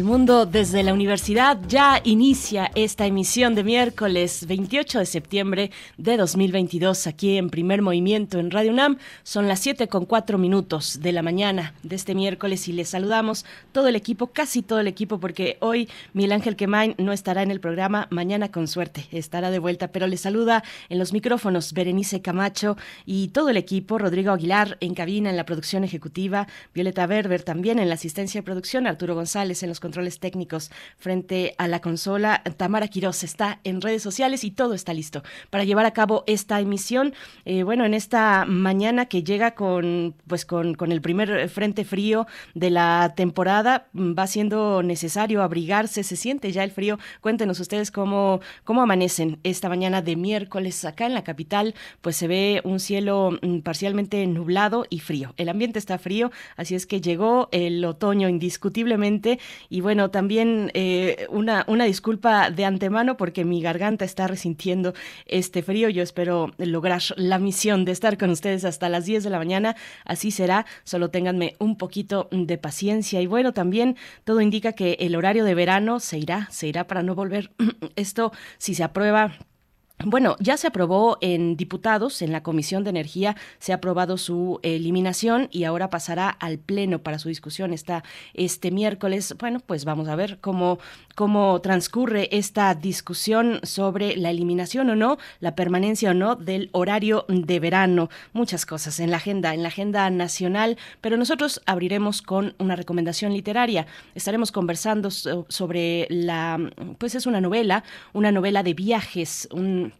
El mundo desde la universidad ya inicia esta emisión de miércoles 28 de septiembre de 2022 aquí en Primer Movimiento en Radio UNAM. Son las 7 con 4 minutos de la mañana de este miércoles y les saludamos todo el equipo, casi todo el equipo, porque hoy Miguel Ángel Quemain no estará en el programa, mañana con suerte estará de vuelta, pero les saluda en los micrófonos Berenice Camacho y todo el equipo, Rodrigo Aguilar en cabina en la producción ejecutiva, Violeta Berber también en la asistencia de producción, Arturo González en los controles técnicos frente a la consola. Tamara Quiroz está en redes sociales y todo está listo para llevar a cabo esta emisión. Eh, bueno, en esta mañana que llega con, pues con, con el primer frente frío de la temporada, mm, va siendo necesario abrigarse, se siente ya el frío. Cuéntenos ustedes cómo, cómo amanecen esta mañana de miércoles acá en la capital, pues se ve un cielo mm, parcialmente nublado y frío. El ambiente está frío, así es que llegó el otoño indiscutiblemente y bueno, también eh, una, una disculpa de antemano porque mi garganta está resintiendo este frío. Yo espero lograr la misión de estar con ustedes hasta las 10 de la mañana. Así será. Solo ténganme un poquito de paciencia. Y bueno, también todo indica que el horario de verano se irá, se irá para no volver. Esto, si se aprueba bueno, ya se aprobó en diputados, en la Comisión de Energía, se ha aprobado su eliminación y ahora pasará al Pleno para su discusión. Está este miércoles. Bueno, pues vamos a ver cómo, cómo transcurre esta discusión sobre la eliminación o no, la permanencia o no del horario de verano. Muchas cosas en la agenda, en la agenda nacional, pero nosotros abriremos con una recomendación literaria. Estaremos conversando sobre la, pues es una novela, una novela de viajes, un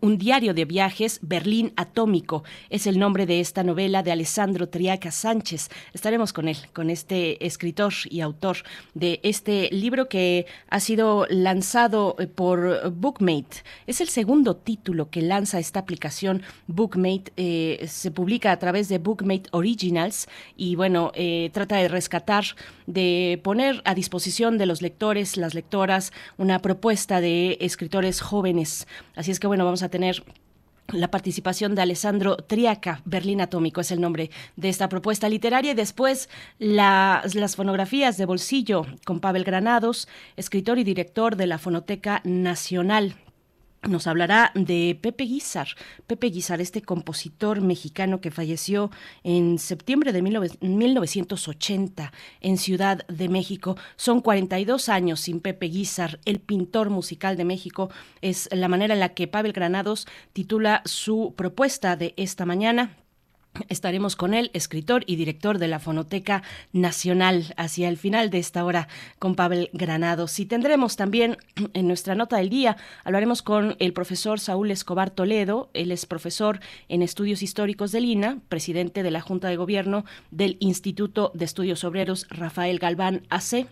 un diario de viajes, Berlín Atómico, es el nombre de esta novela de Alessandro Triaca Sánchez. Estaremos con él, con este escritor y autor de este libro que ha sido lanzado eh, por Bookmate. Es el segundo título que lanza esta aplicación Bookmate. Eh, se publica a través de Bookmate Originals y bueno, eh, trata de rescatar, de poner a disposición de los lectores, las lectoras, una propuesta de escritores jóvenes. Así es que bueno, vamos a tener la participación de Alessandro Triaca, Berlín Atómico es el nombre de esta propuesta literaria, y después las fonografías de bolsillo con Pavel Granados, escritor y director de la Fonoteca Nacional nos hablará de Pepe Guizar. Pepe Guizar, este compositor mexicano que falleció en septiembre de 1980 en Ciudad de México. Son 42 años sin Pepe Guizar, el pintor musical de México. Es la manera en la que Pavel Granados titula su propuesta de esta mañana. Estaremos con él, escritor y director de la Fonoteca Nacional, hacia el final de esta hora con Pavel Granados. Y tendremos también en nuestra nota del día, hablaremos con el profesor Saúl Escobar Toledo, él es profesor en estudios históricos del INA, presidente de la Junta de Gobierno del Instituto de Estudios Obreros Rafael Galván AC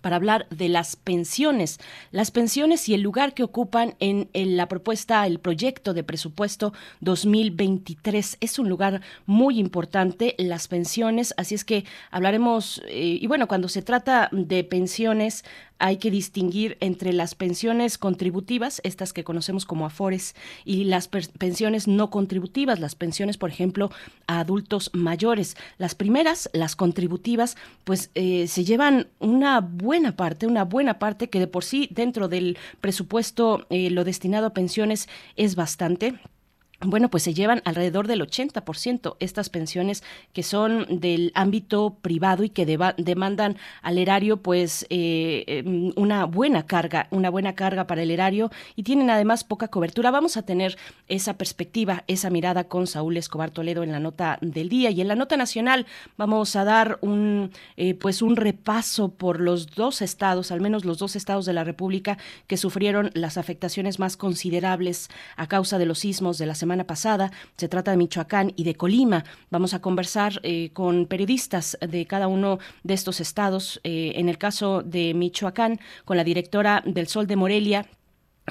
para hablar de las pensiones, las pensiones y el lugar que ocupan en, la propuesta, el proyecto de presupuesto 2023. Es un lugar muy importante, las pensiones, así es que hablaremos, eh, y bueno, cuando se trata de pensiones, hay que distinguir entre las pensiones contributivas, estas que conocemos como afores, y las pensiones no contributivas, las pensiones, por ejemplo, a adultos mayores. Las primeras, las contributivas, pues eh, se llevan una buena parte, una buena parte que de por sí dentro del presupuesto eh, lo destinado a pensiones es bastante bueno, pues se llevan alrededor del 80% estas pensiones que son del ámbito privado y que demandan al erario pues eh, em, una buena carga, una buena carga para el erario y tienen además poca cobertura. Vamos a tener esa perspectiva, esa mirada con Saúl Escobar Toledo en la nota del día y en la nota nacional vamos a dar un eh, pues un repaso por los dos estados, al menos los dos estados de la República que sufrieron las afectaciones más considerables a causa de los sismos de la semana pasada. Se trata de Michoacán y de Colima. Vamos a conversar eh, con periodistas de cada uno de estos estados. Eh, en el caso de Michoacán, con la directora del Sol de Morelia,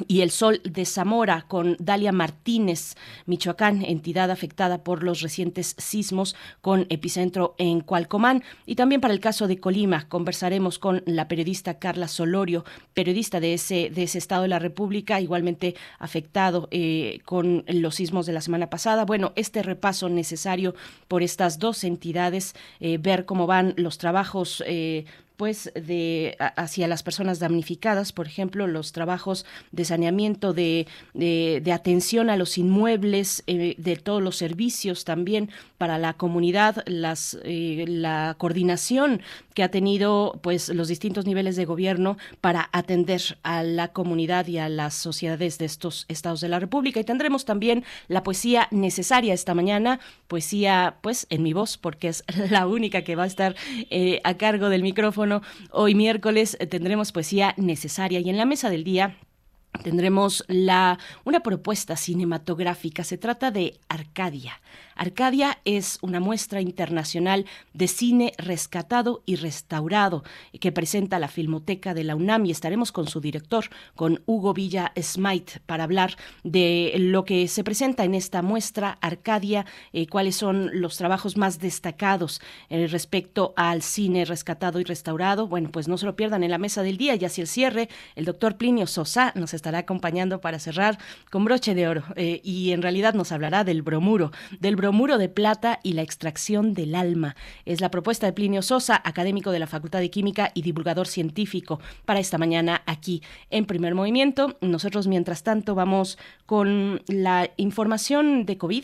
y El Sol de Zamora con Dalia Martínez, Michoacán, entidad afectada por los recientes sismos con epicentro en Cualcomán. Y también para el caso de Colima, conversaremos con la periodista Carla Solorio, periodista de ese, de ese estado de la República, igualmente afectado eh, con los sismos de la semana pasada. Bueno, este repaso necesario por estas dos entidades, eh, ver cómo van los trabajos eh, pues de hacia las personas damnificadas, por ejemplo, los trabajos de saneamiento, de, de, atención a los inmuebles, eh, de todos los servicios también para la comunidad, las, eh, la coordinación que ha tenido pues los distintos niveles de gobierno para atender a la comunidad y a las sociedades de estos estados de la República. Y tendremos también la poesía necesaria esta mañana, poesía pues en mi voz, porque es la única que va a estar eh, a cargo del micrófono. Hoy miércoles eh, tendremos poesía necesaria y en la mesa del día tendremos la, una propuesta cinematográfica. Se trata de Arcadia. Arcadia es una muestra internacional de cine rescatado y restaurado que presenta la Filmoteca de la UNAM y estaremos con su director, con Hugo Villa Smite, para hablar de lo que se presenta en esta muestra Arcadia, eh, cuáles son los trabajos más destacados eh, respecto al cine rescatado y restaurado. Bueno, pues no se lo pierdan en la mesa del día y hacia el cierre, el doctor Plinio Sosa nos estará acompañando para cerrar con broche de oro eh, y en realidad nos hablará del bromuro, del bromuro de plata y la extracción del alma. Es la propuesta de Plinio Sosa, académico de la Facultad de Química y divulgador científico, para esta mañana aquí en Primer Movimiento. Nosotros, mientras tanto, vamos con la información de COVID.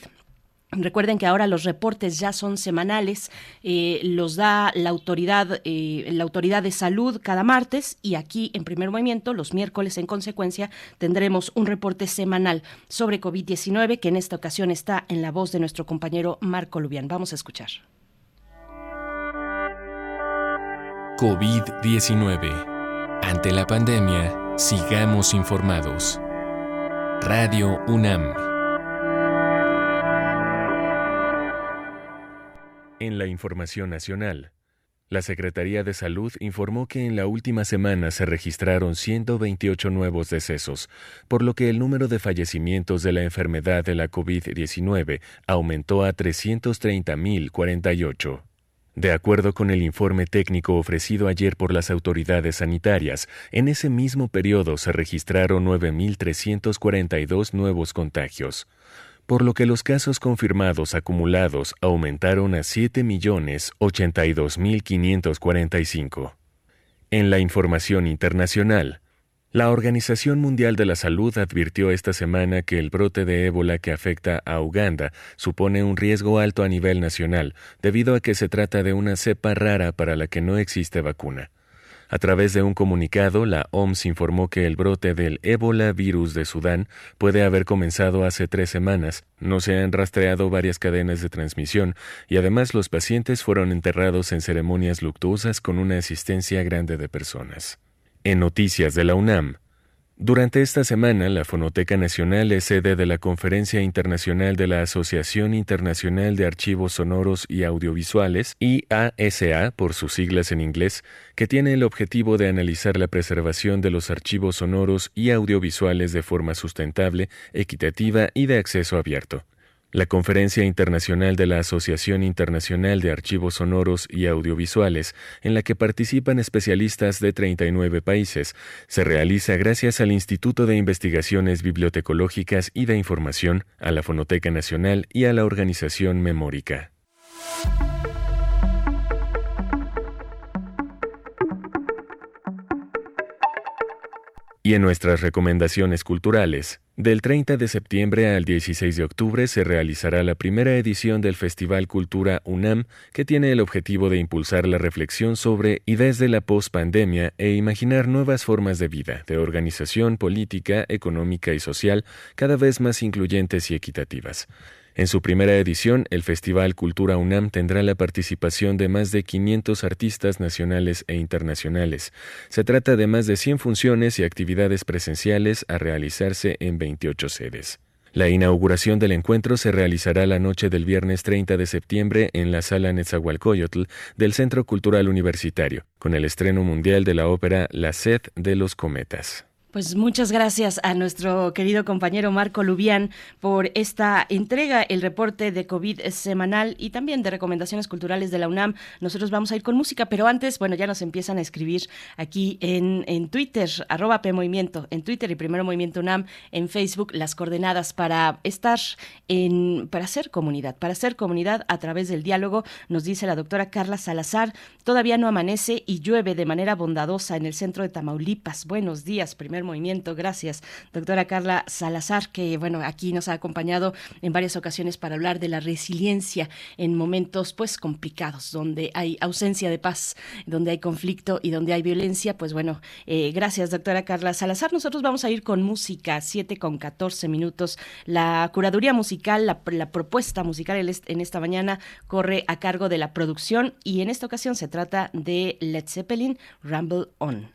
Recuerden que ahora los reportes ya son semanales, eh, los da la autoridad, eh, la autoridad de salud cada martes y aquí en primer movimiento los miércoles en consecuencia tendremos un reporte semanal sobre COVID-19 que en esta ocasión está en la voz de nuestro compañero Marco Lubián. Vamos a escuchar. COVID-19. Ante la pandemia, sigamos informados. Radio UNAM. En la información nacional, la Secretaría de Salud informó que en la última semana se registraron 128 nuevos decesos, por lo que el número de fallecimientos de la enfermedad de la COVID-19 aumentó a 330.048. De acuerdo con el informe técnico ofrecido ayer por las autoridades sanitarias, en ese mismo periodo se registraron 9.342 nuevos contagios por lo que los casos confirmados acumulados aumentaron a 7.082.545. En la información internacional, la Organización Mundial de la Salud advirtió esta semana que el brote de ébola que afecta a Uganda supone un riesgo alto a nivel nacional, debido a que se trata de una cepa rara para la que no existe vacuna. A través de un comunicado, la OMS informó que el brote del ébola virus de Sudán puede haber comenzado hace tres semanas, no se han rastreado varias cadenas de transmisión y además los pacientes fueron enterrados en ceremonias luctuosas con una asistencia grande de personas. En noticias de la UNAM, durante esta semana, la Fonoteca Nacional es sede de la Conferencia Internacional de la Asociación Internacional de Archivos Sonoros y Audiovisuales, IASA por sus siglas en inglés, que tiene el objetivo de analizar la preservación de los archivos sonoros y audiovisuales de forma sustentable, equitativa y de acceso abierto. La Conferencia Internacional de la Asociación Internacional de Archivos Sonoros y Audiovisuales, en la que participan especialistas de 39 países, se realiza gracias al Instituto de Investigaciones Bibliotecológicas y de Información, a la Fonoteca Nacional y a la Organización Memórica. Y en nuestras recomendaciones culturales, del 30 de septiembre al 16 de octubre se realizará la primera edición del Festival Cultura UNAM, que tiene el objetivo de impulsar la reflexión sobre y desde la post-pandemia e imaginar nuevas formas de vida, de organización política, económica y social cada vez más incluyentes y equitativas. En su primera edición, el Festival Cultura UNAM tendrá la participación de más de 500 artistas nacionales e internacionales. Se trata de más de 100 funciones y actividades presenciales a realizarse en 28 sedes. La inauguración del encuentro se realizará la noche del viernes 30 de septiembre en la sala Netzahualcoyotl del Centro Cultural Universitario, con el estreno mundial de la ópera La sed de los cometas. Pues muchas gracias a nuestro querido compañero Marco Lubián por esta entrega, el reporte de COVID semanal y también de recomendaciones culturales de la UNAM. Nosotros vamos a ir con música, pero antes, bueno, ya nos empiezan a escribir aquí en, en Twitter, arroba PMovimiento, en Twitter y Primero Movimiento UNAM, en Facebook, las coordenadas para estar en, para hacer comunidad, para hacer comunidad a través del diálogo, nos dice la doctora Carla Salazar, todavía no amanece y llueve de manera bondadosa en el centro de Tamaulipas. Buenos días, primero movimiento. Gracias, doctora Carla Salazar, que bueno, aquí nos ha acompañado en varias ocasiones para hablar de la resiliencia en momentos pues complicados, donde hay ausencia de paz, donde hay conflicto y donde hay violencia. Pues bueno, eh, gracias, doctora Carla Salazar. Nosotros vamos a ir con música, 7 con 14 minutos. La curaduría musical, la, la propuesta musical en esta mañana corre a cargo de la producción y en esta ocasión se trata de Led Zeppelin, Rumble On.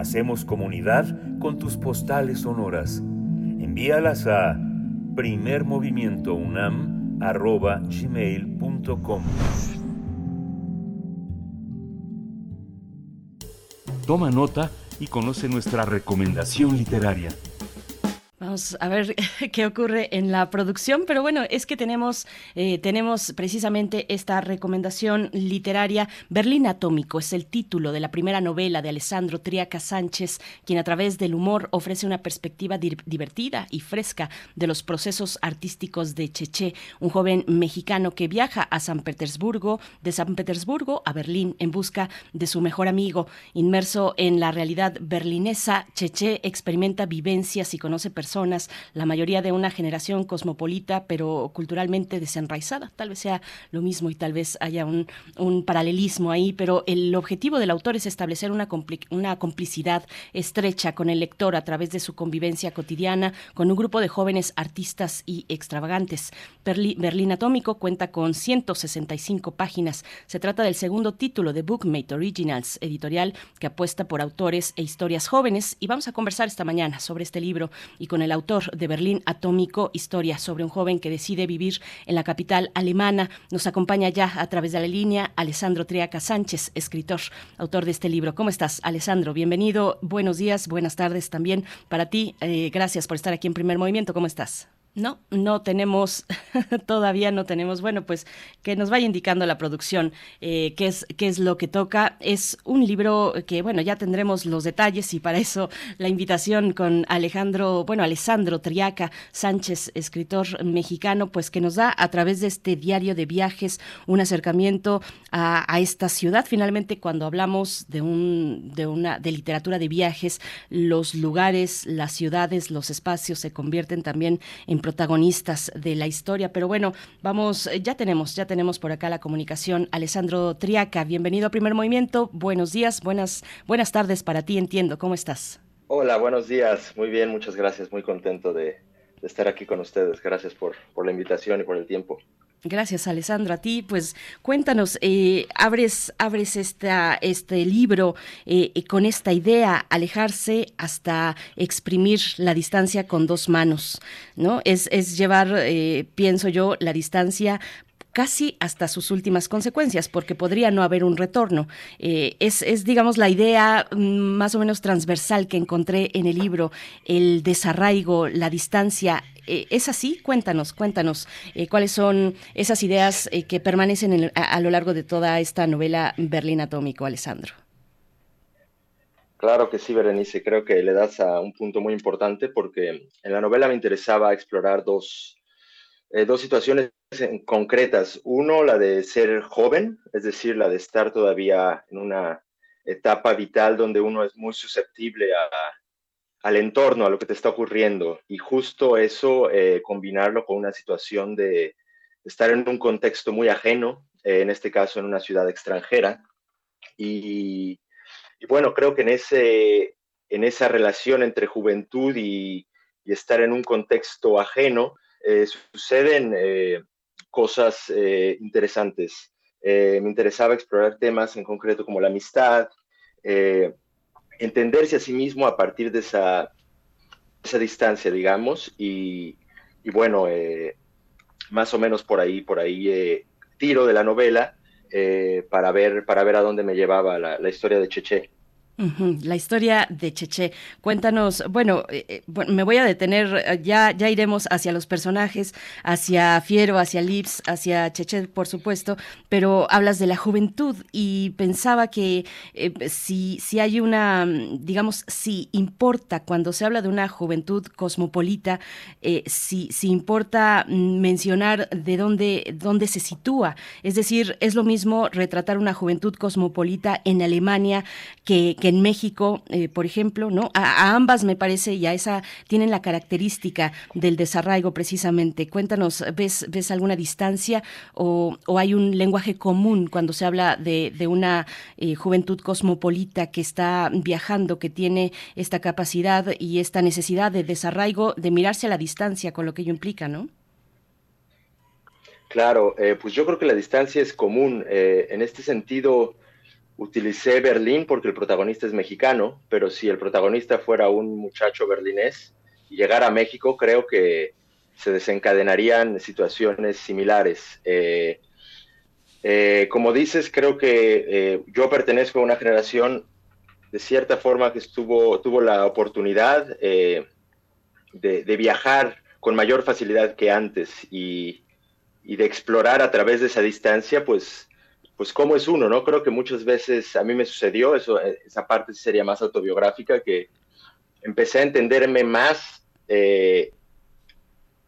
Hacemos comunidad con tus postales sonoras. Envíalas a primermovimientounam.gmail.com Toma nota y conoce nuestra recomendación literaria. A ver qué ocurre en la producción, pero bueno, es que tenemos, eh, tenemos precisamente esta recomendación literaria. Berlín Atómico es el título de la primera novela de Alessandro Triaca Sánchez, quien a través del humor ofrece una perspectiva divertida y fresca de los procesos artísticos de Cheche, un joven mexicano que viaja a San Petersburgo, de San Petersburgo a Berlín en busca de su mejor amigo. Inmerso en la realidad berlinesa, Cheche experimenta vivencias y conoce personas la mayoría de una generación cosmopolita, pero culturalmente desenraizada. Tal vez sea lo mismo y tal vez haya un, paralelismo ahí, pero el objetivo del autor es establecer una, una complicidad estrecha con el lector a través de su convivencia cotidiana con un grupo de jóvenes artistas y extravagantes. Berlín Atómico cuenta con 165 páginas. Se trata del segundo título de Bookmate Originals, editorial que apuesta por autores e historias jóvenes y vamos a conversar esta mañana sobre este libro y con el autor de Berlín Atómico, historia sobre un joven que decide vivir en la capital alemana. Nos acompaña ya a través de la línea Alessandro Triaca Sánchez, escritor, autor de este libro. ¿Cómo estás, Alessandro? Bienvenido. Buenos días, buenas tardes también para ti. Eh, gracias por estar aquí en Primer Movimiento. ¿Cómo estás? No, no tenemos, todavía no tenemos. Bueno, pues que nos vaya indicando la producción eh, qué, es, qué es lo que toca. Es un libro que, bueno, ya tendremos los detalles y para eso la invitación con Alejandro, bueno, Alessandro Triaca Sánchez, escritor mexicano, pues que nos da a través de este diario de viajes un acercamiento a, esta ciudad. Finalmente, cuando hablamos de, un, de, una, de literatura de viajes, los lugares, las ciudades, los espacios se convierten también en protagonistas de la historia. Pero bueno, vamos, eh, ya tenemos, ya tenemos por acá la comunicación. Alessandro Triaca, bienvenido a Primer Movimiento. Buenos días, buenas, buenas tardes para ti, entiendo. ¿Cómo estás? Hola, buenos días. Muy bien, muchas gracias. Muy contento de, estar aquí con ustedes. Gracias por, por la invitación y por el tiempo. Gracias, Alessandro. A ti, pues cuéntanos, eh, abres, abres este libro eh, con esta idea, alejarse hasta exprimir la distancia con dos manos, ¿no? Es, es llevar, eh, pienso yo, la distancia casi hasta sus últimas consecuencias, porque podría no haber un retorno. es, es, digamos, la idea mm, más o menos transversal que encontré en el libro, el desarraigo, la distancia, eh, ¿Es así? Cuéntanos, cuéntanos eh, cuáles son esas ideas eh, que permanecen a, lo largo de toda esta novela Berlín Atómico, Alessandro. Claro que sí, Berenice. Creo que le das a un punto muy importante porque en la novela me interesaba explorar dos, dos situaciones concretas. Uno, la de ser joven, es decir, la de estar todavía en una etapa vital donde uno es muy susceptible a, al entorno, a lo que te está ocurriendo. Y justo eso, eh, combinarlo con una situación de estar en un contexto muy ajeno, eh, en este caso en una ciudad extranjera. Y, bueno, creo que en, ese, en esa relación entre juventud y, estar en un contexto ajeno, eh, suceden cosas interesantes. me interesaba explorar temas en concreto como la amistad, entenderse a sí mismo a partir de esa, esa distancia, digamos, y, bueno, eh, más o menos por ahí, por ahí eh, tiro de la novela eh, para, ver, para ver a dónde me llevaba la, la historia de Cheche. La historia de Cheche. Cuéntanos, bueno, eh, eh, me voy a detener, eh, ya, ya iremos hacia los personajes, hacia Fiero, hacia Lips, hacia Cheche, por supuesto, pero hablas de la juventud y pensaba que si, si hay una, digamos, si importa cuando se habla de una juventud cosmopolita, si, si importa mencionar de dónde, dónde se sitúa. Es decir, es lo mismo retratar una juventud cosmopolita en Alemania que en México, eh, por ejemplo, ¿no? A, ambas me parece y a esa tienen la característica del desarraigo precisamente. Cuéntanos, ¿ves, ves alguna distancia o, hay un lenguaje común cuando se habla de, una eh, juventud cosmopolita que está viajando, que tiene esta capacidad y esta necesidad de desarraigo, de mirarse a la distancia con lo que ello implica, ¿no? Claro, eh, pues yo creo que la distancia es común. en este sentido, utilicé Berlín porque el protagonista es mexicano, pero si el protagonista fuera un muchacho berlinés y llegara a México, creo que se desencadenarían situaciones similares. Eh, eh, como dices, creo que eh, yo pertenezco a una generación de cierta forma que estuvo, tuvo la oportunidad de, viajar con mayor facilidad que antes y, de explorar a través de esa distancia, pues, pues cómo es uno, ¿no? Creo que muchas veces a mí me sucedió, eso, esa parte sería más autobiográfica, que empecé a entenderme más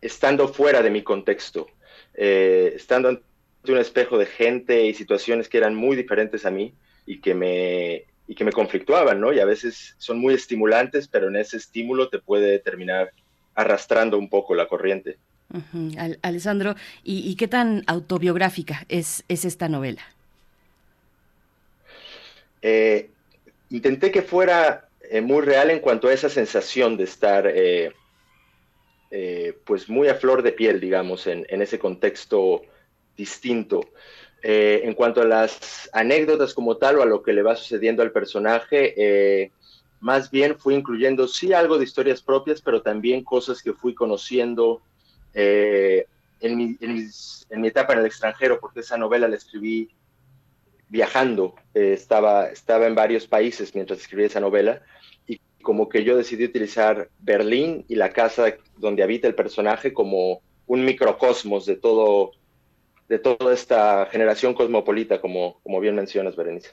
estando fuera de mi contexto, eh, estando ante un espejo de gente y situaciones que eran muy diferentes a mí y que me, y que me conflictuaban, ¿no? Y a veces son muy estimulantes, pero en ese estímulo te puede terminar arrastrando un poco la corriente. Alessandro, ¿y, qué tan autobiográfica es, es esta novela? Eh, intenté que fuera eh, muy real en cuanto a esa sensación de estar eh, pues muy a flor de piel, digamos, en, ese contexto distinto. En cuanto a las anécdotas como tal o a lo que le va sucediendo al personaje, más bien fui incluyendo sí algo de historias propias, pero también cosas que fui conociendo en mi, en, mi, etapa en el extranjero, porque esa novela la escribí viajando, estaba, estaba en varios países mientras escribí esa novela como que yo decidí utilizar Berlín y la casa donde habita el personaje como un microcosmos de todo de toda esta generación cosmopolita, como, como bien mencionas, Berenice.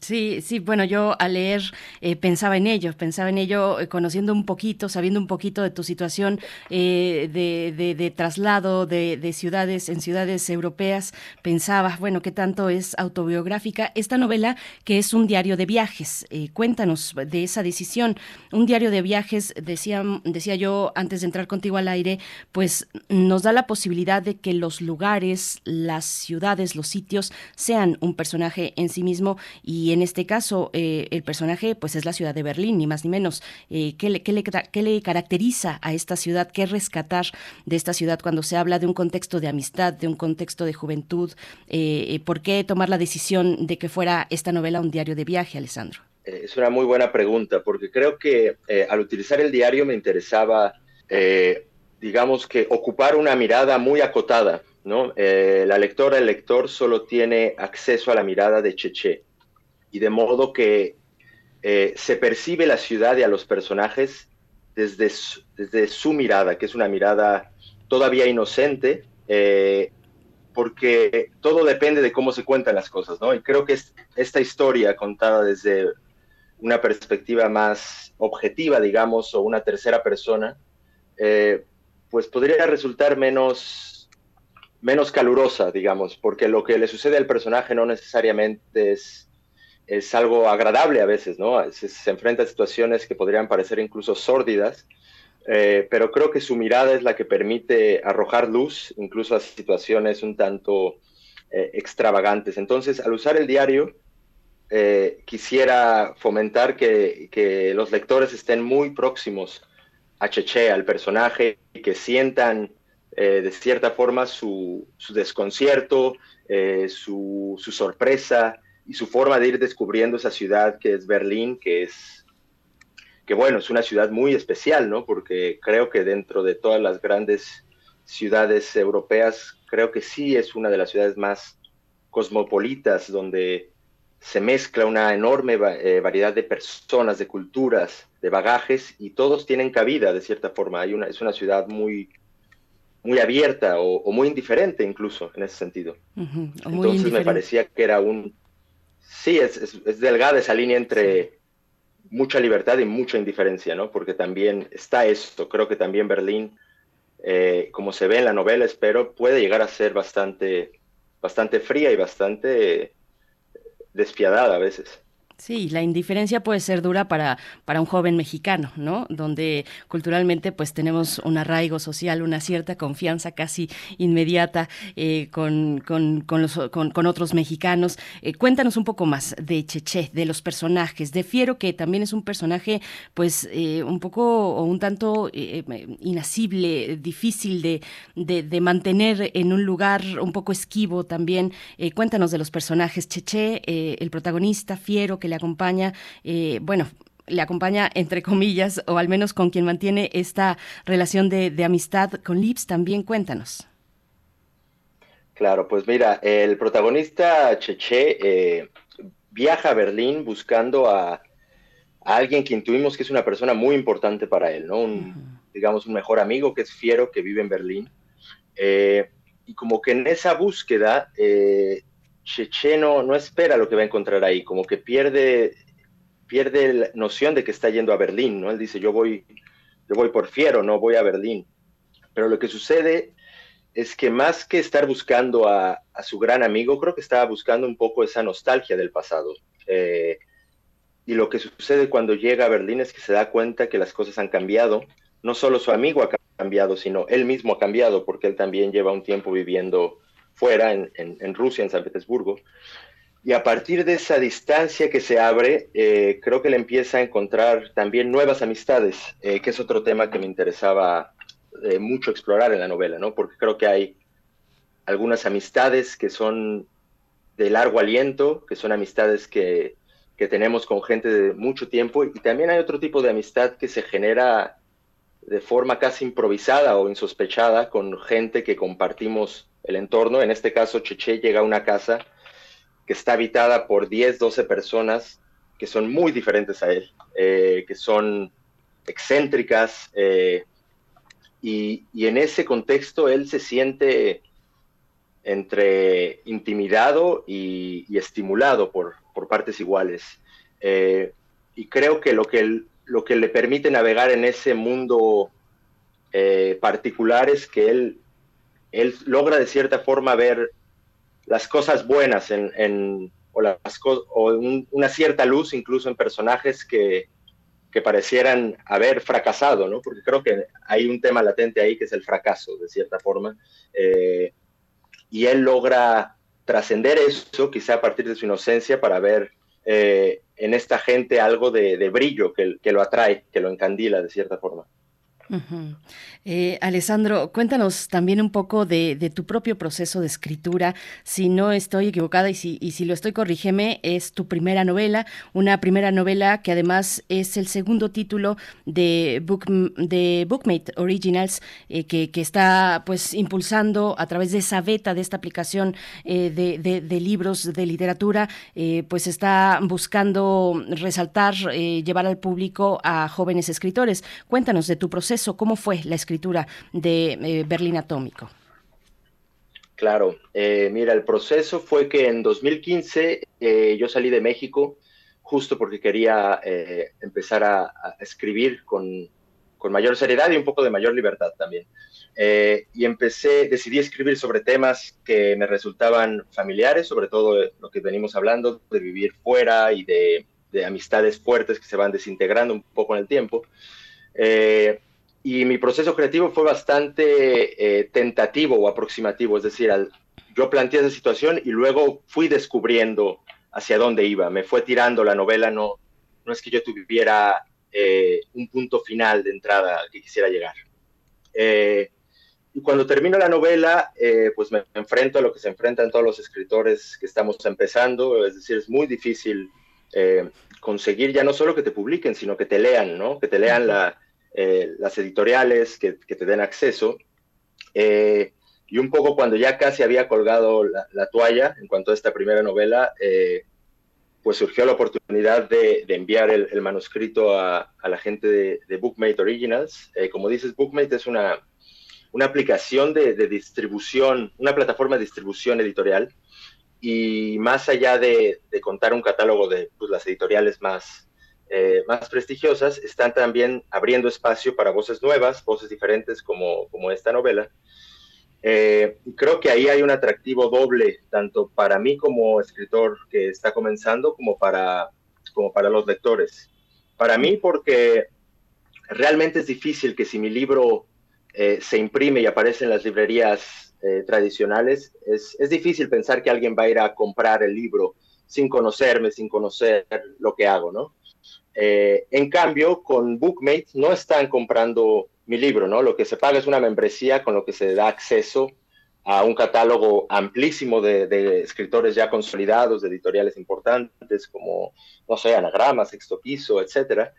Sí, sí, bueno, yo al leer eh, pensaba en ello, pensaba en ello eh, conociendo un poquito, sabiendo un poquito de tu situación eh, de, traslado de, de, ciudades en ciudades europeas, pensaba, bueno, qué tanto es autobiográfica esta novela que es un diario de viajes. cuéntanos de esa decisión. Un diario de viajes, decía, decía yo antes de entrar contigo al aire, pues nos da la posibilidad de que los lugares, las ciudades, los sitios sean un personaje en sí mismo y en este caso eh, el personaje pues es la ciudad de Berlín, ni más ni menos. Eh, ¿qué, le, qué, le, caracteriza a esta ciudad? ¿Qué rescatar de esta ciudad cuando se habla de un contexto de amistad, de un contexto de juventud? Eh, ¿Por qué tomar la decisión de que fuera esta novela un diario de viaje, Alessandro? Es una muy buena pregunta, porque creo que al utilizar el diario me interesaba, digamos que ocupar una mirada muy acotada ¿no? Eh, la lectora, el lector solo tiene acceso a la mirada de Cheche y de modo que eh, se percibe la ciudad y a los personajes desde su, desde su mirada, que es una mirada todavía inocente, eh, porque todo depende de cómo se cuentan las cosas, ¿no? Y creo que esta historia contada desde una perspectiva más objetiva, digamos, o una tercera persona, pues podría resultar menos menos calurosa, digamos, porque lo que le sucede al personaje no necesariamente es, es algo agradable a veces, ¿no? Se, enfrenta a situaciones que podrían parecer incluso sórdidas, eh, pero creo que su mirada es la que permite arrojar luz incluso a situaciones un tanto eh, extravagantes. Entonces, al usar el diario, eh, quisiera fomentar que, que, los lectores estén muy próximos a Cheche, al personaje, y que sientan eh, de cierta forma su, desconcierto, eh, su, sorpresa y su forma de ir descubriendo esa ciudad que es Berlín, que es, que bueno, es una ciudad muy especial, ¿no? Porque creo que dentro de todas las grandes ciudades europeas, creo que sí es una de las ciudades más cosmopolitas, donde se mezcla una enorme eh, variedad de personas, de culturas, de bagajes, y todos tienen cabida de cierta forma. Hay una, es una ciudad muy, muy abierta o, muy indiferente incluso en ese sentido. Entonces me parecía que era un... Sí, es, delgada esa línea entre mucha libertad y mucha indiferencia, ¿no? Porque también está esto, creo que también Berlín, eh, como se ve en la novela, espero, puede llegar a ser bastante, bastante fría y bastante despiadada a veces. Sí, la indiferencia puede ser dura para, para un joven mexicano, ¿no? Donde culturalmente pues tenemos un arraigo social, una cierta confianza casi inmediata eh, con, con, con, los, con, otros mexicanos. Eh, cuéntanos un poco más de Cheche, de los personajes, de Fiero, que también es un personaje pues eh, un poco o un tanto inasible, difícil de, de, mantener en un lugar un poco esquivo también. cuéntanos de los personajes, Cheche, el protagonista, Fiero, que le acompaña, eh, bueno, le acompaña entre comillas, o al menos con quien mantiene esta relación de, amistad con Lips, también cuéntanos. Claro, pues mira, el protagonista Cheche eh, viaja a Berlín buscando a, alguien que intuimos que es una persona muy importante para él, ¿no? Un, digamos, un mejor amigo que es Fiero, que vive en Berlín. Eh, y como que en esa búsqueda Cheche no, espera lo que va a encontrar ahí, como que pierde, pierde la noción de que está yendo a Berlín, ¿no? Él dice, yo voy, yo voy por fiero, no voy a Berlín. Pero lo que sucede es que más que estar buscando a, su gran amigo, creo que estaba buscando un poco esa nostalgia del pasado. Eh, y lo que sucede cuando llega a Berlín es que se da cuenta que las cosas han cambiado. No solo su amigo ha cambiado, sino él mismo ha cambiado, porque él también lleva un tiempo viviendo fuera, en, Rusia, en San Petersburgo. Y a partir de esa distancia que se abre, eh, creo que le empieza a encontrar también nuevas amistades, eh, que es otro tema que me interesaba eh, mucho explorar en la novela, ¿no? Porque creo que hay algunas amistades que son de largo aliento, que son amistades que, que tenemos con gente de mucho tiempo, y también hay otro tipo de amistad que se genera de forma casi improvisada o insospechada con gente que compartimos el entorno. En este caso, Cheche llega a una casa que está habitada por 10, 12 personas que son muy diferentes a él, eh, que son excéntricas, eh, y, en ese contexto él se siente entre intimidado y, estimulado por, por, partes iguales. Eh, y creo que lo, que lo que le permite navegar en ese mundo particular es que él él logra de cierta forma ver las cosas buenas en, o, las, o una cierta luz incluso en personajes que, parecieran haber fracasado, ¿no? Porque creo que hay un tema latente ahí que es el fracaso, de cierta forma. Eh, y él logra trascender eso, quizá a partir de su inocencia, para ver eh, en esta gente algo de, brillo que, que, lo atrae, que lo encandila de cierta forma. Eh, Alessandro, cuéntanos también un poco de, tu propio proceso de escritura. Si no estoy equivocada y si, lo estoy, corrígeme, es tu primera novela, una primera novela que además es el segundo título de, Book, de Bookmate Originals, eh, que, está pues impulsando a través de esa beta, de esta aplicación eh, de, libros de literatura, pues está buscando resaltar, llevar al público a jóvenes escritores. Cuéntanos de tu proceso, cómo fue la escritura de eh, Berlín Atómico? Claro, eh, mira, el proceso fue que en 2015 eh, yo salí de México justo porque quería empezar a, escribir con, con, mayor seriedad y un poco de mayor libertad también. y empecé, decidí escribir sobre temas que me resultaban familiares, sobre todo lo que venimos hablando, de vivir fuera y de, de amistades fuertes que se van desintegrando un poco en el tiempo. Eh, y mi proceso creativo fue bastante eh, tentativo o aproximativo, es decir, yo planteé esa situación y luego fui descubriendo hacia dónde iba, me fue tirando la novela, no, no es que yo tuviera eh, un punto final de entrada al que quisiera llegar. Eh, y cuando termino la novela, pues me enfrento a lo que se enfrentan todos los escritores que estamos empezando, es decir, es muy difícil conseguir ya no solo que te publiquen, sino que te lean, ¿no? Que te lean la, eh, las editoriales que, te den acceso. Eh, y un poco cuando ya casi había colgado la, toalla en cuanto a esta primera novela, eh, pues surgió la oportunidad de, enviar el, manuscrito a, la gente de, Bookmate Originals. como dices, Bookmate es una, una aplicación de, distribución, una plataforma de distribución editorial. Y más allá de, contar un catálogo de pues, las editoriales más, eh, más prestigiosas están también abriendo espacio para voces nuevas, voces diferentes como, como esta novela. Eh, creo que ahí hay un atractivo doble, tanto para mí como escritor que está comenzando, como para como para los lectores. Para mí, porque realmente es difícil que si mi libro eh, se imprime y aparece en las librerías eh, tradicionales, es, es, difícil pensar que alguien va a ir a comprar el libro sin conocerme, sin conocer lo que hago, ¿no? Eh, en cambio, con Bookmate no están comprando mi libro, ¿no? Lo que se paga es una membresía con lo que se da acceso a un catálogo amplísimo de, escritores ya consolidados, de editoriales importantes como, no sé, Anagrama, Sexto Piso, etcétera.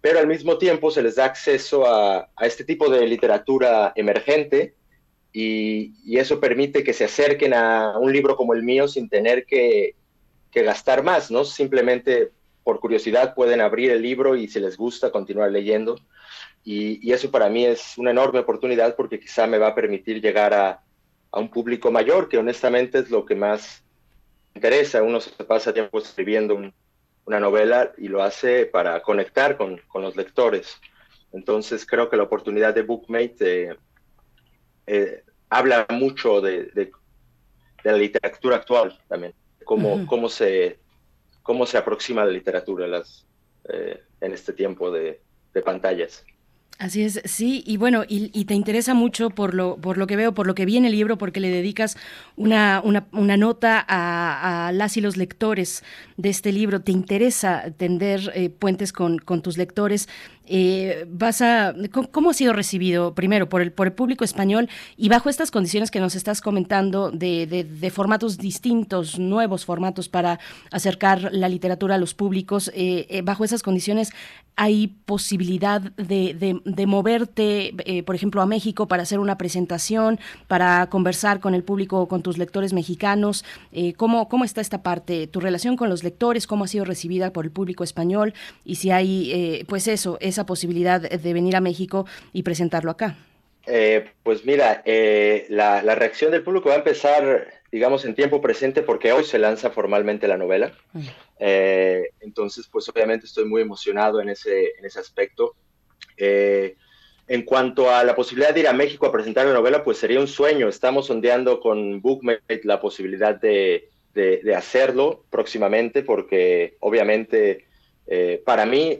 Pero al mismo tiempo se les da acceso a, este tipo de literatura emergente y, eso permite que se acerquen a un libro como el mío sin tener que, que gastar más, ¿no? Simplemente por curiosidad pueden abrir el libro y si les gusta continuar leyendo. Y, eso para mí es una enorme oportunidad porque quizá me va a permitir llegar a, un público mayor, que honestamente es lo que más interesa. Uno se pasa tiempo escribiendo una novela y lo hace para conectar con, los lectores. Entonces creo que la oportunidad de Bookmate eh, eh, habla mucho de, la literatura actual también, cómo, cómo se cómo se aproxima la literatura eh, en este tiempo de, pantallas. Así es, sí, y bueno, y, te interesa mucho por lo, por lo que veo, por lo que viene el libro, porque le dedicas una, nota a, las y los lectores de este libro. Te interesa tender eh, puentes con, tus lectores. Eh, vas a, ¿cómo, ha sido recibido primero por el, por el público español y bajo estas condiciones que nos estás comentando de, formatos distintos, nuevos formatos para acercar la literatura a los públicos? Eh, eh, bajo esas condiciones, ¿hay posibilidad de, moverte, por ejemplo, a México para hacer una presentación, para conversar con el público, con tus lectores mexicanos? ¿cómo, ¿Cómo está esta parte? ¿Tu relación con los lectores? ¿Cómo ha sido recibida por el público español? Y si hay, pues eso, es posibilidad de venir a México y presentarlo acá? Eh, pues mira, eh, la, reacción del público va a empezar, digamos, en tiempo presente porque hoy se lanza formalmente la novela. Mm. Eh, entonces, pues obviamente estoy muy emocionado en ese, en ese aspecto. en cuanto a la posibilidad de ir a México a presentar la novela, pues sería un sueño. Estamos sondeando con Bookmate la posibilidad de, de hacerlo próximamente porque obviamente para mí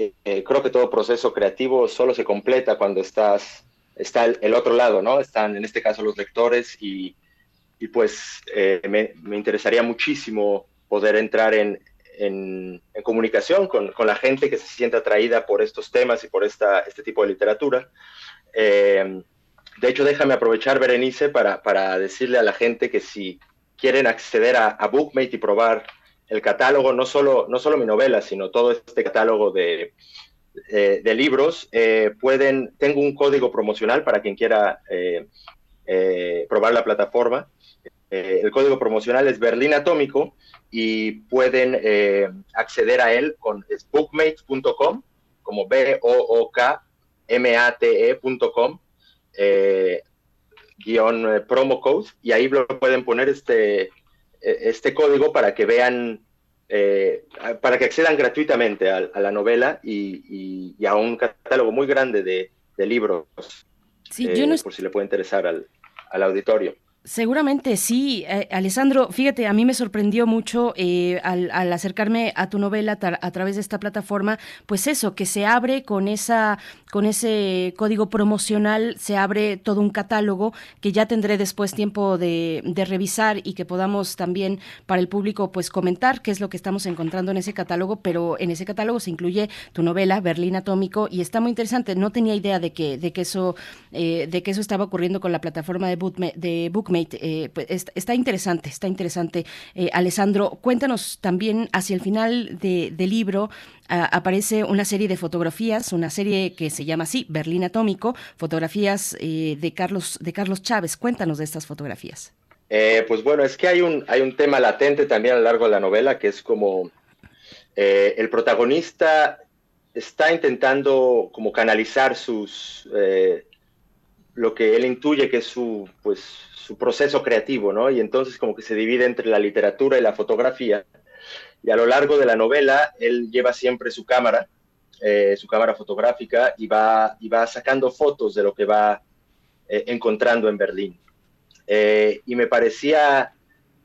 eh, eh, creo que todo proceso creativo solo se completa cuando estás, está el, otro lado, ¿no? Están en este caso los lectores y, y pues eh, me, me, interesaría muchísimo poder entrar en, en, comunicación con, con, la gente que se siente atraída por estos temas y por esta, este tipo de literatura. de hecho, déjame aprovechar, Berenice, para, para, decirle a la gente que si quieren acceder a, a Bookmate y probar el catálogo, no solo, no solo mi novela, sino todo este catálogo de, eh, de libros, eh, pueden, tengo un código promocional para quien quiera eh, probar la plataforma. el código promocional es Berlín Atómico y pueden acceder a él con bookmate.com, como B-O-O-K-M-A-T-E.com, guion promo code, y ahí lo pueden poner este este código para que vean, eh, para que accedan gratuitamente a, la novela y, a un catálogo muy grande de, libros, sí, yo no... Eh, por si le puede interesar al, al auditorio. Seguramente sí, eh, Alessandro. Fíjate, a mí me sorprendió mucho eh, al, acercarme a tu novela a través de esta plataforma, pues eso, que se abre con esa, con ese código promocional, se abre todo un catálogo que ya tendré después tiempo de, revisar y que podamos también para el público pues comentar qué es lo que estamos encontrando en ese catálogo, pero en ese catálogo se incluye tu novela Berlín Atómico y está muy interesante. No tenía idea de que, de que eso, eh, de que eso estaba ocurriendo con la plataforma de, Book, de eh, pues, está, interesante, está interesante. Eh, Alessandro, cuéntanos también hacia el final del libro. Aparece una serie de fotografías, una serie que se llama así, Berlín Atómico, fotografías eh, de, Carlos, de Carlos Chávez. Cuéntanos de estas fotografías. pues bueno, es que hay un, hay un tema latente también a lo largo de la novela, que es como el protagonista está intentando como canalizar sus lo que él intuye que es su pues su proceso creativo, ¿no? Y entonces como que se divide entre la literatura y la fotografía. Y a lo largo de la novela, él lleva siempre su cámara, eh, su cámara fotográfica, y va, y va sacando fotos de lo que va eh, encontrando en Berlín. Eh, y me parecía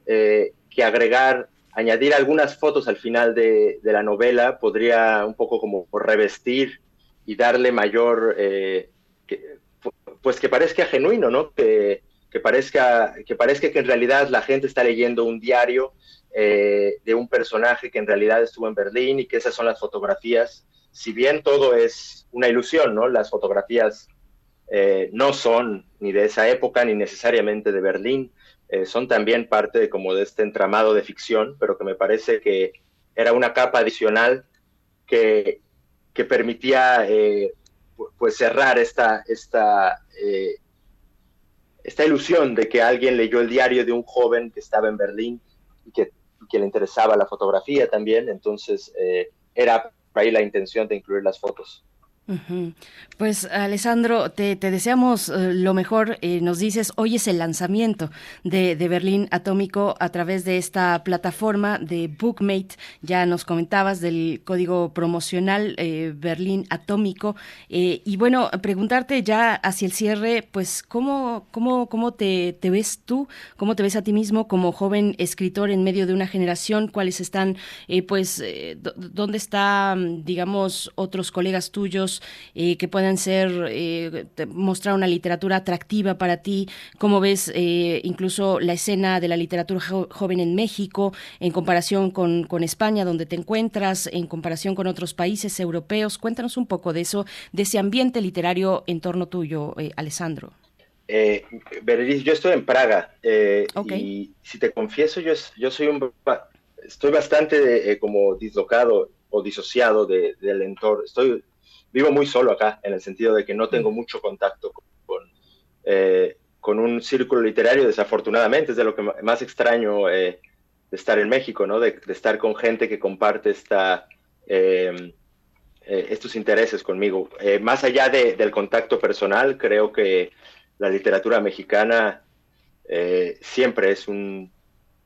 que agregar añadir algunas fotos al final de, la novela podría un poco como revestir y darle mayor, eh, pues que parezca genuino, ¿no? Que, que, parezca, que parezca que en realidad la gente está leyendo un diario eh, de un personaje que en realidad estuvo en Berlín y que esas son las fotografías. Si bien todo es una ilusión, ¿no? Las fotografías eh, no son ni de esa época ni necesariamente de Berlín, eh, son también parte de, como de este entramado de ficción, pero que me parece que era una capa adicional que, que permitía pues cerrar esta, esta, esta ilusión de que alguien leyó el diario de un joven que estaba en Berlín y que, que le interesaba la fotografía también, entonces era ahí la intención de incluir las fotos. Pues Alessandro, te, deseamos eh, lo mejor. Eh, nos dices, hoy es el lanzamiento de, Berlín Atómico a través de esta plataforma de Bookmate. Ya nos comentabas del código promocional eh, Berlín Atómico. y bueno, preguntarte ya hacia el cierre, pues, ¿cómo, cómo, cómo te, ves tú? ¿Cómo te ves a ti mismo como joven escritor en medio de una generación? ¿Cuáles están, pues, dónde están, digamos, otros colegas tuyos? Eh, que puedan ser, eh, mostrar una literatura atractiva para ti, cómo ves eh, incluso la escena de la literatura joven en México en comparación con, España, donde te encuentras, en comparación con otros países europeos. Cuéntanos un poco de eso, de ese ambiente literario en torno tuyo, Alessandro. Eh, yo estoy en Praga y si te confieso, yo, yo soy un, estoy bastante como dislocado o disociado del entorno. Estoy vivo muy solo acá, en el sentido de que no tengo mm. mucho contacto con, eh, con un círculo literario, desafortunadamente, es de lo que más extraño eh, de estar en México, ¿no? De, estar con gente que comparte esta, em, eh, estos intereses conmigo. más allá del contacto personal, creo que la literatura mexicana siempre es un,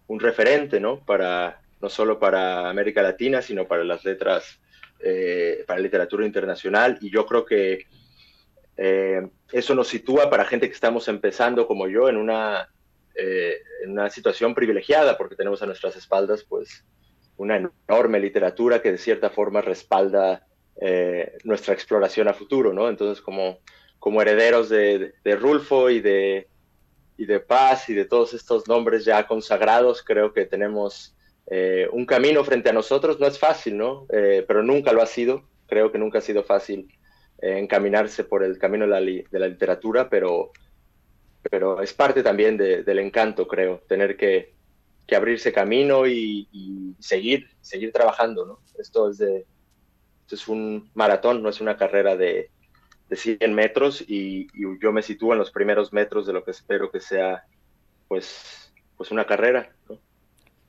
un referente, ¿no? Para, no solo para América Latina, sino para las letras eh, para literatura internacional y yo creo que eh, eso nos sitúa para gente que estamos empezando como yo en una, eh, en una situación privilegiada porque tenemos a nuestras espaldas pues una enorme literatura que de cierta forma respalda nuestra exploración a futuro, ¿no? Entonces como, como herederos de, de, Rulfo y de, y de Paz y de todos estos nombres ya consagrados, creo que tenemos eh, un camino frente a nosotros no es fácil, ¿no? Eh, pero nunca lo ha sido. Creo que nunca ha sido fácil eh, encaminarse por el camino de la, literatura, pero, pero es parte también del encanto, creo, tener que, abrirse camino y, seguir, seguir trabajando, ¿no? Esto es, de, es un maratón, no es una carrera de, de 100 metros y, y, yo me sitúo en los primeros metros de lo que espero que sea, pues, pues una carrera, ¿no?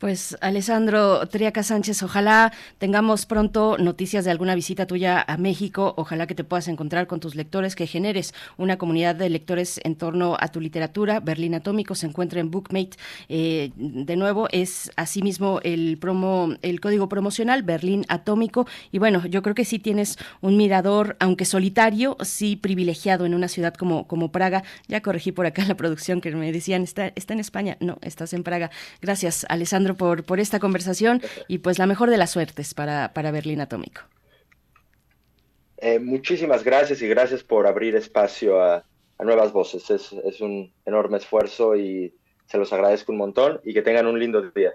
Pues Alessandro Triaca Sánchez, ojalá tengamos pronto noticias de alguna visita tuya a México, ojalá que te puedas encontrar con tus lectores, que generes una comunidad de lectores en torno a tu literatura. Berlín Atómico se encuentra en Bookmate. Eh, de nuevo, es asimismo el promo, el código promocional Berlín Atómico. Y bueno, yo creo que sí tienes un mirador, aunque solitario, sí privilegiado en una ciudad como, como Praga. Ya corregí por acá la producción que me decían, está, está en España. No, estás en Praga. Gracias, Alessandro por, por esta conversación y pues la mejor de las suertes para, para Berlín Atómico. Eh, muchísimas gracias y gracias por abrir espacio a, a nuevas voces. Es, es un enorme esfuerzo y se los agradezco un montón y que tengan un lindo día.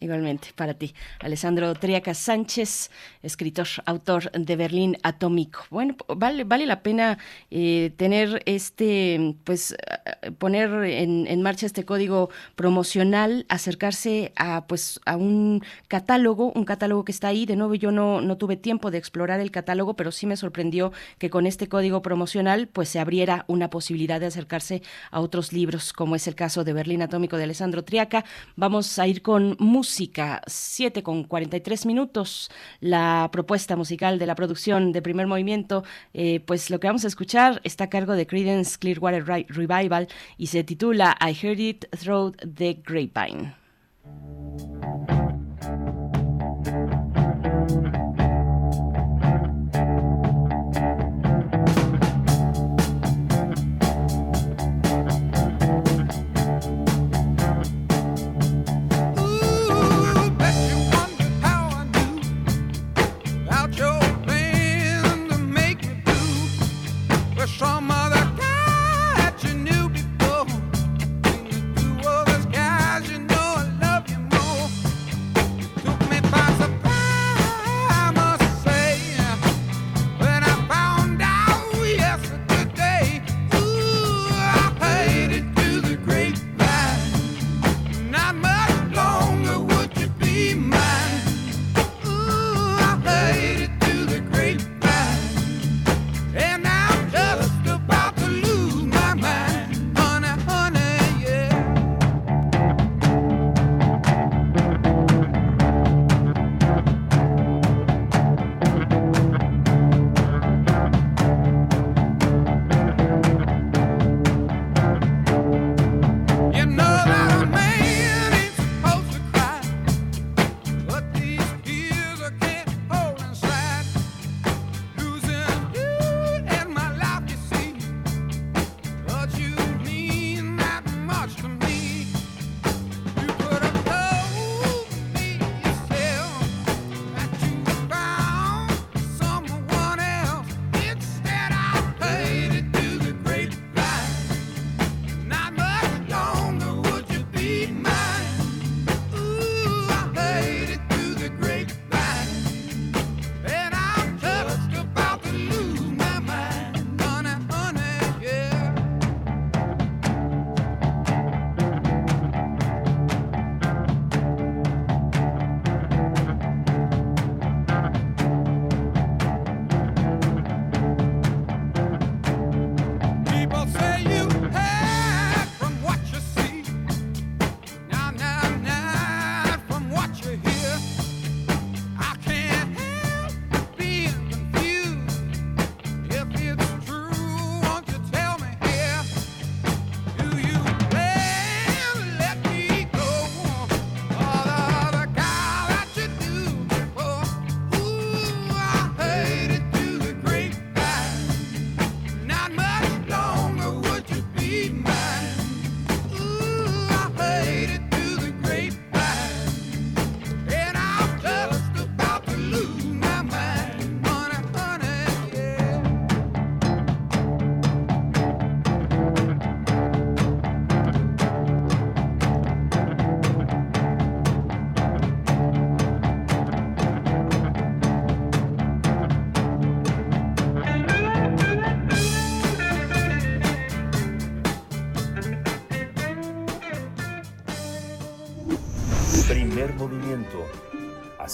Igualmente, para ti. Alessandro Triaca Sánchez, escritor, autor de Berlín Atómico. Bueno, vale, vale la pena eh, tener este, pues, eh, poner en, en, marcha este código promocional, acercarse a, pues, a un catálogo, un catálogo que está ahí. De nuevo, yo no, no tuve tiempo de explorar el catálogo, pero sí me sorprendió que con este código promocional, pues, se abriera una posibilidad de acercarse a otros libros, como es el caso de Berlín Atómico de Alessandro Triaca. Vamos a ir con música música, 7 con 43 minutos, la propuesta musical de la producción de primer movimiento, eh, pues lo que vamos a escuchar está a cargo de Credence Clearwater Revival y se titula I Heard It Through the Grapevine.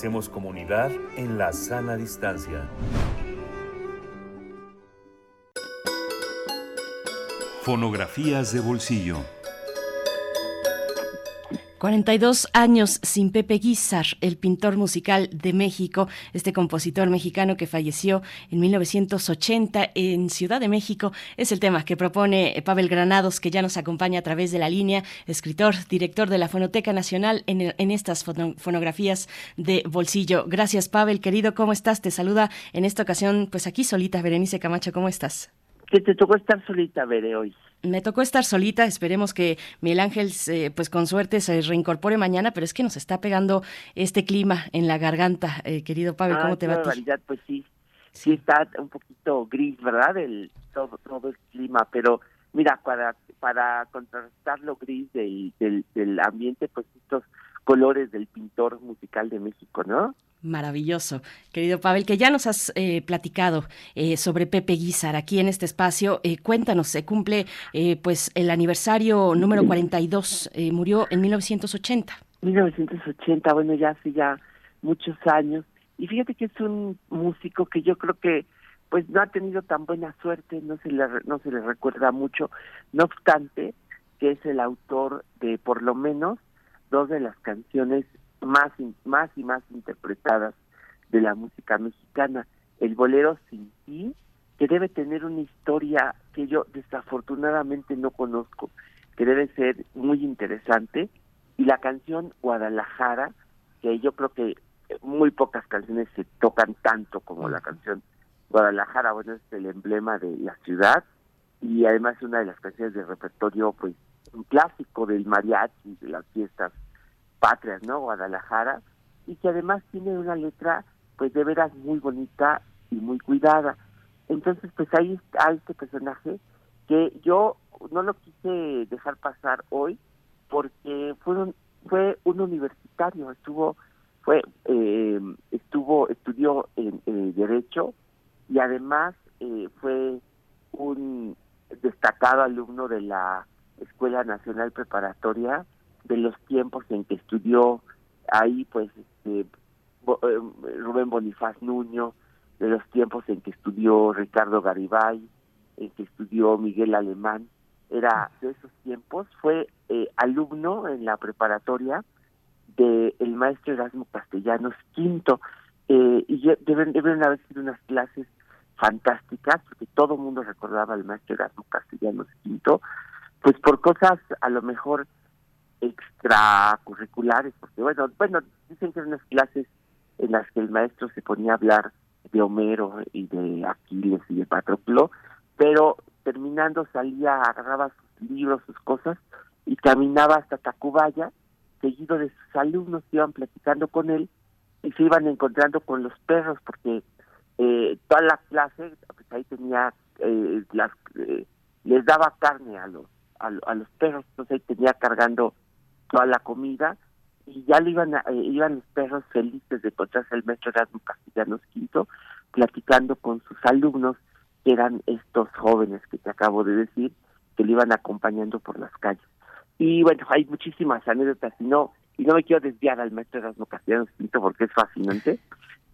Hacemos comunidad en la sana distancia. Fonografías de bolsillo. 42 años sin Pepe Guizar, el pintor musical de México, este compositor mexicano que falleció en 1980 en Ciudad de México, es el tema que propone Pavel Granados, que ya nos acompaña a través de la línea, escritor, director de la Fonoteca Nacional en, en estas fonografías de bolsillo. Gracias, Pavel, querido, ¿cómo estás? Te saluda en esta ocasión, pues aquí solita, Berenice Camacho, ¿cómo estás? Que te tocó estar solita, Bere, hoy me tocó estar solita, esperemos que Miguel Ángel, pues con suerte, se reincorpore mañana, pero es que nos está pegando este clima en la garganta, eh, querido Pablo, ¿cómo te va a ti? Pues sí, sí está un poquito gris, ¿verdad? El, todo, todo el clima, pero mira, para, para contrastar lo gris del, del, del ambiente, pues estos colores del pintor musical de México, ¿no? Maravilloso, querido Pavel, que ya nos has eh, platicado eh, sobre Pepe Guizar aquí en este espacio. Eh, cuéntanos, se cumple pues el aniversario número 42, murió en 1980. 1980, bueno, ya hace ya muchos años. Y fíjate que es un músico que yo creo que pues no ha tenido tan buena suerte, no se le, no se le recuerda mucho. No obstante, que es el autor de por lo menos dos de las canciones más, más y más interpretadas de la música mexicana. El bolero Sin ti, que debe tener una historia que yo desafortunadamente no conozco, que debe ser muy interesante, y la canción Guadalajara, que yo creo que muy pocas canciones se tocan tanto como la canción Guadalajara, bueno, es el emblema de la ciudad. Y además una de las canciones de repertorio, pues, un clásico del mariachi, de las fiestas patrias, ¿no? Guadalajara, y que además tiene una letra, pues de veras muy bonita y muy cuidada. Entonces, pues ahí está este personaje que yo no lo quise dejar pasar hoy porque fue un, fue un universitario, estuvo fue eh, estuvo estudió en, derecho y además eh, fue un destacado alumno de la Escuela Nacional Preparatoria de los tiempos en que estudió ahí pues este, eh, Rubén Bonifaz Nuño, de los tiempos en que estudió Ricardo Garibay, en que estudió Miguel Alemán, era de esos tiempos, fue eh, alumno en la preparatoria del el maestro Erasmo Castellanos Quinto, eh, y deben, deben haber sido unas clases fantásticas, porque todo el mundo recordaba al maestro Erasmo Castellanos Quinto, pues por cosas a lo mejor extracurriculares, porque bueno, bueno, dicen que eran unas clases en las que el maestro se ponía a hablar de Homero y de Aquiles y de Patroclo, pero terminando salía, agarraba sus libros, sus cosas y caminaba hasta Tacubaya, seguido de sus alumnos que iban platicando con él y se iban encontrando con los perros porque eh, toda la clase, pues ahí tenía, eh, las, eh, les daba carne a los a, a los perros, entonces ahí tenía cargando toda la comida y ya le iban a, eh, iban los perros felices de encontrarse el maestro Erasmo Castellanos Quinto platicando con sus alumnos que eran estos jóvenes que te acabo de decir que le iban acompañando por las calles. Y bueno hay muchísimas anécdotas y no y no me quiero desviar al maestro Erasmo Castellanos Quinto porque es fascinante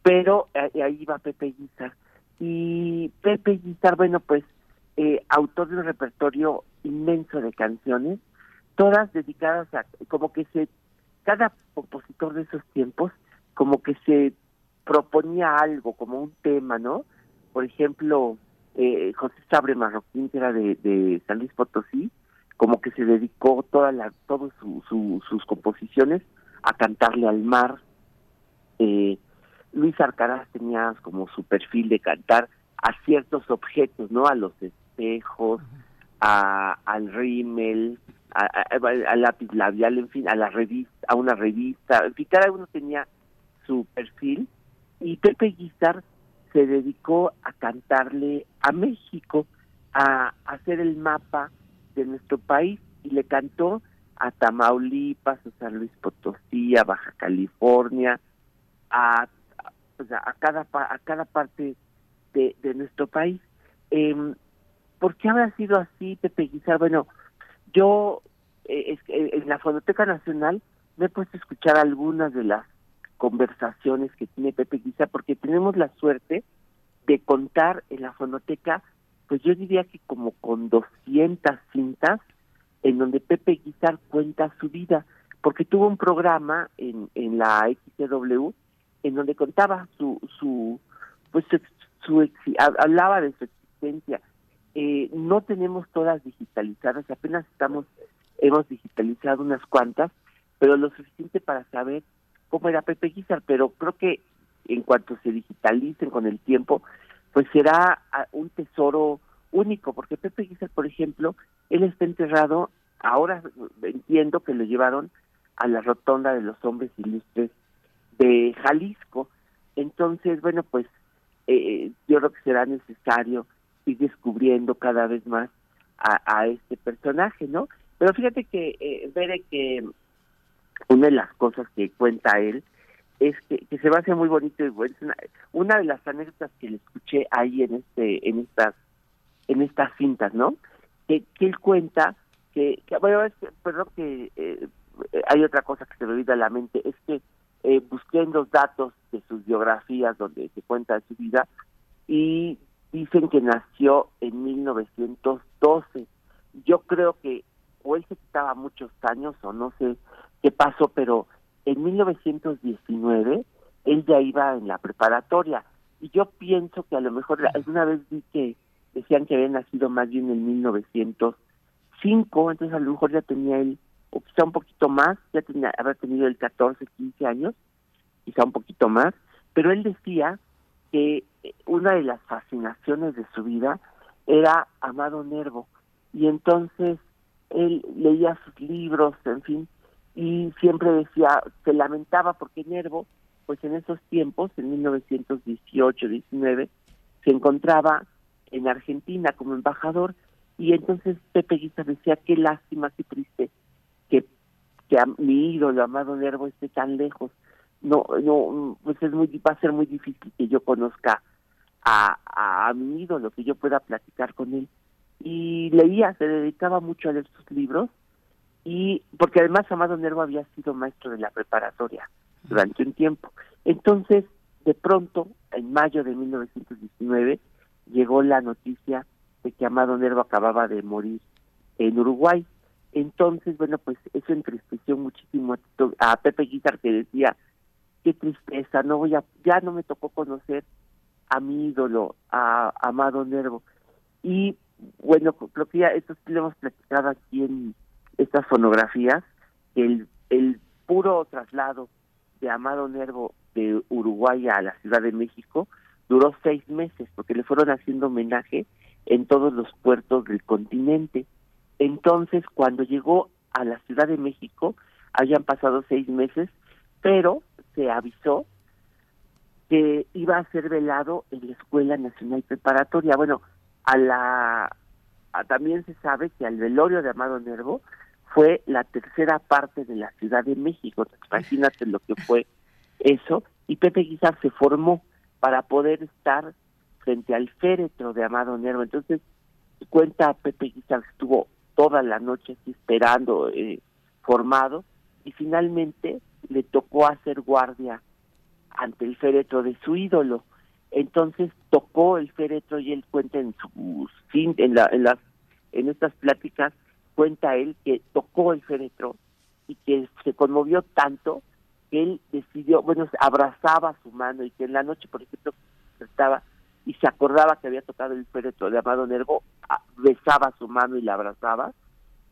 pero eh, ahí va Pepe Guizar. Y Pepe Guizar bueno pues eh, autor de un repertorio inmenso de canciones todas dedicadas a, como que se, cada compositor de esos tiempos, como que se proponía algo, como un tema, ¿no? Por ejemplo, eh, José Sabre Marroquín, que era de, de San Luis Potosí, como que se dedicó toda la, todas su, sus composiciones a cantarle al mar. Eh, Luis Arcaraz tenía como su perfil de cantar a ciertos objetos, ¿no? A los espejos, a, al rímel, al lápiz labial, en fin, a la revista, a una revista, en fin, cada uno tenía su perfil y Pepe Guizar se dedicó a cantarle a México, a, hacer el mapa de nuestro país y le cantó a Tamaulipas, a San Luis Potosí, a Baja California, a, a, cada a cada parte de, de nuestro país. Eh, ¿Por qué habrá sido así, Pepe Guizar? Bueno, yo eh, es, en la Fonoteca Nacional me he puesto a escuchar algunas de las conversaciones que tiene Pepe Guizar, porque tenemos la suerte de contar en la fonoteca, pues yo diría que como con 200 cintas en donde Pepe Guizar cuenta su vida, porque tuvo un programa en, en la XCW en donde contaba su, su pues su, hablaba de su existencia. Eh, no tenemos todas digitalizadas, apenas estamos, hemos digitalizado unas cuantas, pero lo suficiente para saber cómo era Pepe Guizar, pero creo que en cuanto se digitalicen con el tiempo, pues será ah, un tesoro único, porque Pepe Guizar, por ejemplo, él está enterrado, ahora entiendo que lo llevaron a la rotonda de los hombres ilustres de Jalisco. Entonces, bueno, pues eh, yo creo que será necesario ir descubriendo cada vez más a, este personaje, ¿no? Pero fíjate que, eh, veré que una de las cosas que cuenta él es que, que se va a hacer muy bonito y bueno, una, de las anécdotas que le escuché ahí en este en estas en estas cintas no que, que él cuenta que, que bueno es que, perdón que eh, hay otra cosa que se me olvida a la mente es que eh, busqué en los datos de sus biografías donde se cuenta su vida y dicen que nació en 1912 yo creo que o él se quitaba muchos años o no sé qué pasó, pero en 1919 él ya iba en la preparatoria. Y yo pienso que a lo mejor alguna vez vi que decían que había nacido más bien en 1905, entonces a lo mejor ya tenía él, o quizá un poquito más, ya tenía, había tenido el 14, 15 años, quizá un poquito más, pero él decía que una de las fascinaciones de su vida era Amado Nervo, y entonces él leía sus libros, en fin, y siempre decía, se lamentaba porque Nervo, pues en esos tiempos, en 1918-19, se encontraba en Argentina como embajador y entonces Pepe Guisa decía, qué lástima, qué triste que, que mi ídolo, amado Nervo, esté tan lejos. No, no, pues es muy, va a ser muy difícil que yo conozca a, a, a mi ídolo, que yo pueda platicar con él y leía, se dedicaba mucho a leer sus libros y porque además Amado Nervo había sido maestro de la preparatoria durante un tiempo. Entonces, de pronto, en mayo de 1919, llegó la noticia de que Amado Nervo acababa de morir en Uruguay. Entonces, bueno, pues eso entristeció muchísimo a, Pepe Guizar que decía, qué tristeza, no voy a, ya no me tocó conocer a mi ídolo, a Amado Nervo. Y bueno, creo que ya esto lo hemos platicado aquí en estas fonografías, el, el puro traslado de Amado Nervo de Uruguay a la Ciudad de México duró seis meses, porque le fueron haciendo homenaje en todos los puertos del continente. Entonces, cuando llegó a la Ciudad de México, habían pasado seis meses, pero se avisó que iba a ser velado en la Escuela Nacional Preparatoria. Bueno, a la también se sabe que al velorio de Amado Nervo fue la tercera parte de la Ciudad de México. Imagínate lo que fue eso. Y Pepe Guizar se formó para poder estar frente al féretro de Amado Nervo. Entonces, cuenta Pepe Guizar que estuvo toda la noche esperando, eh, formado, y finalmente le tocó hacer guardia ante el féretro de su ídolo. Entonces tocó el féretro y él cuenta en sus en, la, en las en estas pláticas cuenta él que tocó el féretro y que se conmovió tanto que él decidió, bueno, abrazaba su mano y que en la noche, por ejemplo, estaba y se acordaba que había tocado el féretro de Amado Nervo, besaba su mano y la abrazaba.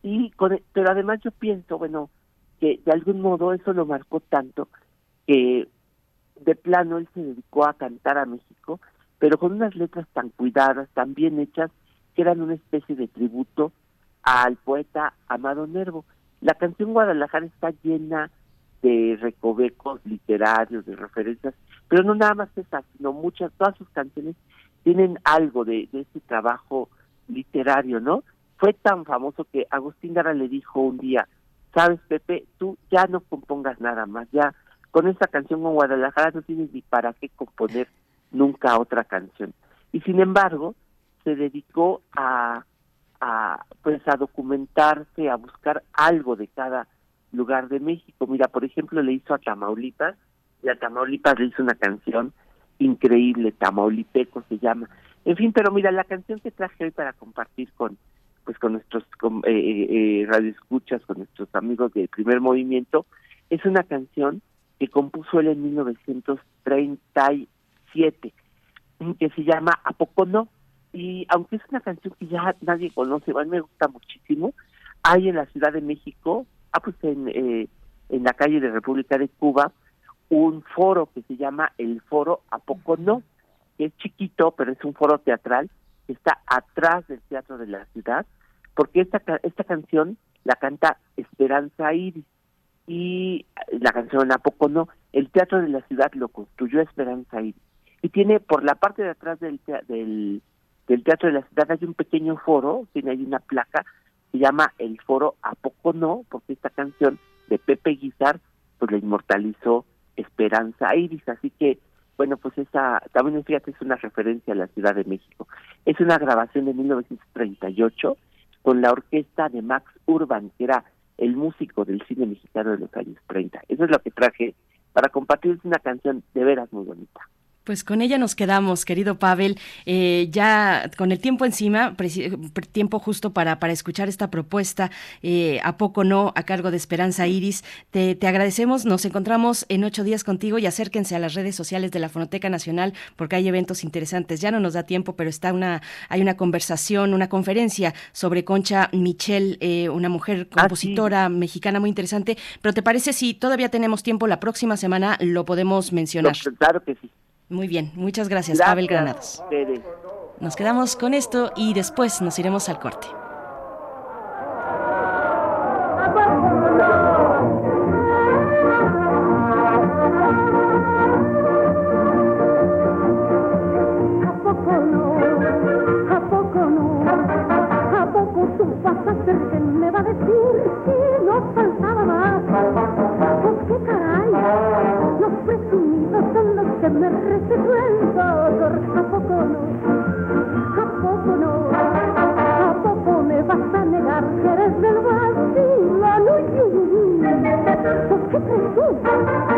Y con, pero además yo pienso, bueno, que de algún modo eso lo marcó tanto que de plano él se dedicó a cantar a México, pero con unas letras tan cuidadas, tan bien hechas, que eran una especie de tributo al poeta Amado Nervo. La canción Guadalajara está llena de recovecos literarios, de referencias, pero no nada más esas, sino muchas, todas sus canciones tienen algo de, de ese trabajo literario, ¿no? Fue tan famoso que Agustín Gara le dijo un día, sabes Pepe, tú ya no compongas nada más, ya con esta canción con Guadalajara no tienes ni para qué componer nunca otra canción. Y sin embargo, se dedicó a, pues a documentarse, a buscar algo de cada lugar de México. Mira, por ejemplo, le hizo a Tamaulipas y a Tamaulipas le hizo una canción increíble, Tamaulipeco se llama. En fin, pero mira, la canción que traje hoy para compartir con pues con nuestros con, eh, eh, eh radioescuchas, con nuestros amigos del primer movimiento, es una canción que compuso él en 1937, que se llama ¿A poco no? Y aunque es una canción que ya nadie conoce, igual me gusta muchísimo, hay en la Ciudad de México, ah, pues en, eh, en la calle de República de Cuba, un foro que se llama el Foro ¿A poco no? que es chiquito, pero es un foro teatral que está atrás del Teatro de la Ciudad, porque esta, esta canción la canta Esperanza Iris y la canción ¿A poco no? El Teatro de la Ciudad lo construyó Esperanza Iris y tiene por la parte de atrás del, del, del Teatro de la Ciudad hay un pequeño foro, tiene ahí una placa, se llama el foro ¿A poco no? Porque esta canción de Pepe Guizar pues la inmortalizó Esperanza Iris, así que bueno, pues esa también fíjate es una referencia a la Ciudad de México. Es una grabación de 1938 con la orquesta de Max Urban, que era el músico del cine mexicano de los años 30. Eso es lo que traje para compartir una canción de veras muy bonita. Pues con ella nos quedamos, querido Pavel. Eh, ya con el tiempo encima, tiempo justo para, para escuchar esta propuesta, eh, a poco no, a cargo de Esperanza Iris. Te, te, agradecemos, nos encontramos en ocho días contigo y acérquense a las redes sociales de la Fonoteca Nacional porque hay eventos interesantes. Ya no nos da tiempo, pero está una, hay una conversación, una conferencia sobre Concha Michel, eh, una mujer ah, compositora mexicana muy interesante. Pero ¿te parece si todavía tenemos tiempo la próxima semana lo podemos mencionar? claro que sí. Muy bien, muchas gracias, Pavel Granados. Nos quedamos con esto y después nos iremos al corte. Woo-hoo-hoo!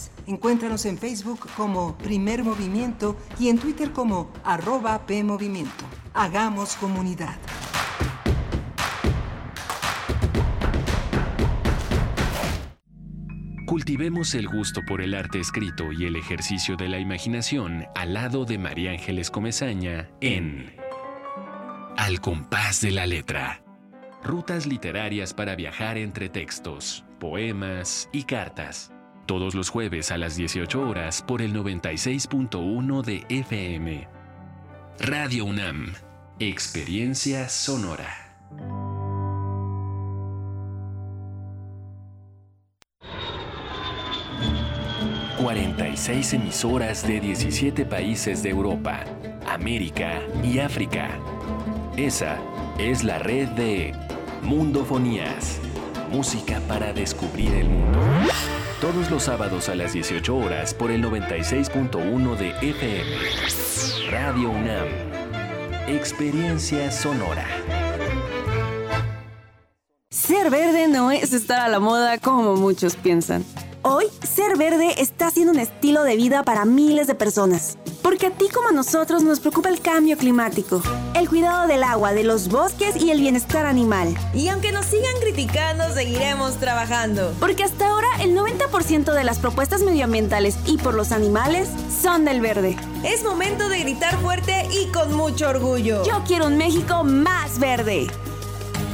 Encuéntranos en Facebook como Primer Movimiento y en Twitter como arroba PMovimiento. Hagamos comunidad. Cultivemos el gusto por el arte escrito y el ejercicio de la imaginación al lado de María Ángeles Comezaña en Al compás de la letra. Rutas literarias para viajar entre textos poemas y cartas. Todos los jueves a las 18 horas por el 96.1 de FM. Radio UNAM. Experiencia sonora. ...46 emisoras de 17 países de Europa, América y África. Esa es la red de Mundofonías música para descubrir el mundo. Todos los sábados a las 18 horas por el 96.1 de FM. Radio UNAM. Experiencia sonora. Ser verde no es estar a la moda como muchos piensan. Hoy, ser verde está siendo un estilo de vida para miles de personas. Porque a ti como a nosotros nos preocupa el cambio climático, el cuidado del agua, de los bosques y el bienestar animal. Y aunque nos sigan criticando, seguiremos trabajando. Porque hasta ahora el 90% de las propuestas medioambientales y por los animales son del verde. Es momento de gritar fuerte y con mucho orgullo. Yo quiero un México más verde.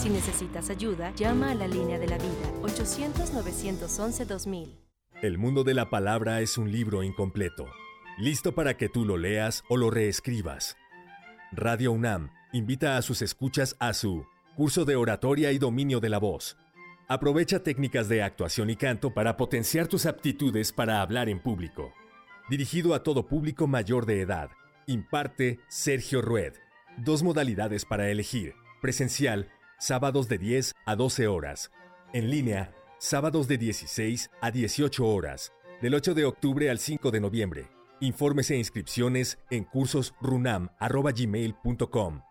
Si necesitas ayuda, llama a la línea de la vida 800-911-2000. El mundo de la palabra es un libro incompleto, listo para que tú lo leas o lo reescribas. Radio UNAM invita a sus escuchas a su curso de oratoria y dominio de la voz. Aprovecha técnicas de actuación y canto para potenciar tus aptitudes para hablar en público. Dirigido a todo público mayor de edad. Imparte Sergio Rued. Dos modalidades para elegir, presencial sábados de 10 a 12 horas. En línea, sábados de 16 a 18 horas, del 8 de octubre al 5 de noviembre. Informes e inscripciones en cursosrunam.gmail.com.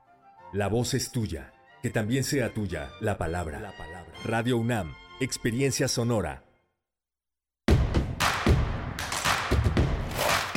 La voz es tuya, que también sea tuya la palabra. La palabra. Radio UNAM, experiencia sonora.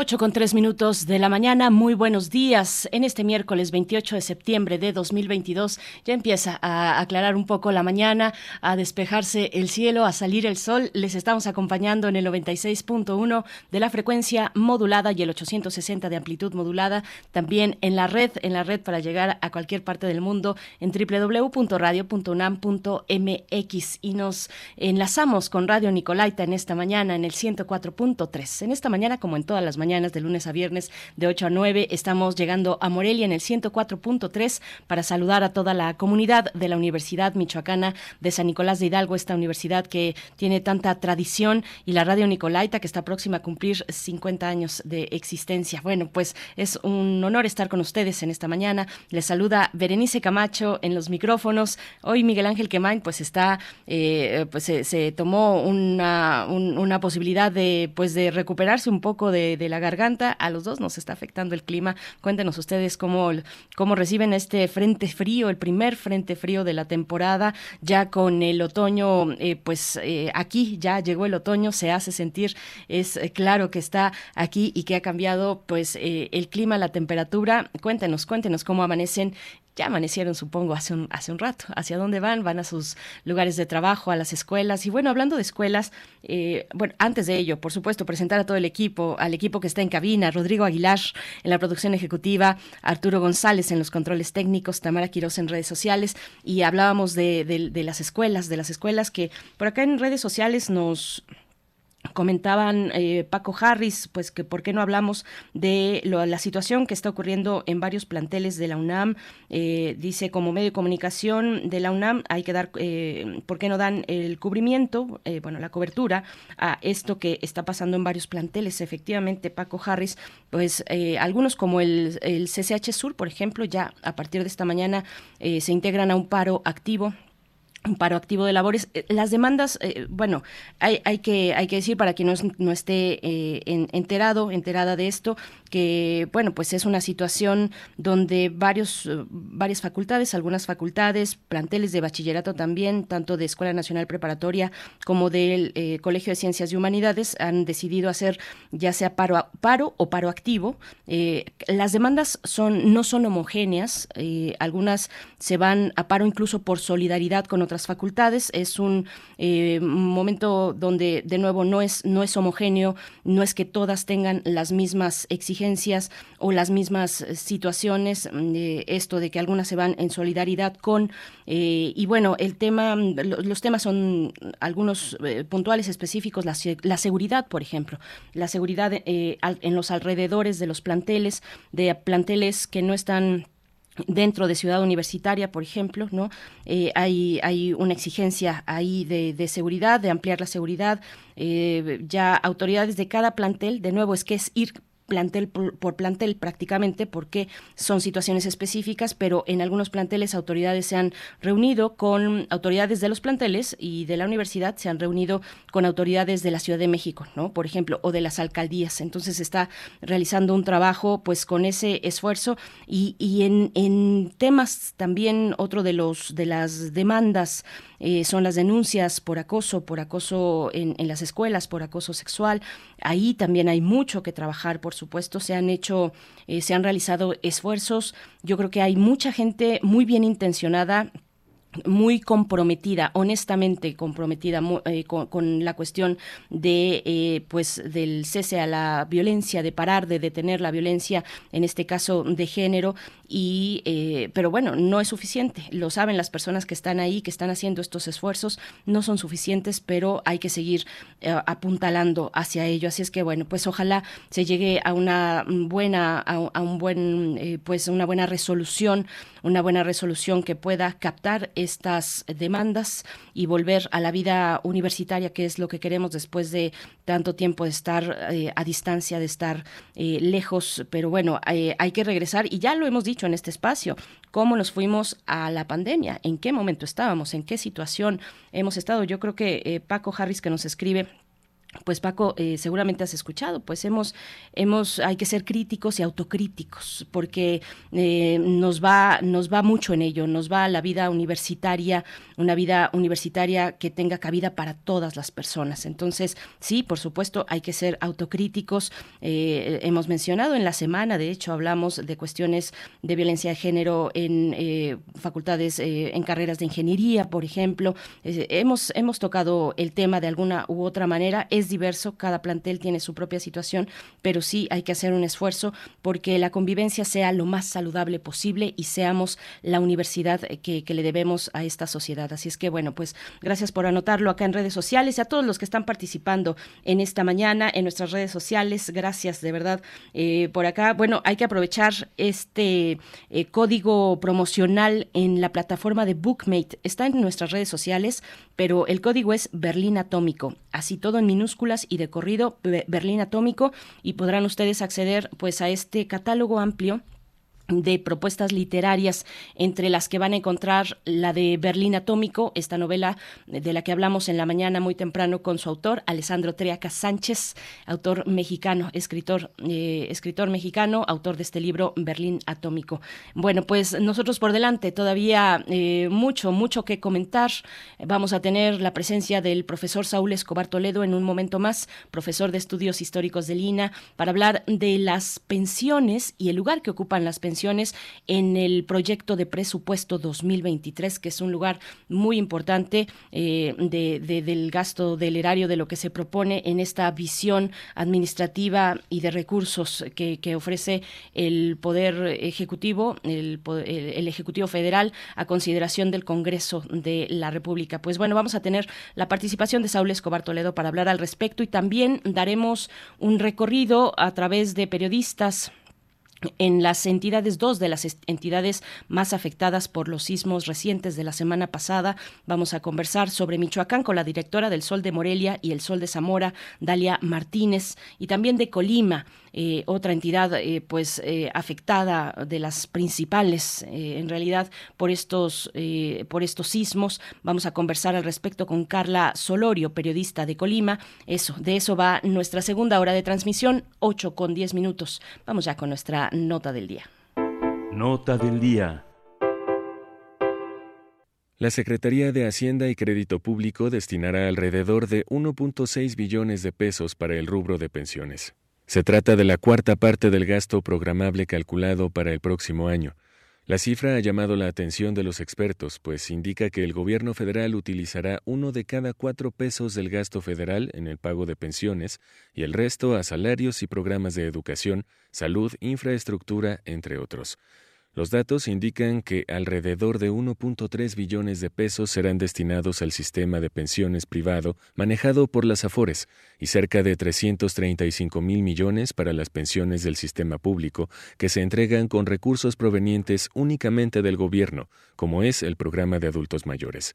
8 con 3 minutos de la mañana, muy buenos días. En este miércoles 28 de septiembre de 2022 ya empieza a aclarar un poco la mañana, a despejarse el cielo, a salir el sol. Les estamos acompañando en el 96.1 de la frecuencia modulada y el 860 de amplitud modulada. También en la red, en la red para llegar a cualquier parte del mundo en www.radio.unam.mx y nos enlazamos con Radio Nicolaita en esta mañana en el 104.3. En esta mañana, como en todas las mañanas, de lunes a viernes de 8 a 9. Estamos llegando a Morelia en el 104.3 para saludar a toda la comunidad de la Universidad Michoacana de San Nicolás de Hidalgo, esta universidad que tiene tanta tradición y la Radio Nicolaita que está próxima a cumplir 50 años de existencia. Bueno, pues es un honor estar con ustedes en esta mañana. Les saluda Berenice Camacho en los micrófonos. Hoy Miguel Ángel Quemain pues está, eh, pues se, tomó una, una posibilidad de, pues de recuperarse un poco de, de la garganta. A los dos nos está afectando el clima. Cuéntenos ustedes cómo, cómo reciben este frente frío, el primer frente frío de la temporada, ya con el otoño, eh, pues eh, aquí ya llegó el otoño, se hace sentir, es eh, claro que está aquí y que ha cambiado pues el clima, la temperatura. Cuéntenos, cuéntenos cómo amanecen ya amanecieron, supongo, hace un, hace un rato. ¿Hacia dónde van? Van a sus lugares de trabajo, a las escuelas. Y bueno, hablando de escuelas, eh, bueno, antes de ello, por supuesto, presentar a todo el equipo, al equipo que está en cabina, Rodrigo Aguilar en la producción ejecutiva, Arturo González en los controles técnicos, Tamara Quiroz en redes sociales. Y hablábamos de, de las escuelas, de las escuelas que por acá en redes sociales nos comentaban eh, Paco Harris, pues que por qué no hablamos de la situación que está ocurriendo en varios planteles de la UNAM. Eh, dice, como medio de comunicación de la UNAM hay que dar, eh, ¿por qué no dan el cubrimiento, bueno, la cobertura a esto que está pasando en varios planteles? Efectivamente, Paco Harris, pues algunos como el, el CCH Sur, por ejemplo, ya a partir de esta mañana se integran a un paro activo paro activo de labores. Eh, las demandas, eh, bueno, hay, hay, que, hay que decir para quien no, no esté eh, enterado, enterada de esto, que, bueno, pues es una situación donde varios, varias facultades, algunas facultades, planteles de bachillerato también, tanto de Escuela Nacional Preparatoria como del Colegio de Ciencias y Humanidades, han decidido hacer ya sea paro, paro o paro activo. las demandas son, no son homogéneas, algunas se van a paro incluso por solidaridad con otras facultades. Es un eh, momento donde, de nuevo, no es, no es homogéneo, no es que todas tengan las mismas exigencias o las mismas eh, situaciones. Mm, esto de que algunas se van en solidaridad con. Eh, y bueno, el tema, los temas son algunos puntuales específicos, la, la, seguridad, por ejemplo, la seguridad en los alrededores de los planteles, de planteles que no están dentro de Ciudad Universitaria, por ejemplo, ¿no? Eh, hay, hay una exigencia ahí de, de, seguridad, de ampliar la seguridad. Eh, ya autoridades de cada plantel, de nuevo, es que es ir plantel por, plantel prácticamente porque son situaciones específicas, pero en algunos planteles autoridades se han reunido con autoridades de los planteles y de la universidad se han reunido con autoridades de la Ciudad de México, ¿no? Por ejemplo, o de las alcaldías. Entonces se está realizando un trabajo pues con ese esfuerzo y, y en, en temas también otro de los de las demandas eh, son las denuncias por acoso, por acoso en, en, las escuelas, por acoso sexual. Ahí también hay mucho que trabajar, por supuesto. Se han hecho, eh, se han realizado esfuerzos. Yo creo que hay mucha gente muy bien intencionada muy comprometida, honestamente comprometida eh, con, la cuestión de eh, pues del cese a la violencia, de parar, de detener la violencia, en este caso de género, y eh, pero bueno, no es suficiente. Lo saben las personas que están ahí, que están haciendo estos esfuerzos, no son suficientes, pero hay que seguir apuntalando hacia ello. Así es que bueno, pues ojalá se llegue a una buena, a, un buen, pues una buena resolución, una buena resolución que pueda captar estas demandas y volver a la vida universitaria, que es lo que queremos después de tanto tiempo de estar eh, a distancia, de estar eh, lejos. Pero bueno, eh, hay que regresar y ya lo hemos dicho en este espacio, cómo nos fuimos a la pandemia, en qué momento estábamos, en qué situación hemos estado. Yo creo que Paco Harris que nos escribe pues Paco, eh, seguramente has escuchado, pues hemos, hemos, hay que ser críticos y autocríticos, porque eh, nos va, nos va mucho en ello, nos va la vida universitaria, una vida universitaria que tenga cabida para todas las personas. Entonces, sí, por supuesto, hay que ser autocríticos. Eh, hemos mencionado en la semana, de hecho, hablamos de cuestiones de violencia de género en facultades, en carreras de ingeniería, por ejemplo. hemos, hemos tocado el tema de alguna u otra manera es diverso, cada plantel tiene su propia situación, pero sí hay que hacer un esfuerzo porque la convivencia sea lo más saludable posible y seamos la universidad que, le debemos a esta sociedad. Así es que bueno, pues gracias por anotarlo acá en redes sociales y a todos los que están participando en esta mañana en nuestras redes sociales. Gracias de verdad eh, por acá. Bueno, hay que aprovechar este eh, código promocional en la plataforma de Bookmate. Está en nuestras redes sociales, pero el código es Berlín Atómico. Así todo en minúsculas y de corrido Berlín Atómico y podrán ustedes acceder pues a este catálogo amplio de propuestas literarias entre las que van a encontrar la de Berlín Atómico, esta novela de la que hablamos en la mañana muy temprano con su autor, Alessandro Triaca Sánchez, autor mexicano, escritor, eh, escritor mexicano, autor de este libro Berlín Atómico. Bueno, pues nosotros por delante todavía eh, mucho, mucho que comentar. Vamos a tener la presencia del profesor Saúl Escobar Toledo en un momento más, profesor de estudios históricos de Lina, para hablar de las pensiones y el lugar que ocupan las pensiones en el proyecto de presupuesto 2023, que es un lugar muy importante eh, del gasto del erario, de lo que se propone en esta visión administrativa y de recursos que, ofrece el Poder Ejecutivo, el Ejecutivo Federal, a consideración del Congreso de la República. Pues bueno, vamos a tener la participación de Saúl Escobar Toledo para hablar al respecto y también daremos un recorrido a través de periodistas en las entidades, dos de las entidades más afectadas por los sismos recientes de la semana pasada, vamos a conversar sobre Michoacán con la directora del Sol de Morelia y el Sol de Zamora, Dalia Martínez, y también de Colima, eh, otra entidad eh, pues eh, afectada de las principales en realidad por estos por estos sismos. Vamos a conversar al respecto con Carla Solorio, periodista de Colima. Eso, de eso va nuestra segunda hora de transmisión, 8 con 10 minutos. Vamos ya con nuestra nota del día. Nota del día. La Secretaría de Hacienda y Crédito Público destinará alrededor de 1.6 billones de pesos para el rubro de pensiones. Se trata de la cuarta parte del gasto programable calculado para el próximo año. La cifra ha llamado la atención de los expertos, pues indica que el gobierno federal utilizará uno de cada cuatro pesos del gasto federal en el pago de pensiones y el resto a salarios y programas de educación, salud, infraestructura, entre otros. Los datos indican que alrededor de 1.3 billones de pesos serán destinados al sistema de pensiones privado manejado por las AFORES y cerca de 335 mil millones para las pensiones del sistema público que se entregan con recursos provenientes únicamente del gobierno, como es el programa de adultos mayores.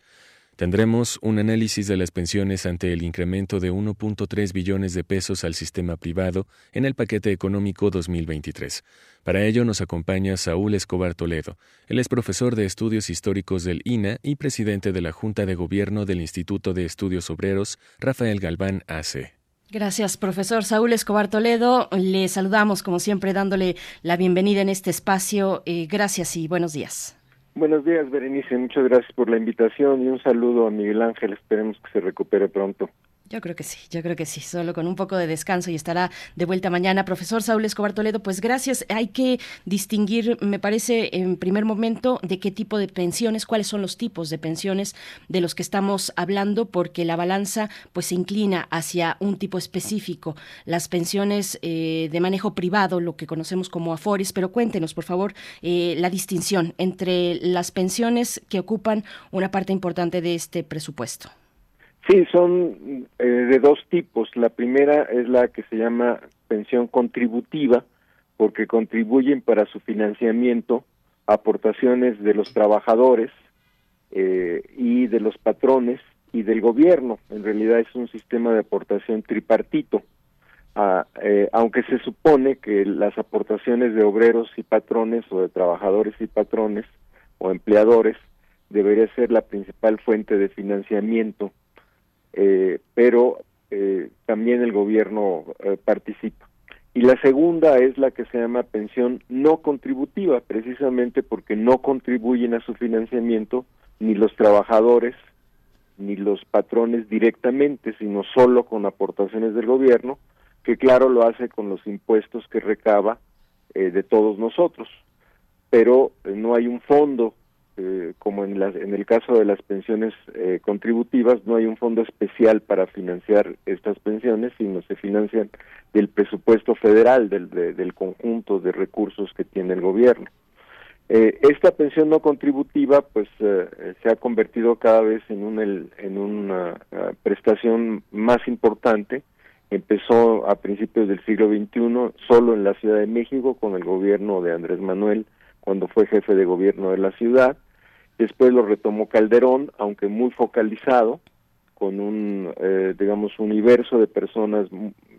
Tendremos un análisis de las pensiones ante el incremento de 1.3 billones de pesos al sistema privado en el paquete económico 2023. Para ello nos acompaña Saúl Escobar Toledo. Él es profesor de estudios históricos del INA y presidente de la Junta de Gobierno del Instituto de Estudios Obreros, Rafael Galván AC. Gracias, profesor Saúl Escobar Toledo. Le saludamos, como siempre, dándole la bienvenida en este espacio. Eh, gracias y buenos días. Buenos días, Berenice. Muchas gracias por la invitación y un saludo a Miguel Ángel. Esperemos que se recupere pronto. Yo creo que sí, yo creo que sí, solo con un poco de descanso y estará de vuelta mañana. Profesor Saúl Escobar Toledo, pues gracias. Hay que distinguir, me parece, en primer momento, de qué tipo de pensiones, cuáles son los tipos de pensiones de los que estamos hablando, porque la balanza pues se inclina hacia un tipo específico, las pensiones eh, de manejo privado, lo que conocemos como AFORES, pero cuéntenos, por favor, eh, la distinción entre las pensiones que ocupan una parte importante de este presupuesto. Sí, son eh, de dos tipos. La primera es la que se llama pensión contributiva, porque contribuyen para su financiamiento aportaciones de los trabajadores eh, y de los patrones y del gobierno. En realidad es un sistema de aportación tripartito, ah, eh, aunque se supone que las aportaciones de obreros y patrones o de trabajadores y patrones o empleadores debería ser la principal fuente de financiamiento eh, pero eh, también el gobierno eh, participa. Y la segunda es la que se llama pensión no contributiva, precisamente porque no contribuyen a su financiamiento ni los trabajadores ni los patrones directamente, sino solo con aportaciones del gobierno, que claro lo hace con los impuestos que recaba de todos nosotros. Pero no hay un fondo eh, como en, en el caso de las pensiones eh, contributivas, no hay un fondo especial para financiar estas pensiones, sino se financian del presupuesto federal, del, del conjunto de recursos que tiene el gobierno. Eh, esta pensión no contributiva, pues, se ha convertido cada vez en, un, en una prestación más importante. Empezó a principios del siglo XXI solo en la Ciudad de México con el gobierno de Andrés Manuel cuando fue jefe de gobierno de la ciudad Después lo retomó Calderón, aunque muy focalizado, con un, eh, digamos, universo de personas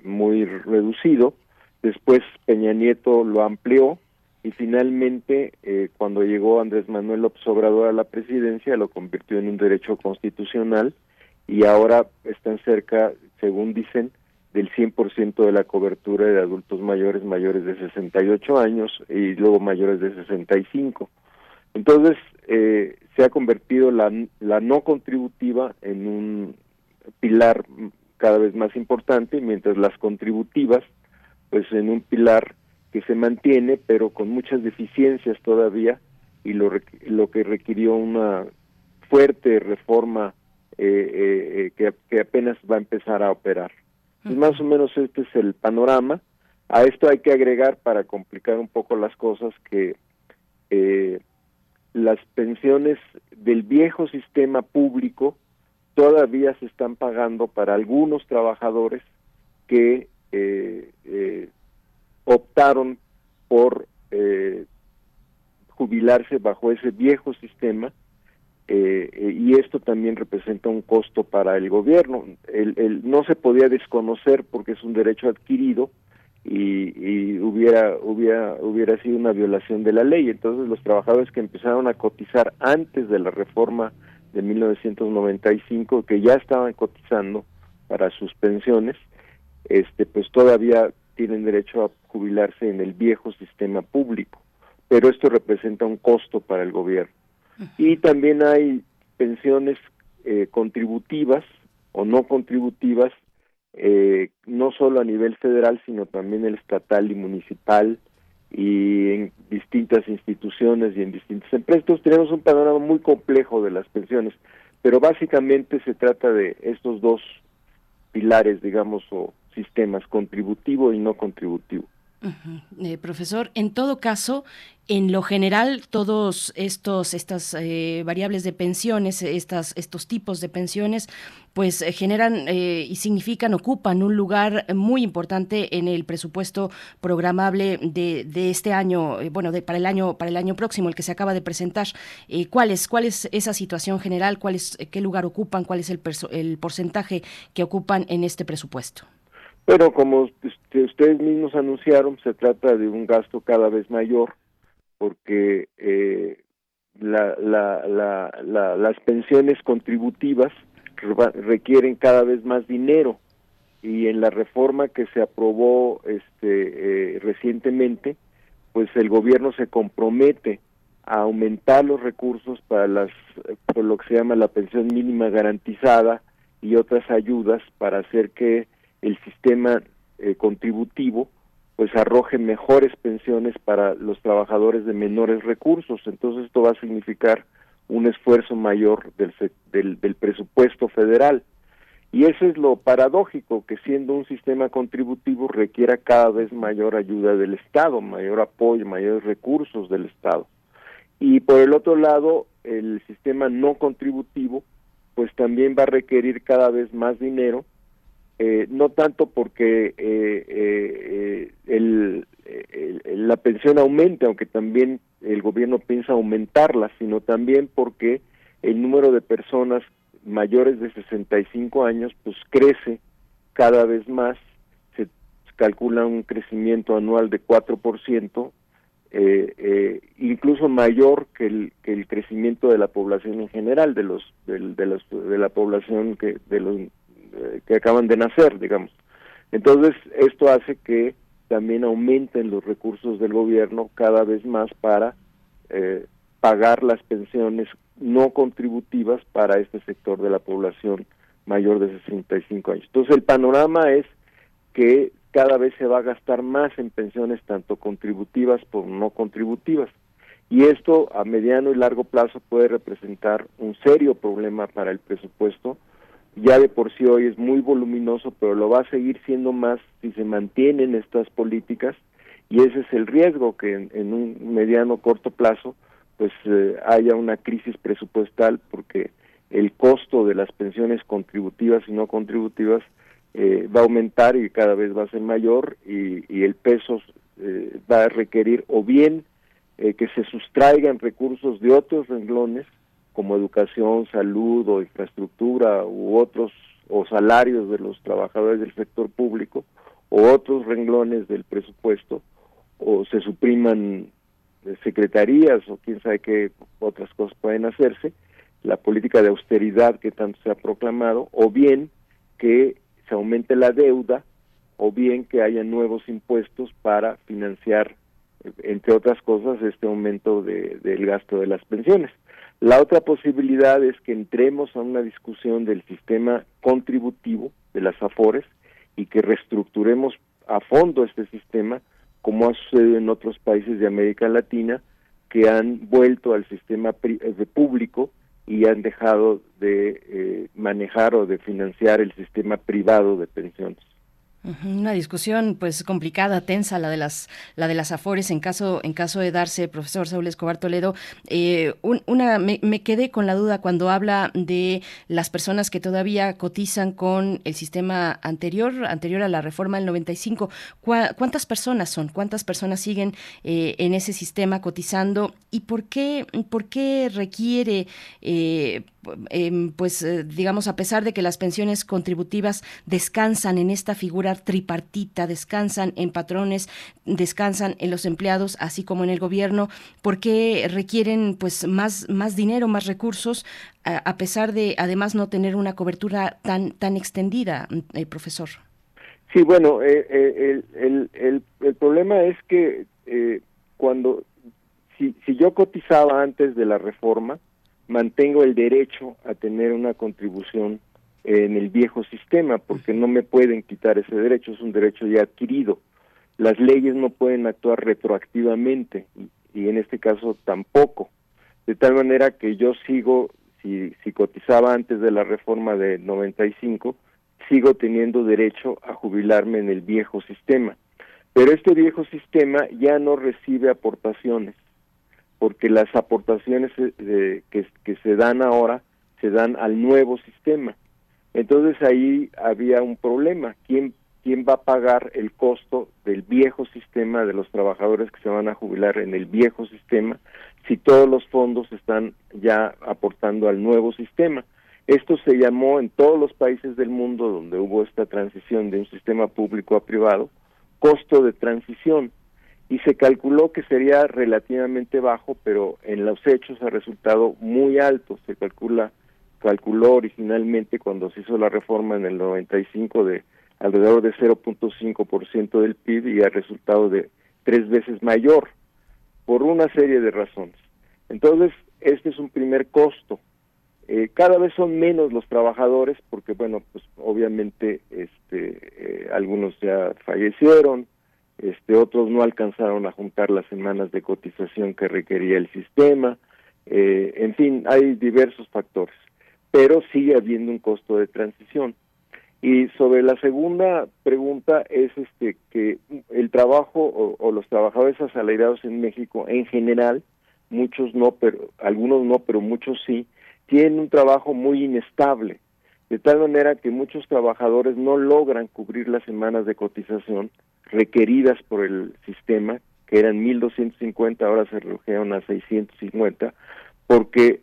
muy reducido. Después Peña Nieto lo amplió y finalmente, eh, cuando llegó Andrés Manuel López Obrador a la presidencia, lo convirtió en un derecho constitucional y ahora están cerca, según dicen, del 100% de la cobertura de adultos mayores mayores de 68 años y luego mayores de 65. Entonces, eh, se ha convertido la, la no contributiva en un pilar cada vez más importante, mientras las contributivas, pues en un pilar que se mantiene, pero con muchas deficiencias todavía, y lo, lo que requirió una fuerte reforma eh, eh, que, que, apenas va a empezar a operar. Pues más o menos este es el panorama. A esto hay que agregar, para complicar un poco las cosas, que eh, las pensiones del viejo sistema público todavía se están pagando para algunos trabajadores que eh, eh, optaron por eh, jubilarse bajo ese viejo sistema y esto también representa un costo para el gobierno. el, no se podía desconocer porque es un derecho adquirido y, hubiera hubiera hubiera sido una violación de la ley. Entonces los trabajadores que empezaron a cotizar antes de la reforma de 1995 que ya estaban cotizando para sus pensiones este pues todavía tienen derecho a jubilarse en el viejo sistema público. Pero esto representa un costo para el gobierno. Y también hay pensiones eh, contributivas o no contributivas eh, no solo a nivel federal, sino también el estatal y municipal y en distintas instituciones y en distintas empresas. Entonces tenemos un panorama muy complejo de las pensiones, pero básicamente se trata de estos dos pilares, digamos, o sistemas, contributivo y no contributivo. Eh, profesor, en todo caso, en lo general, todos estos estas eh, variables de pensiones, estas, estos tipos de pensiones, pues eh, generan y significan, ocupan un lugar muy importante en el presupuesto programable de, de este año, bueno, de, para el año para el año próximo, el que se acaba de presentar. ¿cuál es cuál es esa situación general? ¿Cuál es qué lugar ocupan? ¿Cuál es el porcentaje que ocupan en este presupuesto? Pero como este, ustedes mismos anunciaron, se trata de un gasto cada vez mayor porque eh, la, la, la, las pensiones contributivas requieren cada vez más dinero. Y en la reforma que se aprobó este, eh, recientemente, pues el gobierno se compromete a aumentar los recursos para las por lo que se llama la pensión mínima garantizada y otras ayudas para hacer que el sistema eh, contributivo pues arroje mejores pensiones para los trabajadores de menores recursos. Entonces esto va a significar un esfuerzo mayor del, del, del, presupuesto federal. Y eso es lo paradójico, que siendo un sistema contributivo requiera cada vez mayor ayuda del Estado, mayor apoyo, mayores recursos del Estado. Y por el otro lado, el sistema no contributivo, pues también va a requerir cada vez más dinero eh, no tanto porque eh, eh, la pensión aumente, aunque también el gobierno piensa aumentarla, sino también porque el número de personas mayores de 65 años pues crece cada vez más, se calcula un crecimiento anual de 4%, eh, incluso mayor que el, que el crecimiento de la población en general, de los, de, de, los, de la población que de los eh, que acaban de nacer, digamos. Entonces, esto hace que también aumenten los recursos del gobierno cada vez más para eh, pagar las pensiones no contributivas para este sector de la población mayor de 65 años. Entonces, el panorama es que cada vez se va a gastar más en pensiones tanto contributivas como no contributivas. Y esto a mediano y largo plazo puede representar un serio problema para el presupuesto ya de por sí hoy es muy voluminoso, pero lo va a seguir siendo más si se mantienen estas políticas y ese es el riesgo que en, un mediano corto plazo pues eh, haya una crisis presupuestal porque el costo de las pensiones contributivas y no contributivas eh, va a aumentar y cada vez va a ser mayor y, el peso eh, va a requerir o bien que se sustraigan recursos de otros renglones como educación, salud o infraestructura u otros o salarios de los trabajadores del sector público o otros renglones del presupuesto o se supriman secretarías o quién sabe qué otras cosas pueden hacerse, la política de austeridad que tanto se ha proclamado, o bien que se aumente la deuda, o bien que haya nuevos impuestos para financiar, entre otras cosas, este aumento de, del gasto de las pensiones. La otra posibilidad es que entremos a una discusión del sistema contributivo de las AFORES y que reestructuremos a fondo este sistema, como ha sucedido en otros países de América Latina, que han vuelto al sistema eh, público y han dejado de eh, manejar o de financiar el sistema privado de pensiones. Una discusión pues complicada, tensa, la de las la de las afores en caso en caso de darse, profesor Saúl Escobar Toledo. Eh, una me, quedé con la duda cuando habla de las personas que todavía cotizan con el sistema anterior anterior a la reforma del 95. ¿Cuántas personas son? ¿Cuántas personas siguen eh, en ese sistema cotizando y por qué por qué requiere eh, Em, pues eh, digamos, a pesar de que las pensiones contributivas descansan en esta figura tripartita, descansan en patrones, descansan en los empleados, así como en el gobierno, porque requieren pues más, más dinero, más recursos, a, pesar de además no tener una cobertura tan, tan extendida, eh, profesor. Sí, bueno, eh, el, el, el, problema es que cuando, si, si yo cotizaba antes de la reforma, mantengo el derecho a tener una contribución en el viejo sistema, porque no me pueden quitar ese derecho, es un derecho ya adquirido. Las leyes no pueden actuar retroactivamente y, en este caso tampoco. De tal manera que yo sigo, si, si cotizaba antes de la reforma de 95, sigo teniendo derecho a jubilarme en el viejo sistema. Pero este viejo sistema ya no recibe aportaciones, porque las aportaciones eh, que, que se dan ahora se dan al nuevo sistema. Entonces ahí había un problema. ¿Quién, ¿Quién va a pagar el costo del viejo sistema de los trabajadores que se van a jubilar en el viejo sistema si todos los fondos están ya aportando al nuevo sistema? Esto se llamó en todos los países del mundo donde hubo esta transición de un sistema público a privado, costo de transición y se calculó que sería relativamente bajo, pero en los hechos ha resultado muy alto. Se calcula calculó originalmente cuando se hizo la reforma en el 95 de alrededor de 0.5% del PIB y ha resultado de tres veces mayor por una serie de razones. Entonces, este es un primer costo. Eh, cada vez son menos los trabajadores porque, bueno, pues obviamente este, eh, algunos ya fallecieron, este, otros no alcanzaron a juntar las semanas de cotización que requería el sistema, eh, en fin, hay diversos factores pero sigue habiendo un costo de transición. Y sobre la segunda pregunta es este que el trabajo o, los trabajadores asalariados en México en general, muchos no, pero algunos no, pero muchos sí, tienen un trabajo muy inestable, de tal manera que muchos trabajadores no logran cubrir las semanas de cotización requeridas por el sistema, que eran 1.250, ahora se redujeron a 650, porque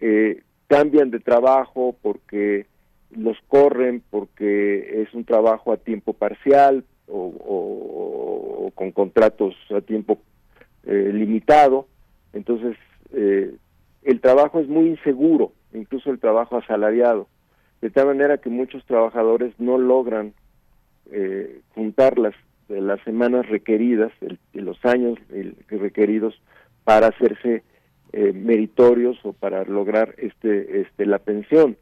eh, cambian de trabajo porque los corren, porque es un trabajo a tiempo parcial o, con contratos a tiempo eh, limitado. Entonces, eh, el trabajo es muy inseguro, incluso el trabajo asalariado, de tal manera que muchos trabajadores no logran eh, juntar las, las semanas requeridas, los años requeridos para hacerse eh, meritorios o para lograr este, este la pensión.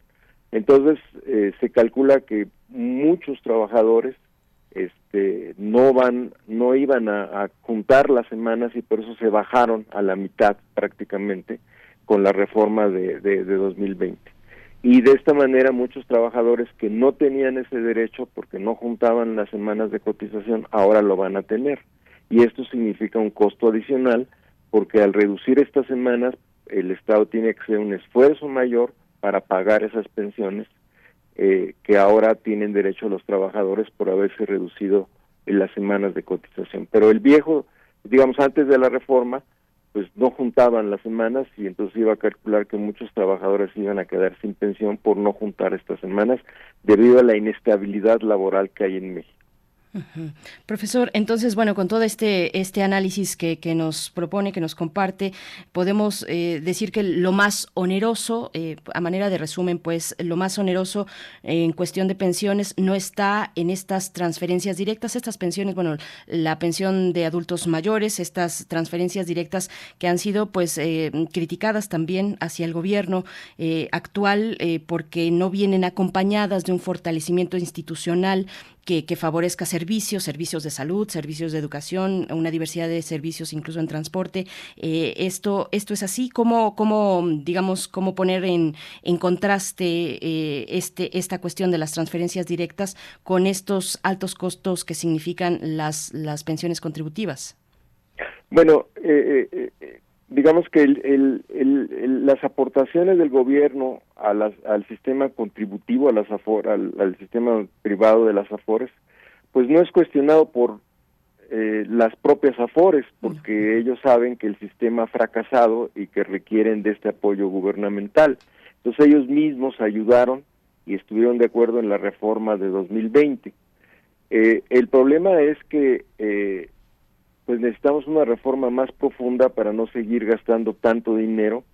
Entonces eh, se calcula que muchos trabajadores este, no van, no iban a, juntar las semanas y por eso se bajaron a la mitad prácticamente con la reforma de, de, de 2020. Y de esta manera muchos trabajadores que no tenían ese derecho porque no juntaban las semanas de cotización ahora lo van a tener. Y esto significa un costo adicional porque al reducir estas semanas el Estado tiene que hacer un esfuerzo mayor para pagar esas pensiones eh, que ahora tienen derecho los trabajadores por haberse reducido las semanas de cotización. Pero el viejo, digamos, antes de la reforma, pues no juntaban las semanas y entonces iba a calcular que muchos trabajadores iban a quedar sin pensión por no juntar estas semanas debido a la inestabilidad laboral que hay en México. Profesor, entonces, bueno, con todo este, este análisis que, que nos propone, que nos comparte, podemos eh, decir que lo más oneroso, eh, a manera de resumen, pues lo más oneroso en cuestión de pensiones no está en estas transferencias directas, estas pensiones, bueno, la pensión de adultos mayores, estas transferencias directas que han sido pues eh, criticadas también hacia el gobierno actual porque no vienen acompañadas de un fortalecimiento institucional que, favorezca servicios, servicios de salud, servicios de educación, una diversidad de servicios incluso en transporte. Eh, esto, esto es así, ¿cómo, cómo digamos, cómo poner en, en contraste eh, este, esta cuestión de las transferencias directas con estos altos costos que significan las, las pensiones contributivas? Bueno, eh, digamos que el, las aportaciones del gobierno a las, al sistema contributivo, a las al, sistema privado de las AFORES, pues no es cuestionado por eh, las propias AFORES, porque ellos saben que el sistema ha fracasado y que requieren de este apoyo gubernamental. Entonces ellos mismos ayudaron y estuvieron de acuerdo en la reforma de 2020. Eh, el problema es que eh, pues necesitamos una reforma más profunda para no seguir gastando tanto dinero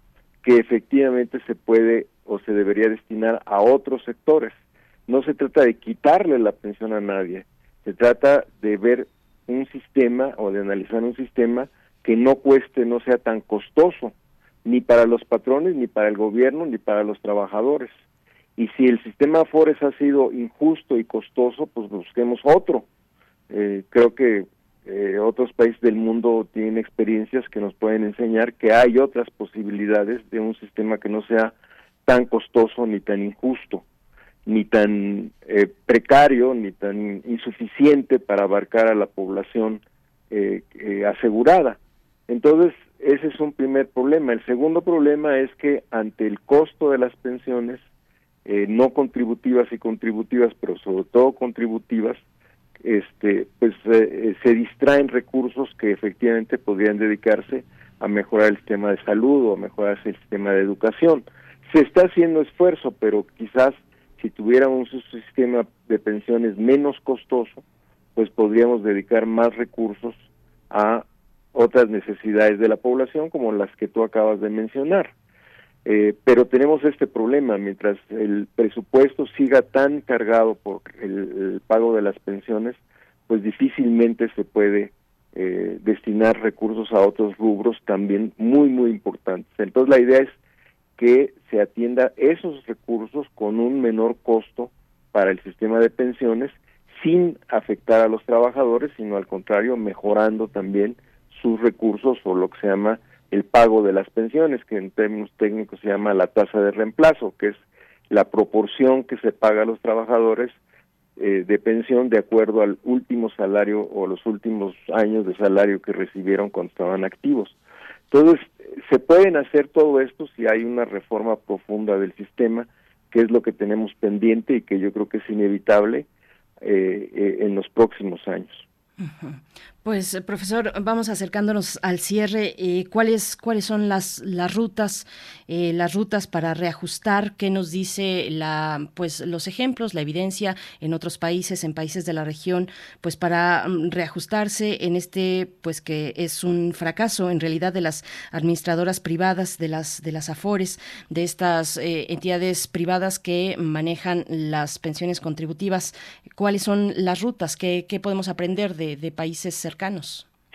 que efectivamente se puede o se debería destinar a otros sectores. No se trata de quitarle la pensión a nadie, se trata de ver un sistema o de analizar un sistema que no cueste, no sea tan costoso, ni para los patrones, ni para el gobierno, ni para los trabajadores. Y si el sistema Afores ha sido injusto y costoso, pues busquemos otro. Eh, creo que eh, otros países del mundo tienen experiencias que nos pueden enseñar que hay otras posibilidades de un sistema que no sea tan costoso ni tan injusto. ni tan eh, precario ni tan insuficiente para abarcar a la población eh, eh, asegurada. Entonces, ese es un primer problema. El segundo problema es que ante el costo de las pensiones, no contributivas y contributivas, pero sobre todo contributivas, este, pues se distraen recursos que efectivamente podrían dedicarse a mejorar el sistema de salud o a mejorar el sistema de educación. Se está haciendo esfuerzo, pero quizás si tuviéramos un sistema de pensiones menos costoso, pues podríamos dedicar más recursos a otras necesidades de la población como las que tú acabas de mencionar. Eh, pero tenemos este problema, mientras el presupuesto siga tan cargado por el, pago de las pensiones, pues difícilmente se puede eh, destinar recursos a otros rubros también muy, muy importantes. Entonces la idea es que se atienda esos recursos con un menor costo para el sistema de pensiones sin afectar a los trabajadores, sino al contrario, mejorando también sus recursos o lo que se llama el pago de las pensiones, que en términos técnicos se llama la tasa de reemplazo, que es la proporción que se paga a los trabajadores eh, de pensión de acuerdo al último salario o los últimos años de salario que recibieron cuando estaban activos. Entonces, se pueden hacer todo esto si hay una reforma profunda del sistema, que es lo que tenemos pendiente y que yo creo que es inevitable eh, eh, en los próximos años. Pues, eh, profesor, vamos acercándonos al cierre. Eh, ¿cuáles, ¿Cuáles son las, las rutas, eh, las rutas para reajustar? ¿Qué nos dice la, pues, los ejemplos, la evidencia en otros países, en países de la región, pues, para mm, reajustarse en este, pues, que es un fracaso en realidad de las administradoras privadas, de las, de las afores, de estas entidades privadas que manejan las pensiones contributivas? ¿Cuáles son las rutas? ¿Qué, qué podemos aprender de, de países cercanos?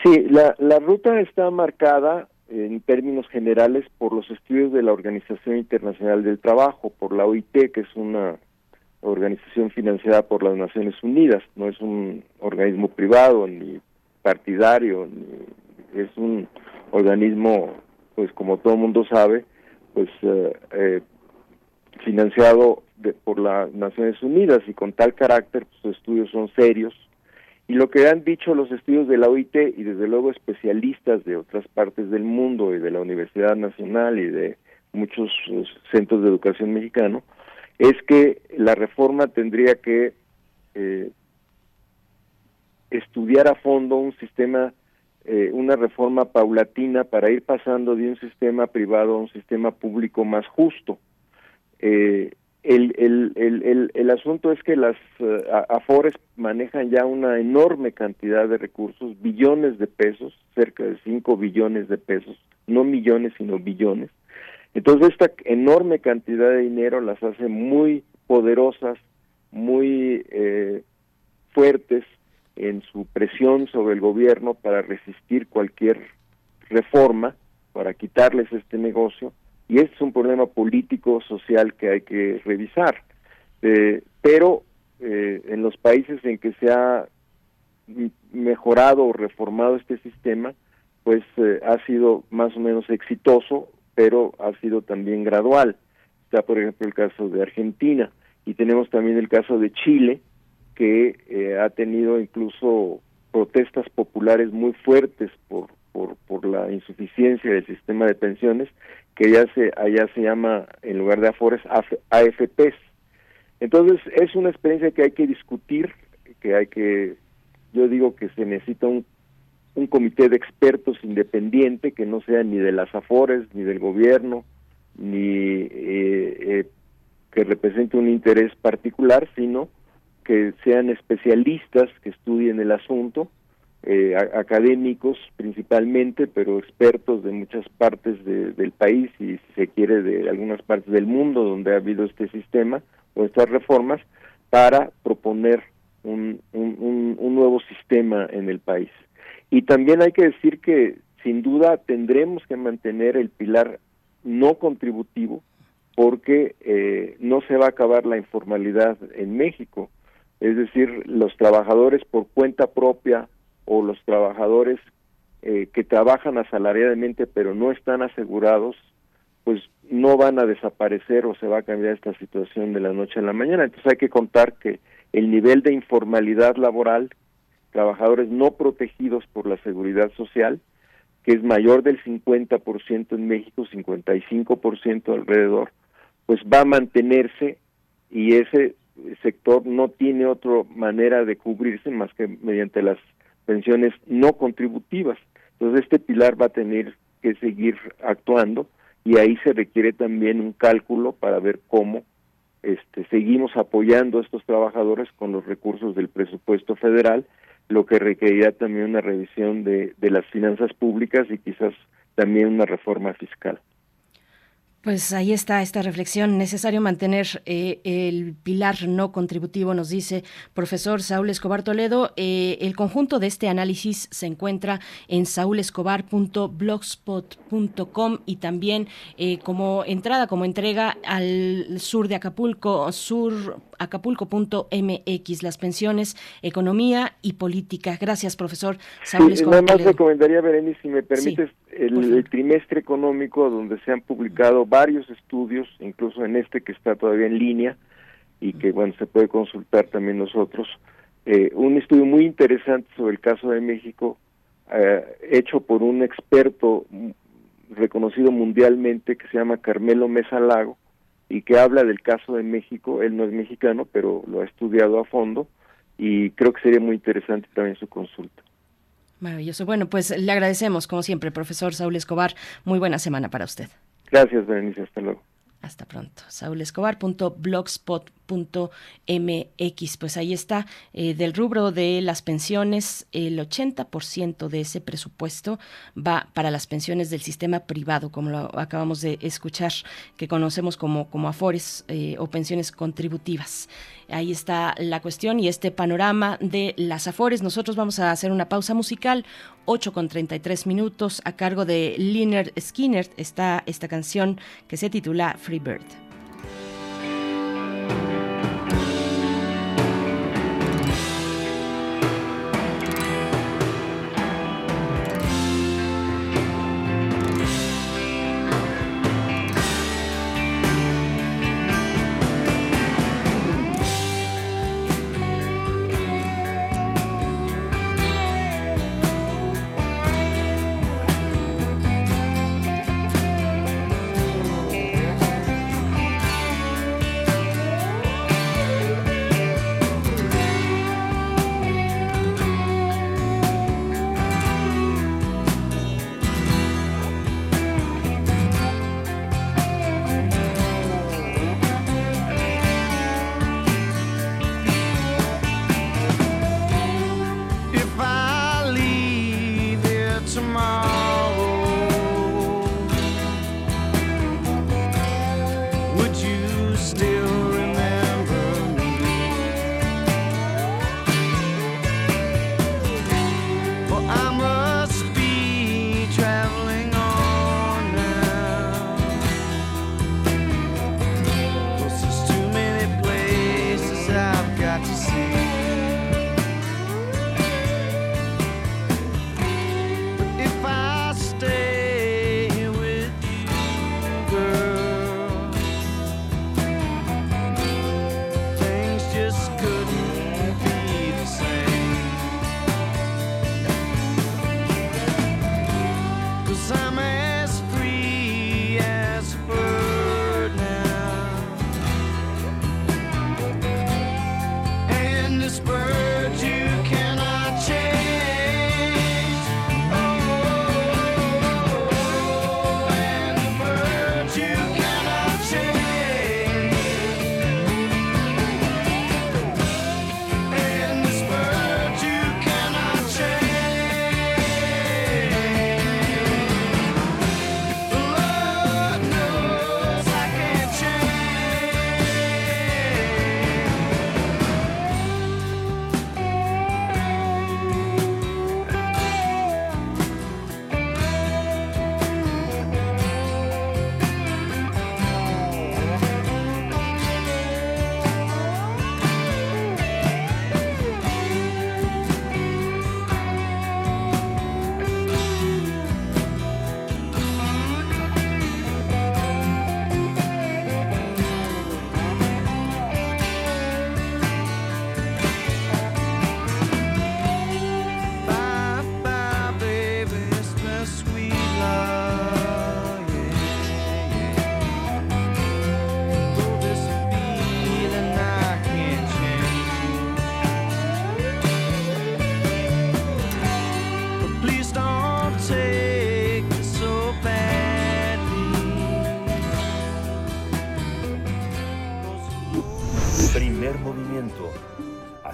Sí, la, ruta está marcada en términos generales por los estudios de la Organización Internacional del Trabajo, por la OIT, que es una organización financiada por las Naciones Unidas, no es un organismo privado ni partidario, ni, es un organismo, pues como todo mundo sabe, pues eh, eh, financiado por las Naciones Unidas. Y con tal carácter, pues, sus estudios son serios, y lo que han dicho los estudios de la OIT y desde luego especialistas de otras partes del mundo y de la Universidad Nacional y de muchos eh, centros de educación mexicano, es que la reforma tendría que eh, estudiar a fondo un sistema, eh, una reforma paulatina para ir pasando de un sistema privado a un sistema público más justo. Eh, el, el, el, el, asunto es que las eh, AFORES manejan ya una enorme cantidad de recursos, billones de pesos, cerca de 5 billones de pesos, no millones, sino billones. Entonces esta enorme cantidad de dinero las hace muy poderosas, muy eh, fuertes en su presión sobre el gobierno para resistir cualquier reforma, para quitarles este negocio y este es un problema político, social que hay que revisar. Eh, pero eh, en los países en que se ha mejorado o reformado este sistema, pues eh, ha sido más o menos exitoso, pero ha sido también gradual. Está, por ejemplo, el caso de Argentina y tenemos también el caso de Chile, que ha tenido incluso protestas populares muy fuertes por, por, por la insuficiencia del sistema de pensiones que ya se, allá se llama, en lugar de AFORES, AFPs. Entonces, es una experiencia que hay que discutir, que hay que, yo digo que se necesita un, un comité de expertos independiente que no sea ni de las AFORES, ni del gobierno, ni eh, eh, que represente un interés particular, sino que sean especialistas que estudien el asunto eh, académicos principalmente, pero expertos de muchas partes del país y si se quiere de algunas partes del mundo donde ha habido este sistema o estas reformas para proponer un, un, un nuevo sistema en el país. Y también hay que decir que sin duda tendremos que mantener el pilar no contributivo porque eh, no se va a acabar la informalidad en México. Es decir, los trabajadores por cuenta propia o los trabajadores eh, que trabajan asalariadamente pero no están asegurados pues no van a desaparecer o se va a cambiar esta situación de la noche a la mañana. Entonces hay que contar que el nivel de informalidad laboral, trabajadores no protegidos por la seguridad social, que es mayor del 50% en México, 55% alrededor, pues va a mantenerse y ese sector no tiene otra manera de cubrirse más que mediante las pensiones no contributivas. Entonces este pilar va a tener que seguir actuando y ahí se requiere también un cálculo para ver cómo este, seguimos apoyando a estos trabajadores con los recursos del presupuesto federal, lo que requerirá también una revisión de, de las finanzas públicas y quizás también una reforma fiscal. Pues ahí está esta reflexión. Necesario mantener eh, el pilar no contributivo, nos dice profesor Saúl Escobar Toledo. Eh, el conjunto de este análisis se encuentra en saulescobar.blogspot.com y también eh, como entrada, como entrega al sur de Acapulco, sur acapulco.mx, las pensiones, economía y política. Gracias, profesor Saúl Escobar. Nada más recomendaría, Berenice, si me permites, el, trimestre económico donde se han publicado varios estudios, incluso en este que está todavía en línea y que, bueno, se puede consultar también nosotros. Eh, un estudio muy interesante sobre el caso de México, eh, hecho por un experto reconocido mundialmente que se llama Carmelo Mesa Lago, y que habla del caso de México. Él no es mexicano, pero lo ha estudiado a fondo y creo que sería muy interesante también su consulta. Maravilloso. Bueno, pues le agradecemos, como siempre, profesor Saúl Escobar. Muy buena semana para usted. Gracias, Berenice. Hasta luego. Hasta pronto. Pues ahí está, eh, del rubro de las pensiones, el 80% de ese presupuesto va para las pensiones del sistema privado, como lo acabamos de escuchar, que conocemos como, como AFORES eh, o pensiones contributivas. Ahí está la cuestión y este panorama de las Afores. Nosotros vamos a hacer una pausa musical, 8 con 33 minutos, a cargo de Liner Skinner. Está esta canción que se titula Free Bird.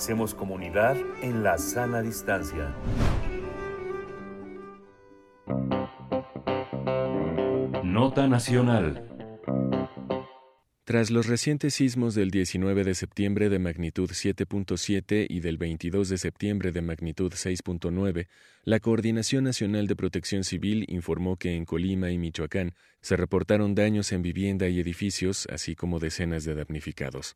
Hacemos comunidad en la sana distancia. Nota Nacional. Tras los recientes sismos del 19 de septiembre de magnitud 7.7 y del 22 de septiembre de magnitud 6.9, la Coordinación Nacional de Protección Civil informó que en Colima y Michoacán se reportaron daños en vivienda y edificios, así como decenas de damnificados.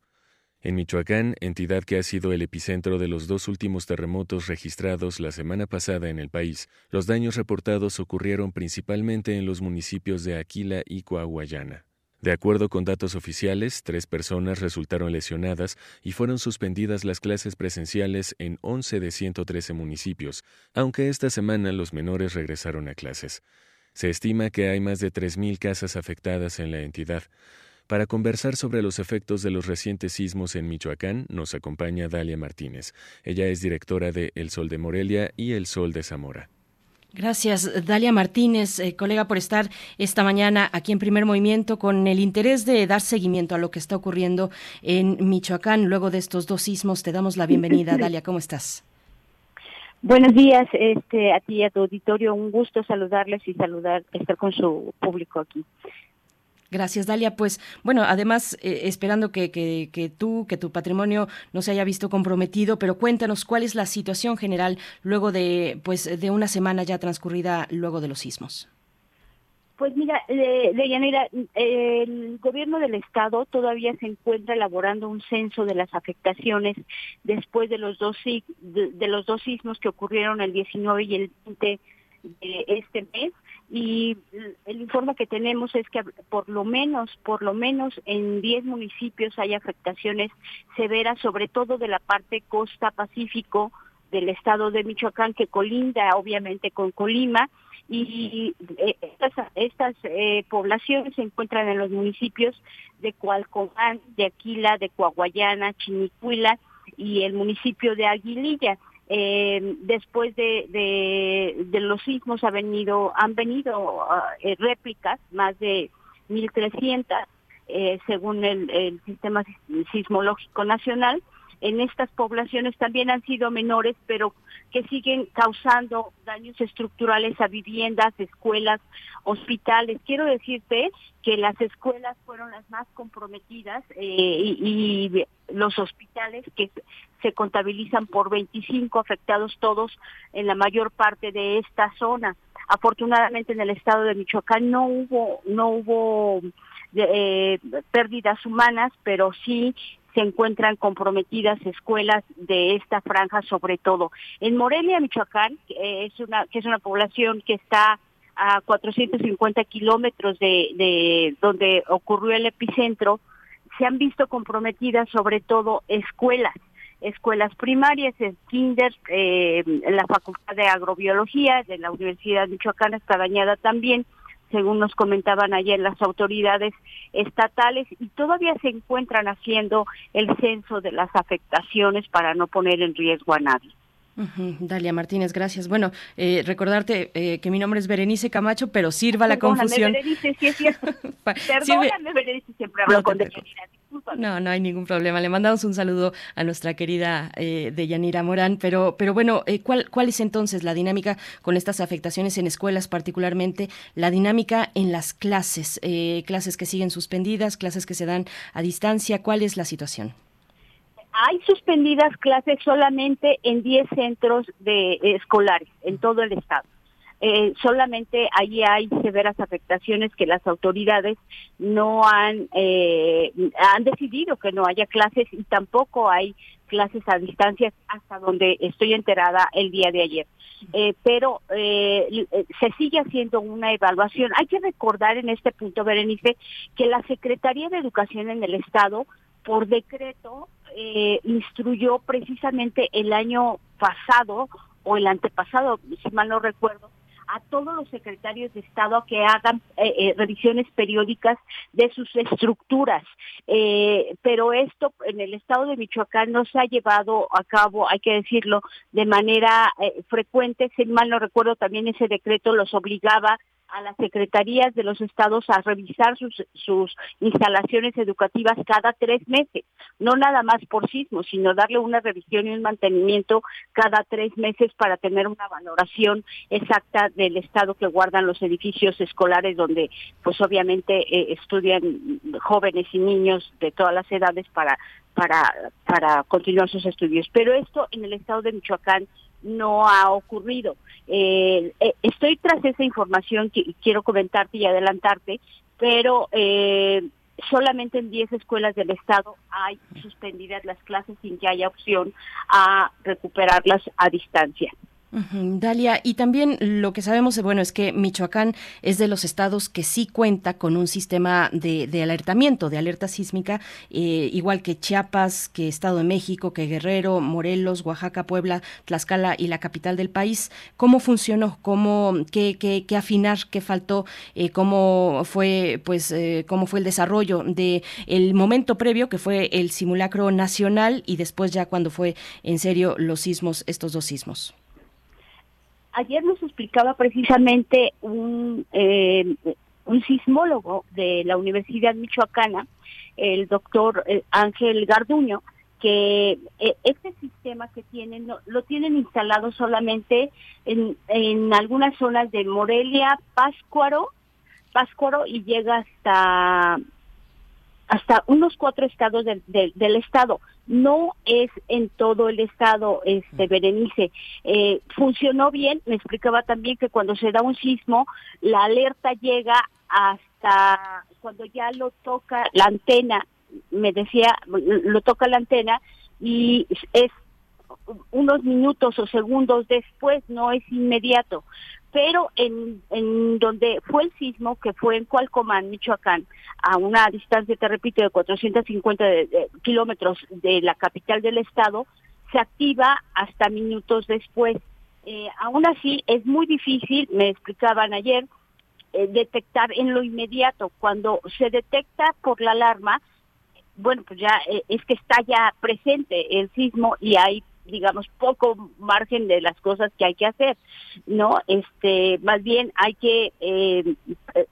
En Michoacán, entidad que ha sido el epicentro de los dos últimos terremotos registrados la semana pasada en el país, los daños reportados ocurrieron principalmente en los municipios de Aquila y Coahuayana. De acuerdo con datos oficiales, tres personas resultaron lesionadas y fueron suspendidas las clases presenciales en 11 de 113 municipios, aunque esta semana los menores regresaron a clases. Se estima que hay más de 3.000 casas afectadas en la entidad. Para conversar sobre los efectos de los recientes sismos en Michoacán, nos acompaña Dalia Martínez. Ella es directora de El Sol de Morelia y El Sol de Zamora. Gracias, Dalia Martínez, eh, colega, por estar esta mañana aquí en Primer Movimiento con el interés de dar seguimiento a lo que está ocurriendo en Michoacán. Luego de estos dos sismos, te damos la bienvenida. Dalia, ¿cómo estás? Buenos días este, a ti y a tu auditorio. Un gusto saludarles y saludar, estar con su público aquí. Gracias, Dalia. Pues bueno, además, eh, esperando que, que, tú, que tu patrimonio no se haya visto comprometido, pero cuéntanos cuál es la situación general luego de, pues, de una semana ya transcurrida luego de los sismos. Pues mira, eh, Leyanira, el gobierno del estado todavía se encuentra elaborando un censo de las afectaciones después de los dos de los dos sismos que ocurrieron el 19 y el 20 de este mes y el informe que tenemos es que por lo menos, por lo menos en 10 municipios hay afectaciones severas, sobre todo de la parte costa pacífico del estado de Michoacán, que colinda obviamente con Colima, y eh, estas, eh, poblaciones se encuentran en los municipios de Cualcomán, de Aquila, de Coahuayana, Chinicuila y el municipio de Aguililla eh, después de, de, los sismos ha venido, han venido ah, eh, réplicas, más de 1.300, eh, según el, el Sistema Sismológico Nacional, en estas poblaciones también han sido menores, pero que siguen causando daños estructurales a viviendas, escuelas, hospitales. Quiero decirte que las escuelas fueron las más comprometidas eh, y, los hospitales que se contabilizan por 25 afectados todos en la mayor parte de esta zona. Afortunadamente en el estado de Michoacán no hubo no hubo eh, pérdidas humanas, pero sí se encuentran comprometidas escuelas de esta franja sobre todo. En Morelia, Michoacán, que es una, que es una población que está a 450 kilómetros de, de donde ocurrió el epicentro, se han visto comprometidas sobre todo escuelas, escuelas primarias, el kinder, eh, la Facultad de Agrobiología de la Universidad de Michoacán está dañada también, según nos comentaban ayer las autoridades estatales, y todavía se encuentran haciendo el censo de las afectaciones para no poner en riesgo a nadie. Dalia Martínez, gracias. Bueno, eh, recordarte eh, que mi nombre es Berenice Camacho, pero sirva la confusión. Berenice, sí es cierto. Perdóname, Berenice, siempre hablo con Deyanira, No, no hay ningún problema. Le mandamos un saludo a nuestra querida eh, Deyanira Morán, pero, pero bueno, eh, ¿cuál, ¿cuál es entonces la dinámica con estas afectaciones en escuelas, particularmente la dinámica en las clases, clases que siguen suspendidas, clases que se dan a distancia? ¿Cuál es la situación? Hay suspendidas clases solamente en 10 centros de escolares en todo el estado. Eh, solamente allí hay severas afectaciones que las autoridades no han eh, han decidido que no haya clases y tampoco hay clases a distancia hasta donde estoy enterada el día de ayer. Eh, pero se sigue haciendo una evaluación. Hay que recordar en este punto, Berenice, que la Secretaría de Educación en el Estado, por decreto, eh, instruyó precisamente el año pasado o el antepasado, si mal no recuerdo, a todos los secretarios de Estado a que hagan eh, eh, revisiones periódicas de sus estructuras. pero esto en el Estado de Michoacán no se ha llevado a cabo, hay que decirlo, de manera frecuente. Si mal no recuerdo, también ese decreto los obligaba a las secretarías de los estados a revisar sus, sus instalaciones educativas cada tres meses, no nada más por sismo, sino darle una revisión y un mantenimiento cada tres meses para tener una valoración exacta del estado que guardan los edificios escolares donde pues obviamente eh, estudian jóvenes y niños de todas las edades para para para continuar sus estudios. Pero esto en el estado de Michoacán no ha ocurrido. Eh, eh, estoy tras esa información que quiero comentarte y adelantarte, pero eh, solamente en 10 escuelas del estado hay suspendidas las clases sin que haya opción a recuperarlas a distancia. Dalia, y también lo que sabemos, bueno, es que Michoacán es de los estados que sí cuenta con un sistema de, alertamiento, de alerta sísmica, eh, igual que Chiapas, que Estado de México, que Guerrero, Morelos, Oaxaca, Puebla, Tlaxcala y la capital del país. ¿Cómo funcionó? ¿Cómo, qué, qué, qué afinar? ¿Qué faltó? Eh, ¿Cómo fue, pues, eh, cómo fue el desarrollo de momento previo que fue el simulacro nacional y después ya cuando fue en serio los sismos, estos dos sismos? Ayer nos explicaba precisamente un, eh, un sismólogo de la Universidad Michoacana, el doctor eh, Ángel Garduño, que eh, este sistema que tienen lo tienen instalado solamente en, en algunas zonas de Morelia, Páscuaro, Páscuaro y llega hasta hasta unos cuatro estados del, del, estado. No es en todo el estado, este Berenice. Eh, funcionó bien. Me explicaba también que cuando se da un sismo, la alerta llega hasta cuando ya lo toca la antena. Me decía, lo toca la antena y es unos minutos o segundos después, no es inmediato pero en, en donde fue el sismo, que fue en Cualcomán, Michoacán, a una distancia, te repito, de 450 kilómetros de la capital del estado, se activa hasta minutos después. Eh, aún así, es muy difícil, me explicaban ayer, eh, detectar en lo inmediato. Cuando se detecta por la alarma, bueno, pues ya eh, es que está ya presente el sismo y hay digamos poco margen de las cosas que hay que hacer no este más bien hay que eh,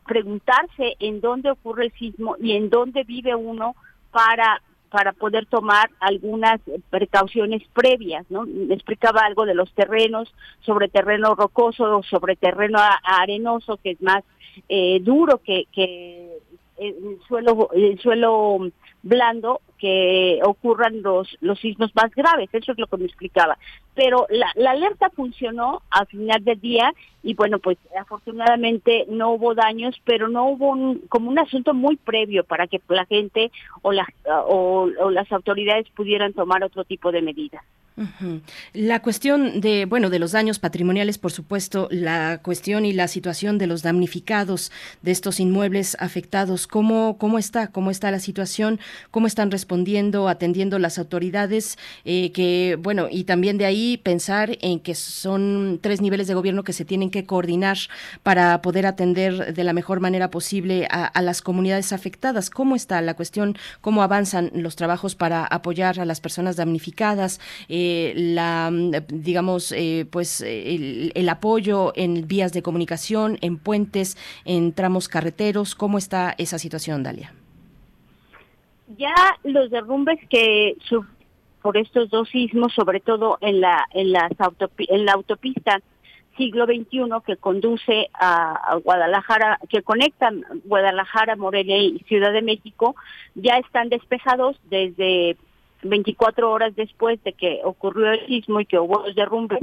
preguntarse en dónde ocurre el sismo y en dónde vive uno para para poder tomar algunas precauciones previas, ¿no? Me explicaba algo de los terrenos, sobre terreno rocoso, sobre terreno arenoso, que es más eh, duro que, que el suelo, el suelo blando que ocurran los, los sismos más graves, eso es lo que me explicaba. Pero la, la alerta funcionó al final del día y bueno, pues afortunadamente no hubo daños, pero no hubo como un asunto muy previo para que la gente o, la, o las autoridades pudieran tomar otro tipo de medidas. La cuestión de, bueno, de los daños patrimoniales, por supuesto, la cuestión y la situación de los damnificados de estos inmuebles afectados, ¿cómo, cómo está? ¿Cómo está la situación? ¿Cómo están respondiendo, atendiendo las autoridades? Eh, que, bueno, y también de ahí pensar en que son tres niveles de gobierno que se tienen que coordinar para poder atender de la mejor manera posible a, las comunidades afectadas. ¿Cómo está la cuestión? ¿Cómo avanzan los trabajos para apoyar a las personas damnificadas? Eh, eh, la, digamos, eh, pues el, apoyo en vías de comunicación, en puentes, en tramos carreteros. ¿Cómo está esa situación, Dalia? Ya los derrumbes que por estos dos sismos, sobre todo en la en las en la autopista siglo XXI que conduce a, Guadalajara, que conecta Guadalajara, Morelia y Ciudad de México, ya están despejados desde 24 horas después de que ocurrió el sismo y que hubo los derrumbes.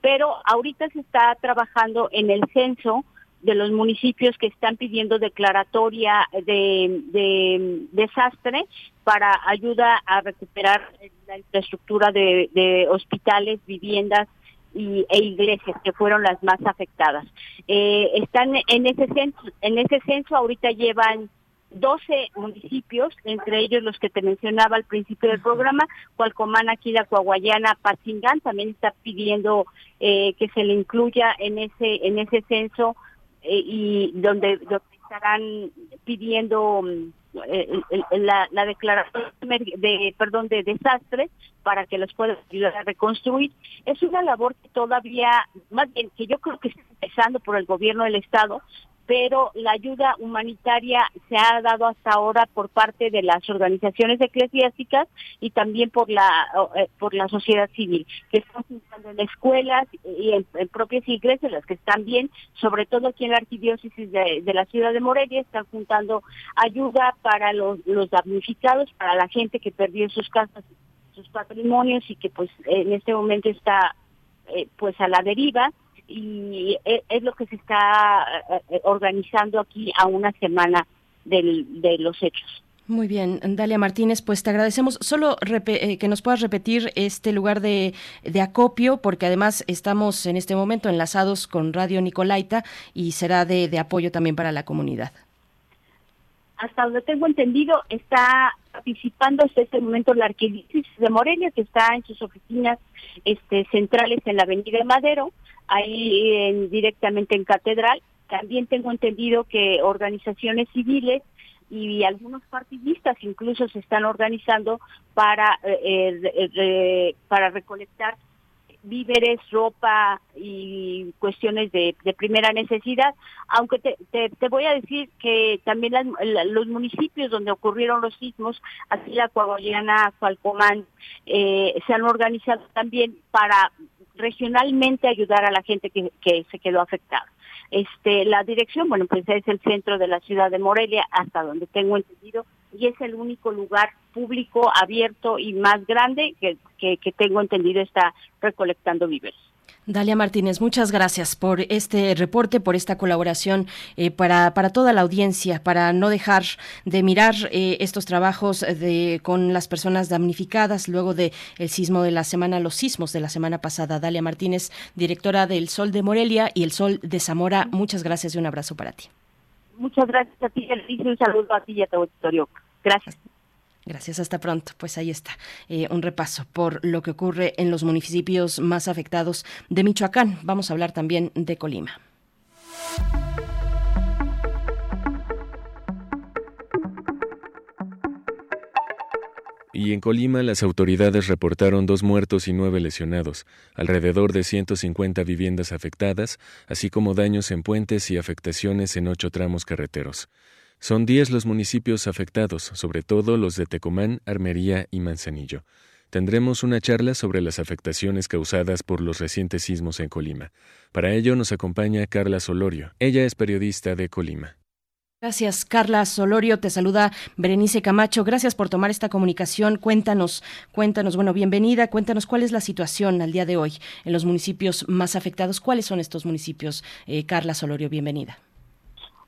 Pero ahorita se está trabajando en el censo de los municipios que están pidiendo declaratoria de, desastre para ayuda a recuperar la infraestructura de, hospitales, viviendas y, e iglesias que fueron las más afectadas. Eh, están en ese censo, en ese censo ahorita llevan 12 municipios, entre ellos los que te mencionaba al principio del programa, Cualcomán, Aquila, Coahuayana, Pachingán, también está pidiendo eh, que se le incluya en ese en ese censo eh, y donde, estarán pidiendo mm, eh, la, la, declaración de perdón de desastres para que los pueda ayudar a reconstruir. Es una labor que todavía más bien que yo creo que está empezando por el gobierno del estado pero la ayuda humanitaria se ha dado hasta ahora por parte de las organizaciones eclesiásticas y también por la eh, por la sociedad civil, que están juntando en escuelas y en, propias iglesias, las que están bien, sobre todo aquí en la arquidiócesis de, la ciudad de Morelia, están juntando ayuda para los, los damnificados, para la gente que perdió sus casas, sus patrimonios y que pues en este momento está eh, pues a la deriva y e, es, lo que se está eh, organizando aquí a una semana del, de los hechos. Muy bien, Dalia Martínez, pues te agradecemos. Solo eh, que nos puedas repetir este lugar de, de, acopio, porque además estamos en este momento enlazados con Radio Nicolaita y será de, de apoyo también para la comunidad. Hasta donde tengo entendido, está participando hasta este momento la Arquidiócesis de Morelia, que está en sus oficinas este, centrales en la Avenida Madero, ahí directamente en Catedral. También tengo entendido que organizaciones civiles y algunos partidistas incluso se están organizando para eh, para recolectar víveres, ropa y cuestiones de, primera necesidad, aunque te, te, voy a decir que también los municipios donde ocurrieron los sismos, así la Coahuiliana, Falcomán, eh, se han organizado también para regionalmente ayudar a la gente que, que se quedó afectada. Este, la dirección, bueno, pues es el centro de la ciudad de Morelia, hasta donde tengo entendido, y es el único lugar público abierto y más grande que, que, tengo entendido está recolectando víveres. Dalia Martínez, muchas gracias por este reporte, por esta colaboración eh, para, para toda la audiencia, para no dejar de mirar eh, estos trabajos de, con las personas damnificadas luego del el sismo de la semana, los sismos de la semana pasada. Dalia Martínez, directora del Sol de Morelia y el Sol de Zamora, muchas gracias y un abrazo para ti. Muchas gracias a ti, un saludo a ti y a tu auditorio. Gracias. Gracias, hasta pronto. Pues ahí está, eh, un repaso por lo que ocurre en los municipios más afectados de Michoacán. Vamos a hablar también de Colima. Y en Colima las autoridades reportaron dos muertos y nueve lesionados, alrededor de 150 viviendas afectadas, así como daños en puentes y afectaciones en ocho tramos carreteros. Son diez los municipios afectados, sobre todo los de Tecomán, Armería y Manzanillo. Tendremos una charla sobre las afectaciones causadas por los recientes sismos en Colima. Para ello nos acompaña Carla Solorio. Ella es periodista de Colima. Gracias, Carla Solorio. Te saluda Berenice Camacho. Gracias por tomar esta comunicación. Cuéntanos, cuéntanos, bueno, bienvenida. Cuéntanos cuál es la situación al día de hoy en los municipios más afectados. ¿Cuáles son estos municipios? Eh, Carla Solorio, bienvenida.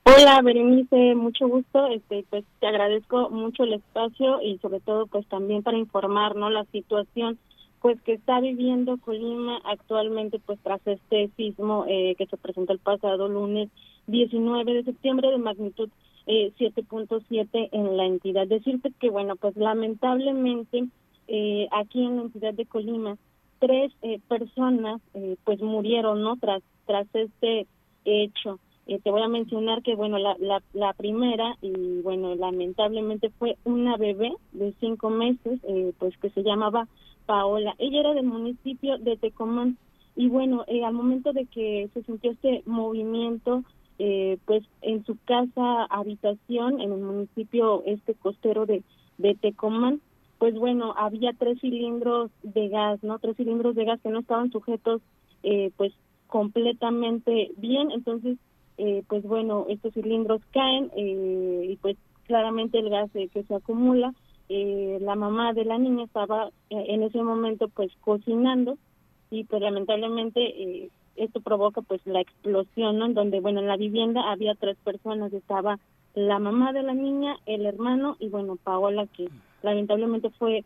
Hola, Berenice, mucho gusto. Este, pues te agradezco mucho el espacio y sobre todo, pues también para informar, ¿no? La situación, pues que está viviendo Colima actualmente, pues tras este sismo eh, que se presentó el pasado lunes 19 de septiembre de magnitud eh, 7.7 en la entidad. Decirte que, bueno, pues lamentablemente eh, aquí en la entidad de Colima tres eh, personas, eh, pues murieron, ¿no? Tras tras este hecho. Eh, te voy a mencionar que, bueno, la, la, la, primera, y bueno, lamentablemente fue una bebé de cinco meses, eh, pues que se llamaba Paola. Ella era del municipio de Tecomán. Y bueno, eh, al momento de que se sintió este movimiento, pues en su casa habitación, en el municipio este costero de, de Tecomán, pues bueno, había tres cilindros de gas, ¿no? Tres cilindros de gas que no estaban sujetos, pues completamente bien. Entonces, eh, pues bueno, estos cilindros caen eh, y pues claramente el gas que se acumula. Eh, la mamá de la niña estaba en ese momento pues cocinando y pues lamentablemente esto provoca pues la explosión, ¿no? En donde, bueno, en la vivienda había tres personas, estaba la mamá de la niña, el hermano y bueno, Paola que lamentablemente fue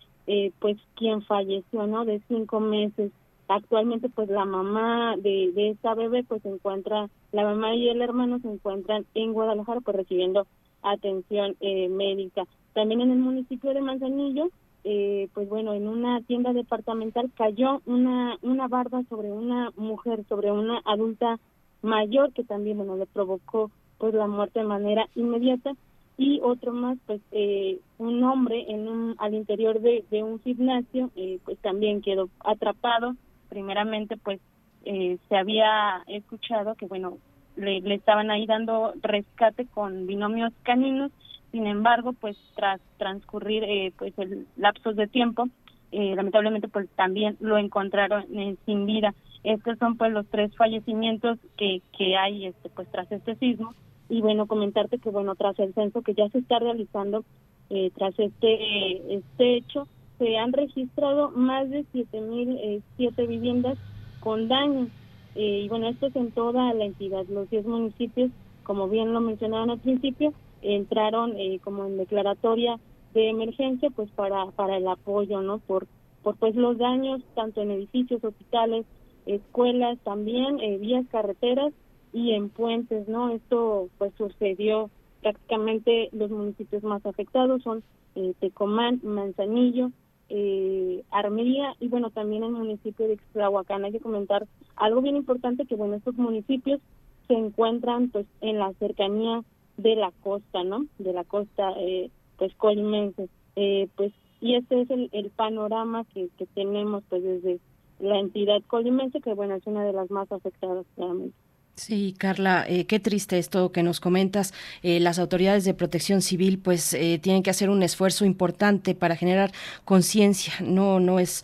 pues quien falleció, ¿no? De cinco meses actualmente pues la mamá de, de esta bebé pues se encuentra, la mamá y el hermano se encuentran en Guadalajara pues recibiendo atención eh, médica. También en el municipio de Manzanillo, eh, pues bueno, en una tienda departamental cayó una, una barba sobre una mujer, sobre una adulta mayor que también bueno le provocó pues la muerte de manera inmediata y otro más pues eh, un hombre en un al interior de, de un gimnasio eh, pues también quedó atrapado primeramente pues eh, se había escuchado que bueno le, estaban ahí dando rescate con binomios caninos. Sin embargo pues tras transcurrir eh, pues el lapsos de tiempo eh, lamentablemente pues también lo encontraron eh, sin vida. Estos son pues los tres fallecimientos que, que hay este pues tras este sismo. Y bueno comentarte que bueno tras el censo que ya se está realizando eh, tras este este hecho se han registrado más de siete mil eh, siete viviendas con daños eh, y bueno esto es en toda la entidad. Los diez municipios como bien lo mencionaban al principio entraron como en declaratoria de emergencia pues para para el apoyo no por por pues los daños tanto en edificios hospitales escuelas también, eh, vías carreteras y en puentes, ¿no? Esto pues sucedió prácticamente los municipios más afectados son eh, Tecomán, Manzanillo, eh, Armería y bueno, también el municipio de Ixtlahuacán. Hay que comentar algo bien importante que bueno, estos municipios se encuentran pues en la cercanía de la costa, ¿no? De la costa eh, pues colimense. Eh, pues y este es el, el panorama que, que tenemos pues desde la entidad colimense, que bueno, es una de las más afectadas claramente. Sí, Carla, eh, qué triste esto que nos comentas. Eh, las autoridades de protección civil pues eh, tienen que hacer un esfuerzo importante para generar conciencia. No, no es,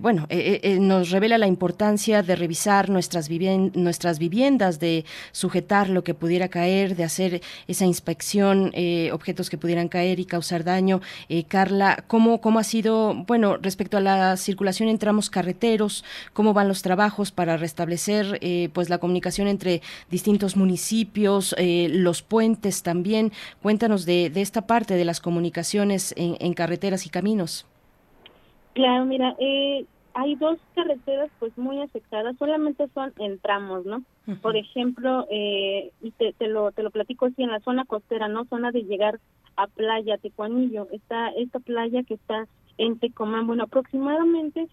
bueno, nos revela la importancia de revisar nuestras, nuestras viviendas, de sujetar lo que pudiera caer, de hacer esa inspección, objetos que pudieran caer y causar daño. Carla, ¿cómo, ¿cómo ha sido, bueno, respecto a la circulación en tramos carreteros, cómo van los trabajos para restablecer pues la comunicación entre distintos municipios, eh, los puentes también. Cuéntanos de, de, esta parte de las comunicaciones en, carreteras y caminos. Claro, mira, eh, hay dos carreteras pues muy afectadas, solamente son en tramos, ¿no? Por ejemplo, eh, y te, te, lo, te lo platico así, en la zona costera, ¿no? Zona de llegar a Playa Tecuanillo, está esta playa que está en Tecomán, bueno, aproximadamente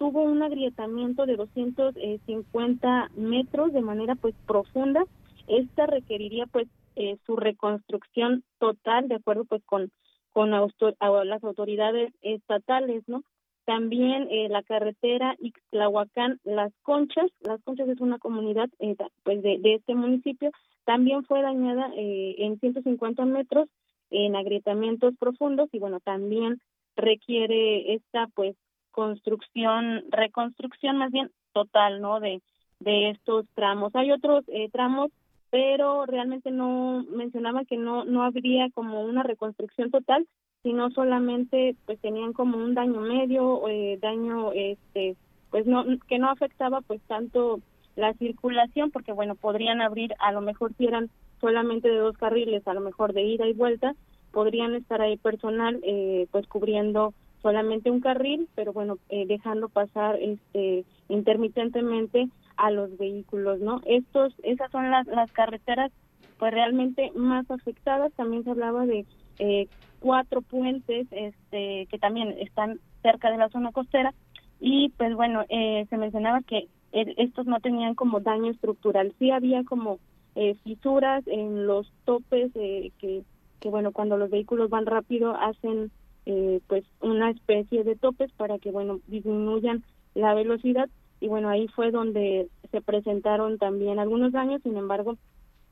tuvo un agrietamiento de 250 metros de manera pues profunda. Esta requeriría pues eh, su reconstrucción total de acuerdo pues con con las autoridades estatales, ¿no? También eh, la carretera Ixtlahuacán Las Conchas, Las Conchas es una comunidad eh, pues de, de, este municipio, también fue dañada eh, en 150 metros en agrietamientos profundos y bueno, también requiere esta pues construcción, reconstrucción más bien total, ¿no? De, de estos tramos. Hay otros eh, tramos, pero realmente no mencionaba que no no habría como una reconstrucción total, sino solamente pues tenían como un daño medio, eh, daño este pues no que no afectaba pues tanto la circulación porque bueno podrían abrir a lo mejor si eran solamente de dos carriles a lo mejor de ida y vuelta podrían estar ahí personal eh, pues cubriendo solamente un carril, pero bueno, eh, dejando pasar este intermitentemente a los vehículos, ¿no? Estos, esas son las, las carreteras pues realmente más afectadas. También se hablaba de eh, cuatro puentes este, que también están cerca de la zona costera y pues bueno, eh, se mencionaba que estos no tenían como daño estructural, sí había como fisuras en los topes que, que bueno, cuando los vehículos van rápido hacen eh, pues una especie de topes para que bueno disminuyan la velocidad. Y bueno ahí fue donde se presentaron también algunos daños. Sin embargo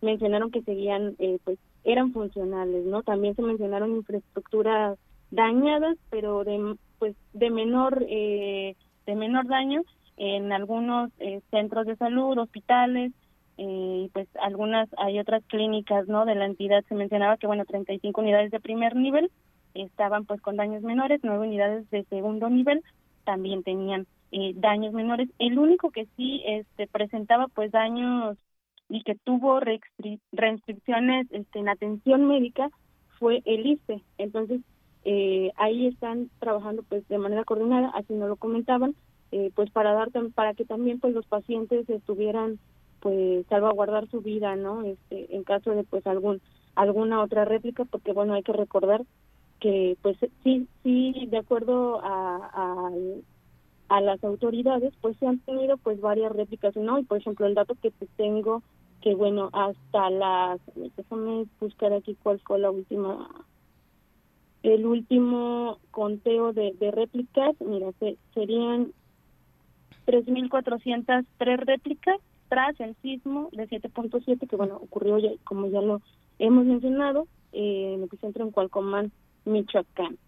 mencionaron que seguían eh, pues eran funcionales no también se mencionaron infraestructuras dañadas pero de pues de menor eh, de menor daño en algunos eh, centros de salud hospitales y pues algunas hay otras clínicas no de la entidad se mencionaba que bueno 35 unidades de primer nivel estaban pues con daños menores, nueve unidades de segundo nivel también tenían eh, daños menores. El único que sí este, presentaba pues daños y que tuvo restricciones este, en atención médica fue el ICE. Entonces, eh, ahí están trabajando pues de manera coordinada, así no lo comentaban, eh, pues para dar para que también pues los pacientes estuvieran pues salvaguardar su vida, ¿no? Este, en caso de pues algún alguna otra réplica, porque bueno, hay que recordar que pues sí, sí, de acuerdo a, a, las autoridades, pues se han tenido pues varias réplicas, ¿no? Y por ejemplo, el dato que te tengo, que bueno, hasta las, déjame buscar aquí cuál fue la última, el último conteo de, de réplicas, mira, se, serían 3.403 réplicas tras el sismo de 7.7 que bueno ocurrió ya, como ya lo hemos mencionado eh, en el epicentro en Cualcomán, Michoacán.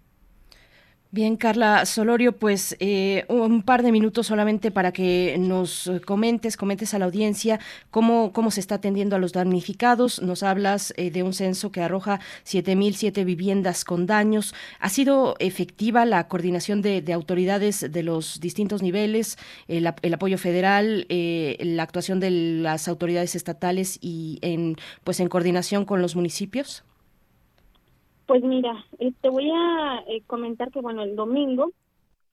Bien, Carla Solorio, pues eh, un par de minutos solamente para que nos comentes, comentes a la audiencia cómo, cómo se está atendiendo a los damnificados. Nos hablas eh, de un censo que arroja 7.007 viviendas con daños. ¿Ha sido efectiva la coordinación de, autoridades de los distintos niveles, el, apoyo federal, eh, la actuación de las autoridades estatales y en, pues en coordinación con los municipios? Pues mira, te este, voy a eh, comentar que bueno, el domingo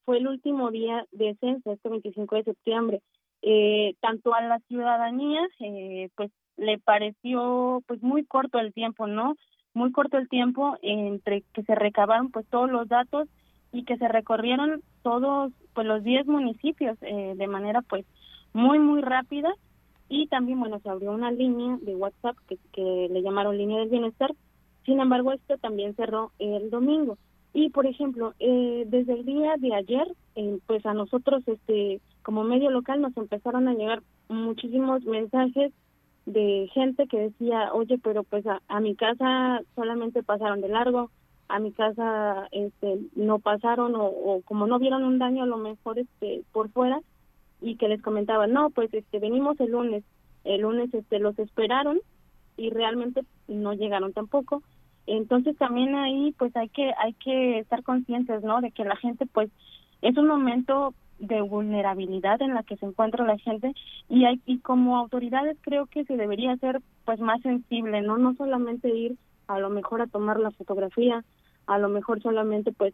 fue el último día de censo, este 25 de septiembre. Eh, tanto a la ciudadanía, eh, pues le pareció pues muy corto el tiempo, ¿no? Muy corto el tiempo entre que se recabaron pues todos los datos y que se recorrieron todos pues los 10 municipios de manera pues muy muy rápida y también bueno se abrió una línea de WhatsApp que, que le llamaron línea del bienestar sin embargo, esto también cerró el domingo. Y, por ejemplo, eh, desde el día de ayer, eh, pues a nosotros, este, como medio local, nos empezaron a llegar muchísimos mensajes de gente que decía, oye, pero pues a, mi casa solamente pasaron de largo, a mi casa este, no pasaron o, o, como no vieron un daño a lo mejor este, por fuera y que les comentaba, no, pues este, venimos el lunes, el lunes este, los esperaron y realmente no llegaron tampoco entonces también ahí pues hay que hay que estar conscientes, ¿no? De que la gente pues es un momento de vulnerabilidad en la que se encuentra la gente y hay y como autoridades creo que se debería ser pues más sensible, ¿no? No solamente ir a lo mejor a tomar la fotografía, a lo mejor solamente pues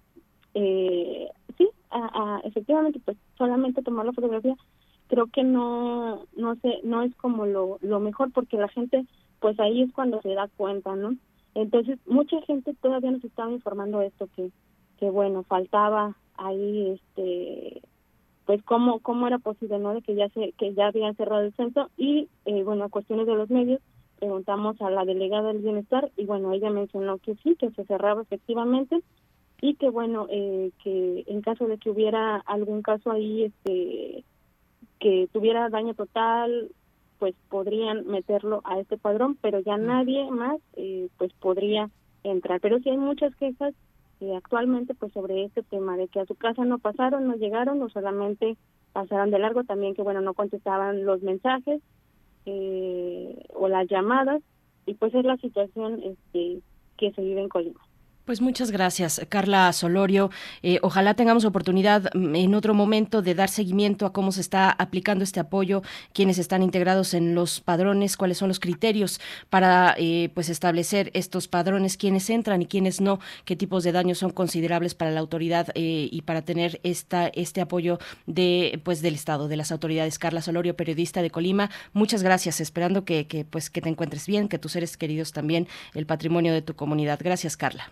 eh, sí, a, efectivamente pues solamente tomar la fotografía creo que no no sé no es como lo lo mejor porque la gente pues ahí es cuando se da cuenta, ¿no? Entonces, mucha gente todavía nos estaba informando esto, que, que bueno, faltaba ahí, este, pues cómo, cómo era posible, ¿no? De que ya se, que ya habían cerrado el censo y, eh, bueno, a cuestiones de los medios, preguntamos a la delegada del bienestar y bueno, ella mencionó que sí, que se cerraba efectivamente y que bueno, eh, que en caso de que hubiera algún caso ahí, este, que tuviera daño total pues podrían meterlo a este padrón, pero ya nadie más eh, pues podría entrar. Pero sí hay muchas quejas eh, actualmente pues sobre este tema de que a su casa no pasaron, no llegaron o solamente pasaron de largo, también que bueno no contestaban los mensajes eh, o las llamadas y pues es la situación este que se vive en Colima. Pues muchas gracias, Carla Solorio. Eh, ojalá tengamos oportunidad mm, en otro momento de dar seguimiento a cómo se está aplicando este apoyo, quiénes están integrados en los padrones, cuáles son los criterios para eh, pues establecer estos padrones, quiénes entran y quiénes no, qué tipos de daños son considerables para la autoridad eh, y para tener esta este apoyo de pues del Estado, de las autoridades. Carla Solorio, periodista de Colima, muchas gracias. Esperando que, pues que te encuentres bien, que tus seres queridos también, el patrimonio de tu comunidad. Gracias, Carla.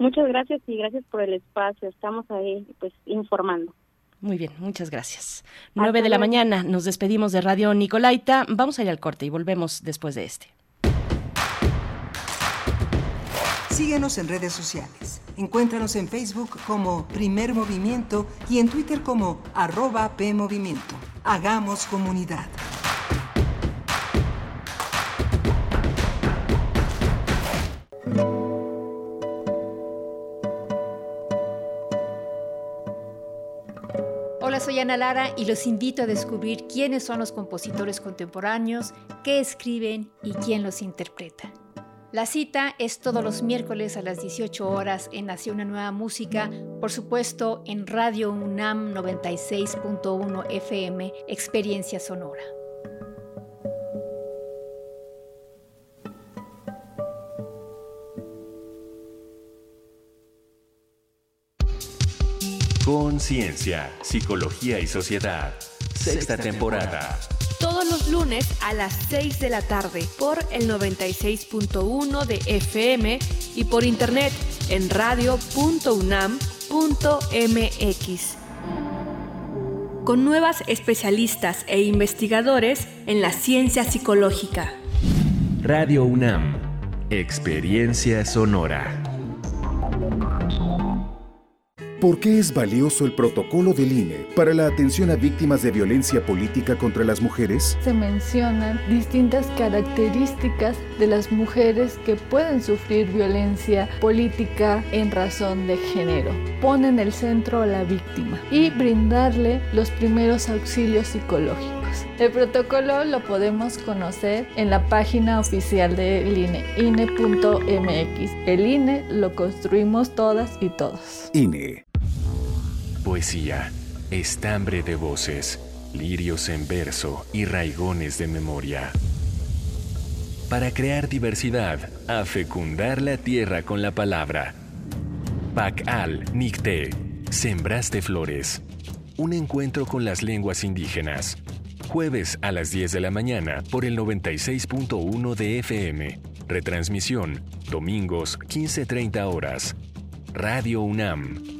Muchas gracias y gracias por el espacio. Estamos ahí pues informando. Muy bien, muchas gracias. Nueve de la mañana, nos despedimos de Radio Nicolaita. Vamos a ir al corte y volvemos después de este. Síguenos en redes sociales. Encuéntranos en Facebook como Primer Movimiento y en Twitter como arroba PMovimiento. Hagamos comunidad. Soy Ana Lara y los invito a descubrir quiénes son los compositores contemporáneos, qué escriben y quién los interpreta. La cita es todos los miércoles a las 18 horas en Nació una nueva música, por supuesto en Radio UNAM 96.1 FM, Experiencia Sonora. Conciencia, Psicología y Sociedad. Sexta temporada. Todos los lunes a las 6 de la tarde por el 96.1 de FM y por internet en radio.unam.mx. Con nuevas especialistas e investigadores en la ciencia psicológica. Radio UNAM. Experiencia sonora. ¿Por qué es valioso el protocolo del INE para la atención a víctimas de violencia política contra las mujeres? Se mencionan distintas características de las mujeres que pueden sufrir violencia política en razón de género. Ponen el centro a la víctima y brindarle los primeros auxilios psicológicos. El protocolo lo podemos conocer en la página oficial del INE, INE.mx. El INE lo construimos todas y todos. INE. Poesía, estambre de voces, lirios en verso y raigones de memoria. Para crear diversidad, a fecundar la tierra con la palabra. Pacal Nicté, Sembraste Flores. Un encuentro con las lenguas indígenas. Jueves a las 10 de la mañana por el 96.1 de FM. Retransmisión, domingos 15.30 horas. Radio UNAM,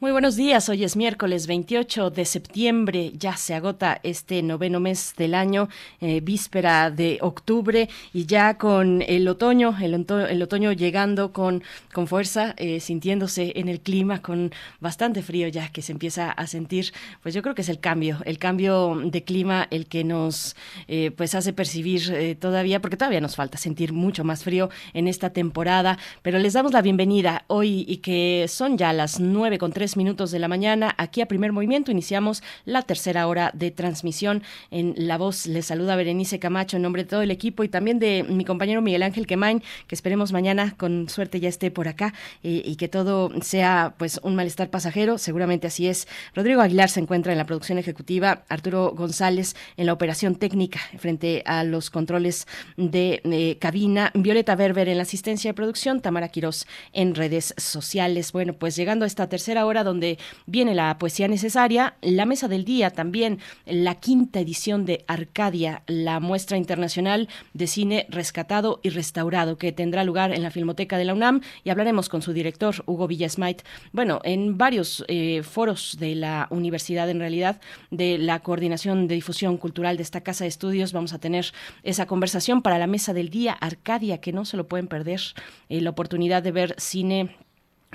Muy buenos días, hoy es miércoles 28 de septiembre, ya se agota este noveno mes del año, eh, víspera de octubre y ya con el otoño, el, otoño llegando con, con fuerza, eh, sintiéndose en el clima con bastante frío ya que se empieza a sentir, pues yo creo que es el cambio, el cambio de clima el que nos eh, pues hace percibir todavía, porque todavía nos falta sentir mucho más frío en esta temporada, pero les damos la bienvenida hoy y que son ya las nueve con minutos de la mañana. Aquí a Primer Movimiento iniciamos la tercera hora de transmisión. En La Voz les saluda Berenice Camacho en nombre de todo el equipo y también de mi compañero Miguel Ángel Quemain, que esperemos mañana con suerte ya esté por acá eh, y que todo sea pues un malestar pasajero. Seguramente así es. Rodrigo Aguilar se encuentra en la producción ejecutiva, Arturo González en la operación técnica frente a los controles de eh, cabina, Violeta Berber en la asistencia de producción, Tamara Quirós en redes sociales. Bueno, pues llegando a esta tercera hora donde viene la poesía necesaria, la mesa del día también, la quinta edición de Arcadia, la muestra internacional de cine rescatado y restaurado que tendrá lugar en la Filmoteca de la UNAM y hablaremos con su director, Hugo Villasmait, bueno, en varios eh, foros de la universidad en realidad, de la coordinación de difusión cultural de esta casa de estudios, vamos a tener esa conversación para la mesa del día Arcadia, que no se lo pueden perder, eh, la oportunidad de ver cine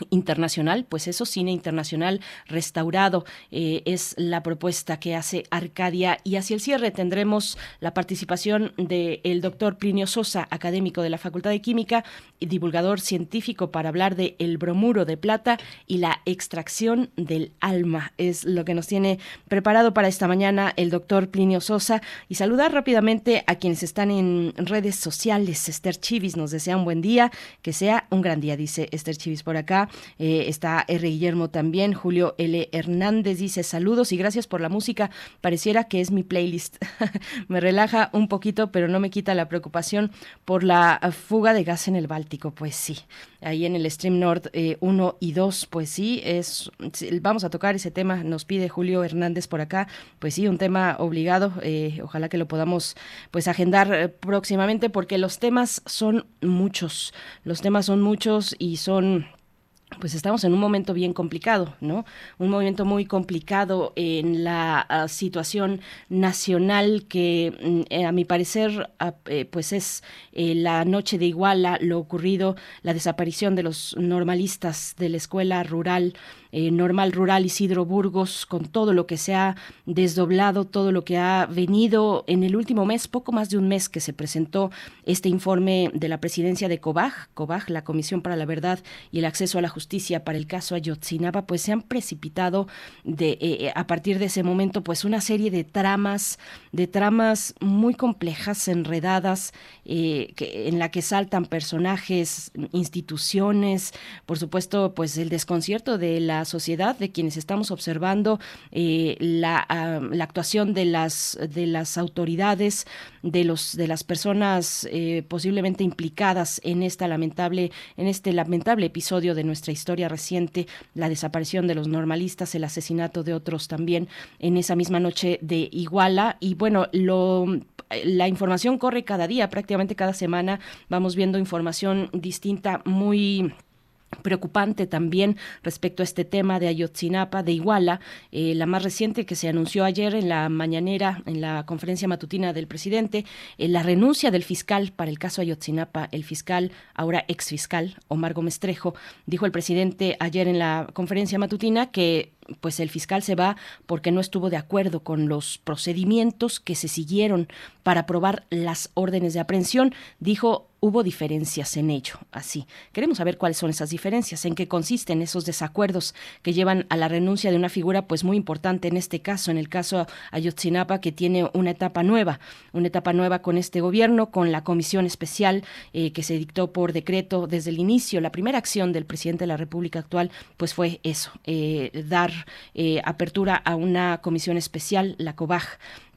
internacional, pues eso, cine internacional restaurado eh, es la propuesta que hace Arcadia y hacia el cierre tendremos la participación del doctor Plinio Sosa, académico de la Facultad de Química y divulgador científico para hablar de el bromuro de plata y la extracción del alma. Es lo que nos tiene preparado para esta mañana el doctor Plinio Sosa y saludar rápidamente a quienes están en redes sociales. Esther Chivis nos desea un buen día, que sea un gran día, dice Esther Chivis por acá. Eh, está R. Guillermo también. Julio L. Hernández dice saludos y gracias por la música. Pareciera que es mi playlist. me relaja un poquito, pero no me quita la preocupación por la fuga de gas en el Báltico. Pues sí, ahí en el Stream Nord 1 eh, y 2, pues sí, es, vamos a tocar ese tema, nos pide Julio Hernández por acá, pues sí, un tema obligado, eh, ojalá que lo podamos pues agendar próximamente porque los temas son muchos, los temas son muchos y son pues estamos en un momento bien complicado, ¿no? Un momento muy complicado en la ah, situación nacional que, mm, eh, a mi parecer, ah, eh, pues es eh, la noche de Iguala, lo ocurrido, la desaparición de los normalistas de la escuela rural eh, normal Rural Isidro Burgos, con todo lo que se ha desdoblado, todo lo que ha venido en el último mes, poco más de un mes que se presentó este informe de la presidencia de COBAG, COBAG, la Comisión para la Verdad y el Acceso a la Justicia para el caso Ayotzinapa, pues se han precipitado de, eh, eh, a partir de ese momento pues una serie de tramas, de tramas muy complejas, enredadas, en la que saltan personajes, instituciones, por supuesto pues el desconcierto de la sociedad, de quienes estamos observando eh, la, la, actuación de las, de las autoridades, de, los, de las personas eh, posiblemente implicadas en, esta lamentable, en este lamentable episodio de nuestra historia reciente, la desaparición de los normalistas, el asesinato de otros también en esa misma noche de Iguala. Y bueno, lo la información corre cada día, prácticamente cada semana vamos viendo información distinta muy preocupante también respecto a este tema de Ayotzinapa, de Iguala, eh, la más reciente que se anunció ayer en la mañanera, en la conferencia matutina del presidente, eh, la renuncia del fiscal para el caso Ayotzinapa, el fiscal, ahora ex fiscal, Omar Gómez Trejo, dijo el presidente ayer en la conferencia matutina que pues el fiscal se va porque no estuvo de acuerdo con los procedimientos que se siguieron para aprobar las órdenes de aprehensión. Dijo, hubo diferencias en ello. Así, queremos saber cuáles son esas diferencias, en qué consisten esos desacuerdos que llevan a la renuncia de una figura pues muy importante en este caso, en el caso Ayotzinapa, que tiene una etapa nueva, una etapa nueva con este gobierno, con la comisión especial eh, que se dictó por decreto desde el inicio. La primera acción del presidente de la República actual pues fue eso, eh, dar eh, apertura a una comisión especial, la COBAG,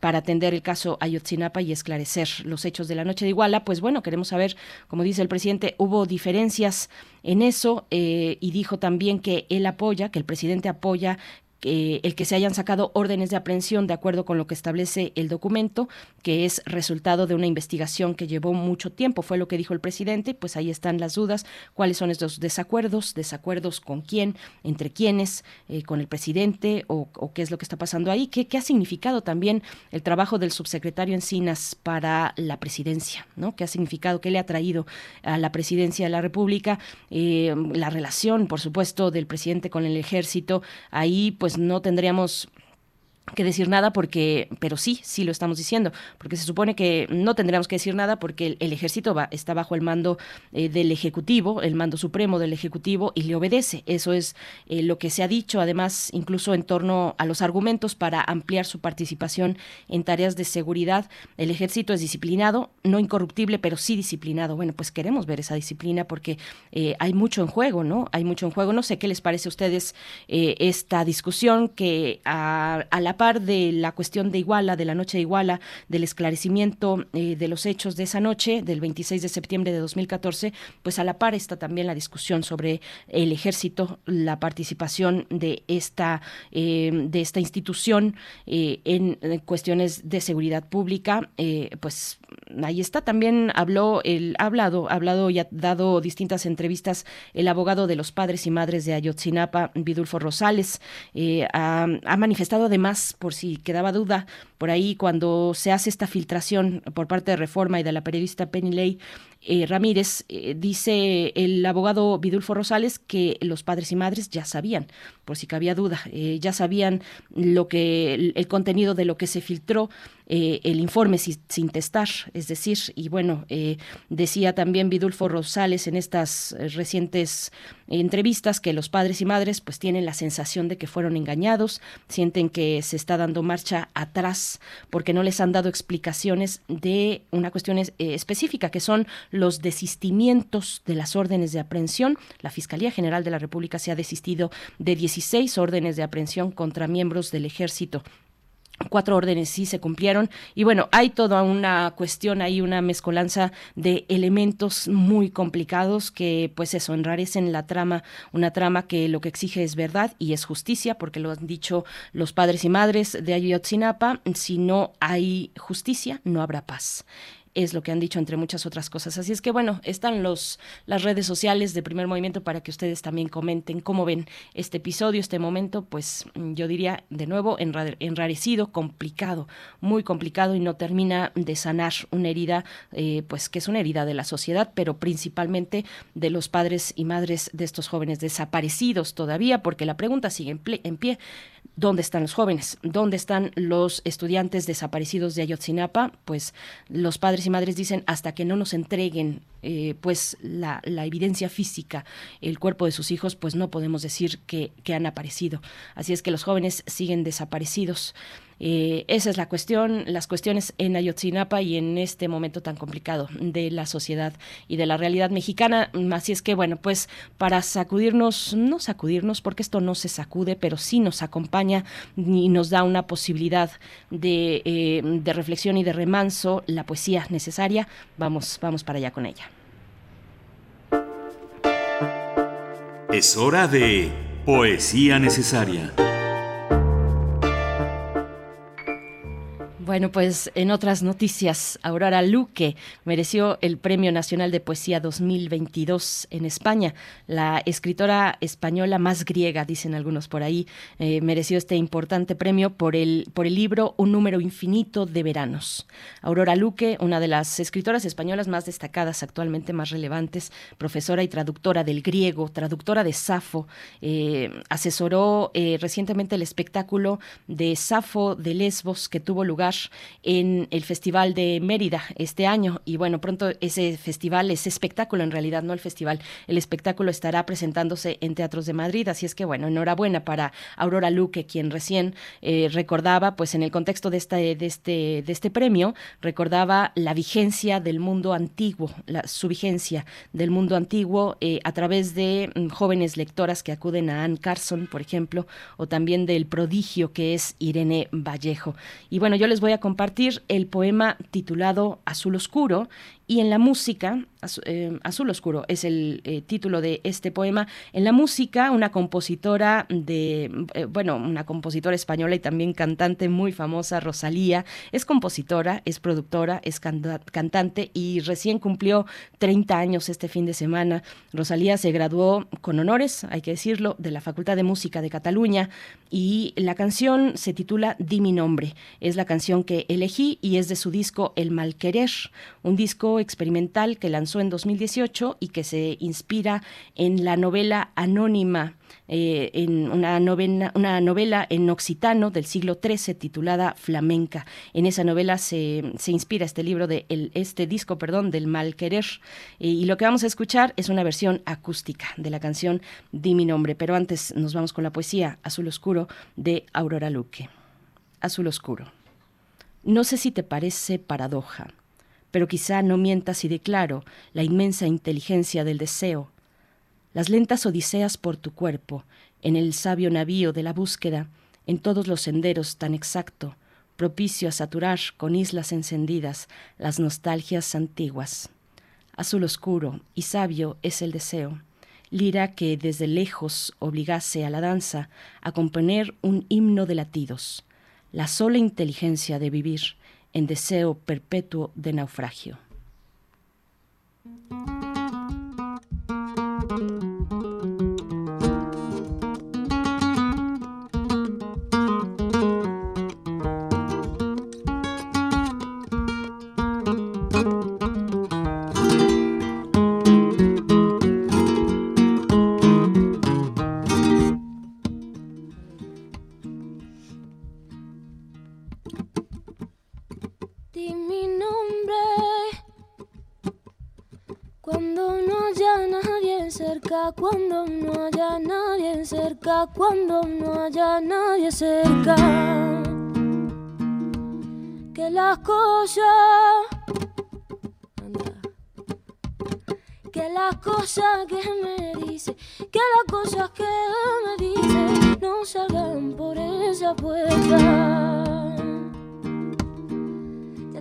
para atender el caso Ayotzinapa y esclarecer los hechos de la noche de Iguala. Pues bueno, queremos saber, como dice el presidente, hubo diferencias en eso eh, y dijo también que él apoya, que el presidente apoya el que se hayan sacado órdenes de aprehensión de acuerdo con lo que establece el documento, que es resultado de una investigación que llevó mucho tiempo, fue lo que dijo el presidente, pues ahí están las dudas, cuáles son estos desacuerdos, desacuerdos con quién, entre quiénes, eh, con el presidente o, qué es lo que está pasando ahí, ¿Qué, qué ha significado también el trabajo del subsecretario Encinas para la presidencia, ¿no? ¿Qué ha significado, qué le ha traído a la presidencia de la República, eh, la relación, por supuesto, del presidente con el ejército, ahí pues pues no tendríamos que decir nada porque, pero sí, sí lo estamos diciendo, porque se supone que no tendríamos que decir nada porque el, ejército va, está bajo el mando eh, del Ejecutivo, el mando supremo del Ejecutivo y le obedece. Eso es eh, lo que se ha dicho, además, incluso en torno a los argumentos para ampliar su participación en tareas de seguridad. El ejército es disciplinado, no incorruptible, pero sí disciplinado. Bueno, pues queremos ver esa disciplina porque eh, hay mucho en juego, ¿no? Hay mucho en juego. No sé qué les parece a ustedes esta discusión que a, a la par de la cuestión de Iguala, de la noche de Iguala, del esclarecimiento eh, de los hechos de esa noche, del 26 de septiembre de 2014, pues a la par está también la discusión sobre el ejército, la participación de esta, eh, de esta institución eh, en, cuestiones de seguridad pública, pues ahí está también habló el ha hablado ha hablado y ha dado distintas entrevistas el abogado de los padres y madres de Ayotzinapa Vidulfo Rosales. Ha, ha, manifestado además por si quedaba duda, por ahí cuando se hace esta filtración por parte de Reforma y de la periodista Penny eh, Ramírez, eh, dice el abogado Vidulfo Rosales que los padres y madres ya sabían, por si cabía duda, eh, ya sabían lo que el, contenido de lo que se filtró, el informe sin, testar, es decir, y bueno, decía también Vidulfo Rosales en estas recientes entrevistas que los padres y madres pues tienen la sensación de que fueron engañados, sienten que se está dando marcha atrás porque no les han dado explicaciones de una cuestión específica que son los desistimientos de las órdenes de aprehensión. La Fiscalía General de la República se ha desistido de 16 órdenes de aprehensión contra miembros del ejército Cuatro órdenes sí se cumplieron. Y bueno, hay toda una cuestión, hay una mezcolanza de elementos muy complicados que pues eso, enrarecen la trama, una trama que lo que exige es verdad y es justicia, porque lo han dicho los padres y madres de Ayotzinapa, si no hay justicia, no habrá paz es lo que han dicho entre muchas otras cosas. Así es que bueno, están los las redes sociales de Primer Movimiento para que ustedes también comenten cómo ven este episodio, este momento, pues yo diría de nuevo enrarecido, complicado, muy complicado y no termina de sanar una herida, eh, pues que es una herida de la sociedad, pero principalmente de los padres y madres de estos jóvenes desaparecidos todavía, porque la pregunta sigue en pie. ¿Dónde están los jóvenes? ¿Dónde están los estudiantes desaparecidos de Ayotzinapa? Pues los padres y madres dicen hasta que no nos entreguen eh, pues la, evidencia física, el cuerpo de sus hijos, pues no podemos decir que, que han aparecido. Así es que los jóvenes siguen desaparecidos. Eh, esa es la cuestión, las cuestiones en Ayotzinapa y en este momento tan complicado de la sociedad y de la realidad mexicana. Así es que, bueno, pues para sacudirnos, no sacudirnos, porque esto no se sacude, pero sí nos acompaña y nos da una posibilidad de, eh, de reflexión y de remanso, la poesía necesaria. Vamos, vamos para allá con ella. Es hora de poesía necesaria. Bueno, pues en otras noticias, Aurora Luque mereció el Premio Nacional de Poesía 2022 en España. La escritora española más griega, dicen algunos por ahí, eh, mereció este importante premio por el, por el libro Un número infinito de veranos. Aurora Luque, una de las escritoras españolas más destacadas actualmente, más relevantes, profesora y traductora del griego, traductora de Safo, eh, asesoró eh, recientemente el espectáculo de Safo de Lesbos que tuvo lugar en el Festival de Mérida este año. Y bueno, pronto ese festival, ese espectáculo en realidad, no el festival, el espectáculo estará presentándose en teatros de Madrid. Así es que bueno, enhorabuena para Aurora Luque, quien recién eh, recordaba, pues en el contexto de, esta, de, este, de este premio, recordaba la vigencia del mundo antiguo, la, su vigencia del mundo antiguo eh, a través de mm, jóvenes lectoras que acuden a Anne Carson, por ejemplo, o también del prodigio que es Irene Vallejo. Y bueno, yo les voy a compartir el poema titulado Azul Oscuro y en la música, eh, Azul Oscuro es el eh, título de este poema, en la música una compositora de, eh, bueno, una compositora española y también cantante muy famosa, Rosalía, es compositora, es productora, es cantante y recién cumplió 30 años este fin de semana. Rosalía se graduó con honores, hay que decirlo, de la Facultad de Música de Cataluña y la canción se titula Di mi nombre. Es la canción que elegí y es de su disco El Malquerer, un disco experimental que lanzó en 2018 y que se inspira en la novela anónima, eh, en una novela, una novela en occitano del siglo XIII titulada Flamenca. En esa novela se, se inspira este libro de este disco, perdón, del mal querer. Eh, y lo que vamos a escuchar es una versión acústica de la canción Di mi nombre. Pero antes nos vamos con la poesía Azul Oscuro de Aurora Luque. Azul Oscuro. No sé si te parece paradoja pero quizá no mientas y declaro la inmensa inteligencia del deseo, las lentas odiseas por tu cuerpo, en el sabio navío de la búsqueda, en todos los senderos tan exacto, propicio a saturar con islas encendidas las nostalgias antiguas. Azul oscuro y sabio es el deseo, lira que desde lejos obligase a la danza a componer un himno de latidos, la sola inteligencia de vivir, en deseo perpetuo de naufragio. Que las cosas, que las cosas que me dice, que las cosas que me dice no salgan por esa puerta.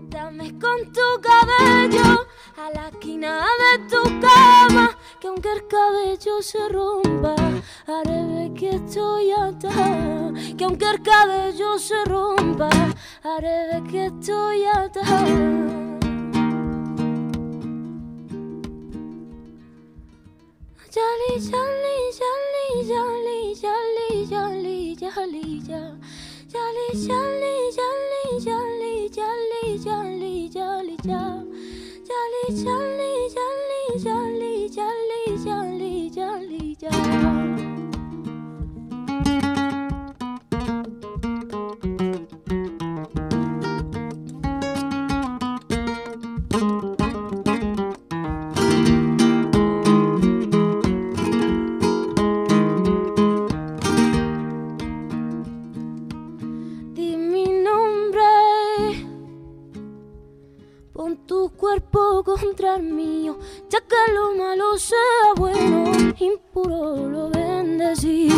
Dame con tu cabello a la esquina de tu cama que aunque el cabello se rompa, haré que estoy atada. Que aunque el cabello se rompa, haré que estoy atada. Yali, cuerpo contra el mío, ya que lo malo sea bueno, impuro lo bendecido.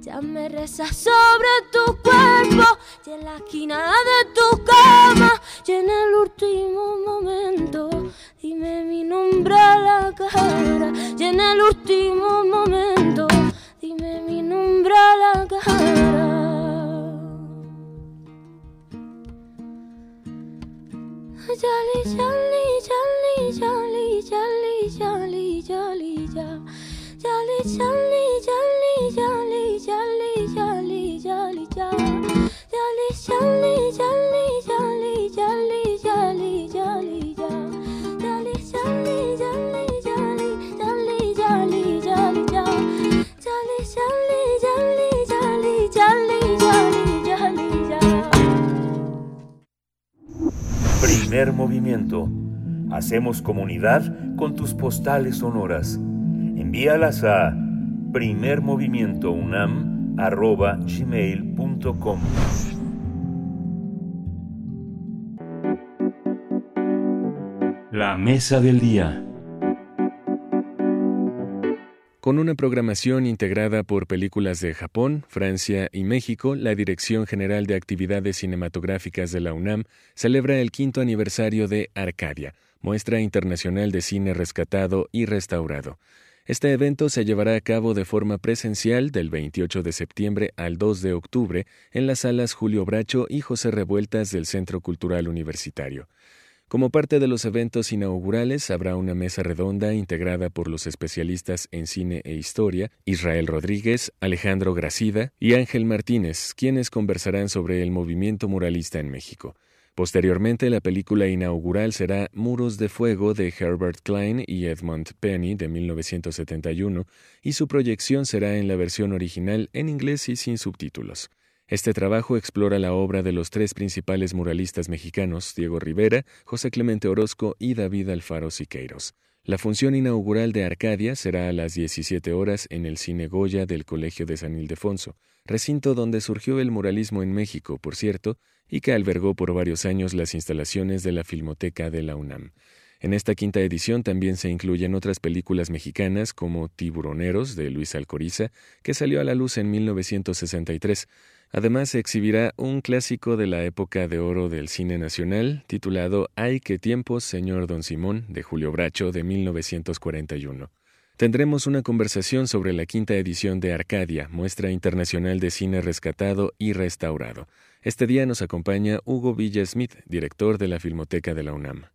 Ya me rezas sobre tu cuerpo, y en la esquina de tu cama, Hacemos comunidad con tus postales sonoras. Envíalas a primermovimientounam.gmail.com La mesa del día. Con una programación integrada por películas de Japón, Francia y México, la Dirección General de Actividades Cinematográficas de la UNAM celebra el quinto aniversario de Arcadia, muestra internacional de cine rescatado y restaurado. Este evento se llevará a cabo de forma presencial del 28 de septiembre al 2 de octubre en las salas Julio Bracho y José Revueltas del Centro Cultural Universitario. Como parte de los eventos inaugurales habrá una mesa redonda integrada por los especialistas en cine e historia, Israel Rodríguez, Alejandro Gracida y Ángel Martínez, quienes conversarán sobre el movimiento muralista en México. Posteriormente, la película inaugural será Muros de Fuego de Herbert Klein y Edmund Penny de 1971, y su proyección será en la versión original en inglés y sin subtítulos. Este trabajo explora la obra de los tres principales muralistas mexicanos, Diego Rivera, José Clemente Orozco y David Alfaro Siqueiros. La función inaugural de Arcadia será a las 17 horas en el Cine Goya del Colegio de San Ildefonso, recinto donde surgió el muralismo en México, por cierto, y que albergó por varios años las instalaciones de la Filmoteca de la UNAM. En esta quinta edición también se incluyen otras películas mexicanas como Tiburoneros de Luis Alcoriza, que salió a la luz en 1963, Además, se exhibirá un clásico de la época de oro del cine nacional, titulado Ay, qué tiempos, señor Don Simón, de Julio Bracho, de 1941. Tendremos una conversación sobre la quinta edición de Arcadia, muestra internacional de cine rescatado y restaurado. Este día nos acompaña Hugo Villa Smith, director de la Filmoteca de la UNAM.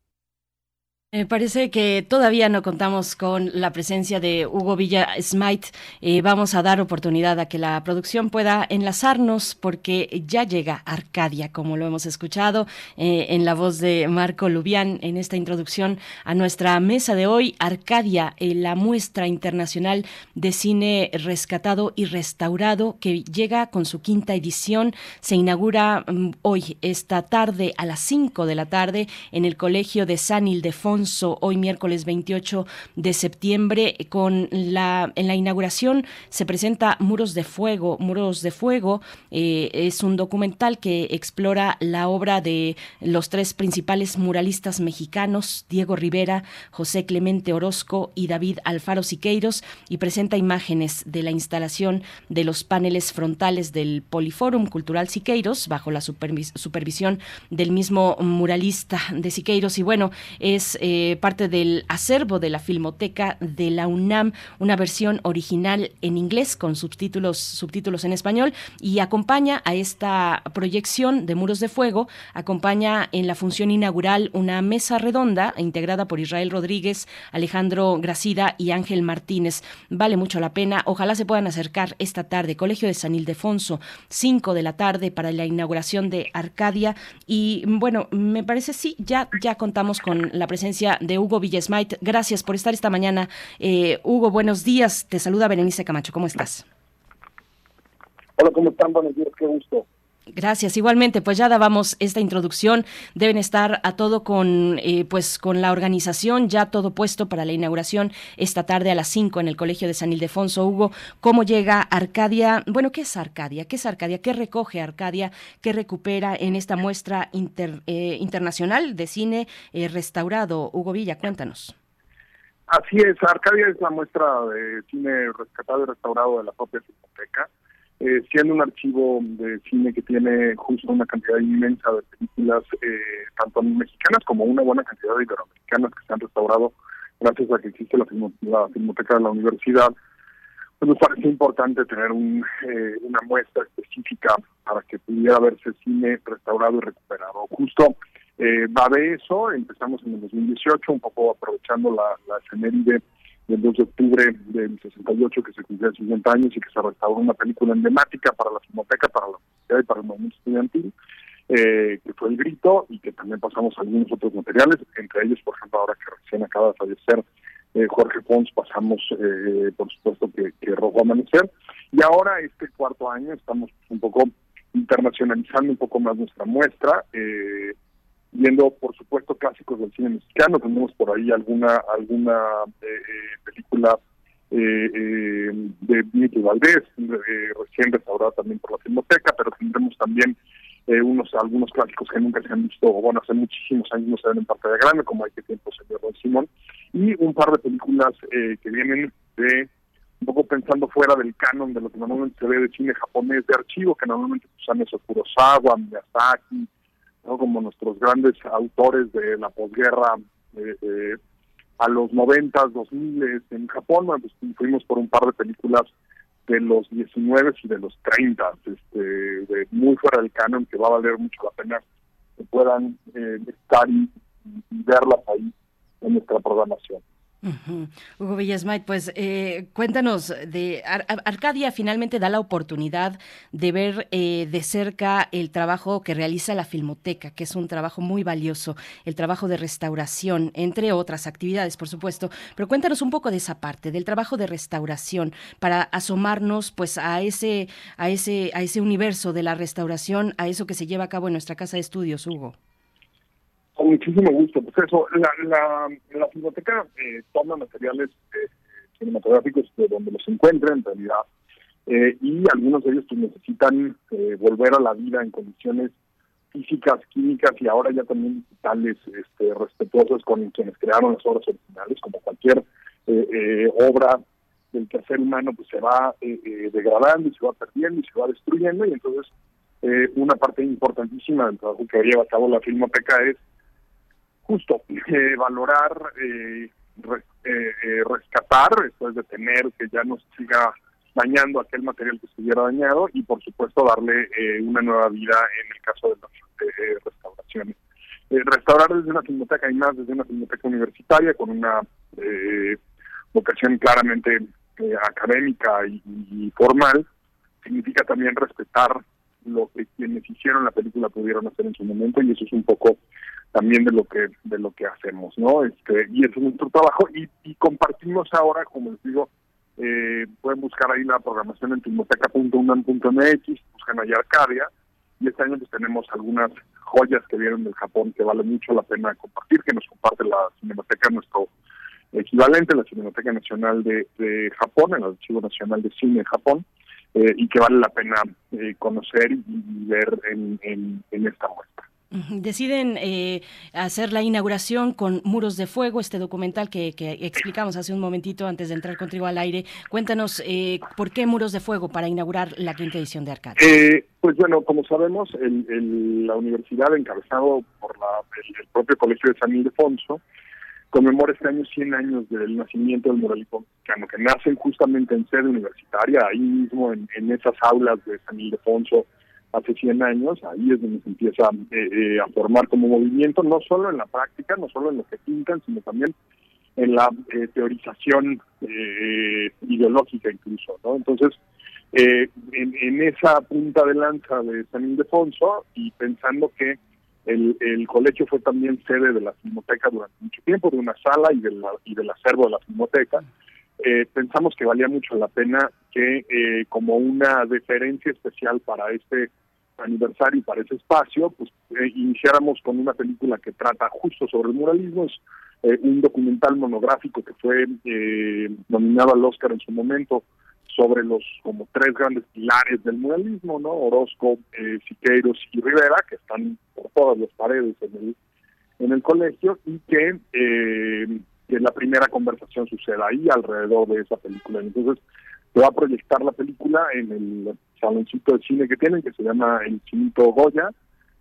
Me parece que todavía no contamos con la presencia de Hugo Villa Smite. Eh, vamos a dar oportunidad a que la producción pueda enlazarnos porque ya llega Arcadia, como lo hemos escuchado eh, en la voz de Marco Lubián en esta introducción a nuestra mesa de hoy. Arcadia, eh, la muestra internacional de cine rescatado y restaurado que llega con su quinta edición. Se inaugura mm, hoy, esta tarde, a las 5 de la tarde, en el Colegio de San Ildefonso hoy miércoles 28 de septiembre. Con la, en la inauguración se presenta Muros de Fuego. Muros de Fuego eh, es un documental que explora la obra de los tres principales muralistas mexicanos, Diego Rivera, José Clemente Orozco y David Alfaro Siqueiros, y presenta imágenes de la instalación de los paneles frontales del Poliforum Cultural Siqueiros, bajo la supervisión del mismo muralista de Siqueiros. Y bueno, es eh, parte del acervo de la Filmoteca de la UNAM, una versión original en inglés con subtítulos, subtítulos en español y acompaña a esta proyección de Muros de Fuego, acompaña en la función inaugural una mesa redonda integrada por Israel Rodríguez, Alejandro Gracida y Ángel Martínez. Vale mucho la pena, ojalá se puedan acercar esta tarde, Colegio de San Ildefonso, 5 de la tarde para la inauguración de Arcadia y bueno, me parece sí, ya, ya contamos con la presencia de Hugo Villasmait. Gracias por estar esta mañana. Eh, Hugo, buenos días. Te saluda Berenice Camacho. ¿Cómo estás? Hola, ¿cómo están? Buenos días, qué gusto. Gracias. Igualmente, pues ya dábamos esta introducción. Deben estar a todo con, eh, pues, con la organización, ya todo puesto para la inauguración esta tarde a las 5 en el Colegio de San Ildefonso. Hugo, ¿cómo llega Arcadia? Bueno, ¿qué es Arcadia? ¿Qué es Arcadia? ¿Qué recoge Arcadia? ¿Qué recupera en esta muestra eh, internacional de cine eh, restaurado? Hugo Villa, cuéntanos. Así es, Arcadia es la muestra de cine rescatado y restaurado de la propia biblioteca eh, siendo un archivo de cine que tiene justo una cantidad inmensa de películas, eh, tanto mexicanas como una buena cantidad de iberoamericanas que se han restaurado gracias a que existe la, Filmoteca de la Universidad, pues nos parece importante tener eh, una muestra específica para que pudiera verse cine restaurado y recuperado. Justo va de eso, empezamos en el 2018, un poco aprovechando la, la del 2 de octubre del 68 que se cumplía 50 años y que se restauró una película emblemática para la Filmoteca, para la universidad y para el movimiento estudiantil, eh, que fue El Grito y que también pasamos algunos otros materiales, entre ellos, por ejemplo, ahora que recién acaba de fallecer eh, Jorge Pons, pasamos, eh, por supuesto, que, que Rojo Amanecer. Y ahora, este cuarto año, estamos un poco internacionalizando un poco más nuestra muestra, eh, viendo, por supuesto, clásicos del cine mexicano. Tenemos por ahí alguna alguna película de Mito Valdés, recién restaurada también por la Filmoteca, pero tendremos también unos algunos clásicos que nunca se han visto, bueno, hace muchísimos años no se ven en pantalla grande, como hay que tiempo señor Don Simón, y un par de películas eh, que vienen de un poco pensando fuera del canon de lo que normalmente se ve de cine japonés de archivo, que normalmente usan eso Kurosawa, Miyazaki, ¿no? como nuestros grandes autores de la posguerra eh, eh, a los noventas, dos miles en Japón, pues fuimos por un par de películas de los 19 y de los 30, este, de muy fuera del canon, que va a valer mucho la pena que puedan eh, estar y, y verlas ahí en nuestra programación. Hugo Villasmait, pues eh, cuéntanos, de Arcadia finalmente da la oportunidad de ver eh, de cerca el trabajo que realiza la Filmoteca, que es un trabajo muy valioso, el trabajo de restauración, entre otras actividades, por supuesto. Pero cuéntanos un poco de esa parte, del trabajo de restauración, para asomarnos pues a ese, a ese, a ese universo de la restauración, a eso que se lleva a cabo en nuestra casa de estudios, Hugo. Muchísimo gusto. Pues eso, la, la, la eh, toma materiales eh, cinematográficos de donde los encuentra en realidad, eh, y algunos de ellos pues, necesitan eh, volver a la vida en condiciones físicas, químicas y ahora ya también digitales, este, respetuosas con quienes crearon las obras originales, como cualquier obra del quehacer humano, pues se va degradando y se va perdiendo y se va destruyendo, y entonces una parte importantísima del trabajo que lleva a cabo la Filmoteca es justo eh, valorar, eh, eh, rescatar, después de tener que ya no siga dañando aquel material que estuviera dañado y por supuesto darle una nueva vida en el caso de las restauraciones. restaurar desde una filmoteca y más desde una filmoteca universitaria con una vocación claramente académica y formal significa también respetar lo que quienes hicieron la película pudieron hacer en su momento y eso es un poco también de lo que de lo que hacemos no este y es nuestro trabajo y, y compartimos ahora como les digo eh, pueden buscar ahí la programación en filmoteca.unam.mx buscan allá Arcadia y este año pues tenemos algunas joyas que vienen del Japón que vale mucho la pena compartir que nos comparte la Cinemateca nuestro equivalente la Cinemateca Nacional de, de Japón el Archivo Nacional de Cine de Japón eh, y que vale la pena eh, conocer y, ver en, en, esta muestra. Deciden eh, hacer la inauguración con Muros de Fuego, este documental que, que, explicamos hace un momentito antes de entrar contigo al aire. Cuéntanos, eh, ¿por qué Muros de Fuego para inaugurar la quinta edición de Arcadia? Eh, pues bueno, como sabemos, el, la universidad, encabezado por la, el, propio Colegio de San Ildefonso, conmemora este año 100 años del nacimiento del muralismo mexicano, que nacen justamente en sede universitaria, ahí mismo en, esas aulas de San Ildefonso hace 100 años, ahí es donde se empieza eh, eh, a formar como movimiento, no solo en la práctica, no solo en lo que pintan, sino también en la eh, teorización ideológica incluso. Entonces, en, en esa punta de lanza de San Ildefonso y pensando que el, el colegio fue también sede de la Filmoteca durante mucho tiempo, de una sala y, de la, y del acervo de la Filmoteca. Eh, pensamos que valía mucho la pena que eh, como una deferencia especial para este aniversario y para ese espacio, pues eh, iniciáramos con una película que trata justo sobre el muralismo, es un documental monográfico que fue nominado al Oscar en su momento sobre los como tres grandes pilares del muralismo, ¿no? Orozco, eh, Siqueiros y Rivera, que están por todas las paredes en el, en el colegio, y que, eh, que la primera conversación suceda ahí alrededor de esa película. Entonces, se va a proyectar la película en el saloncito de cine que tienen, que se llama El Chinito Goya,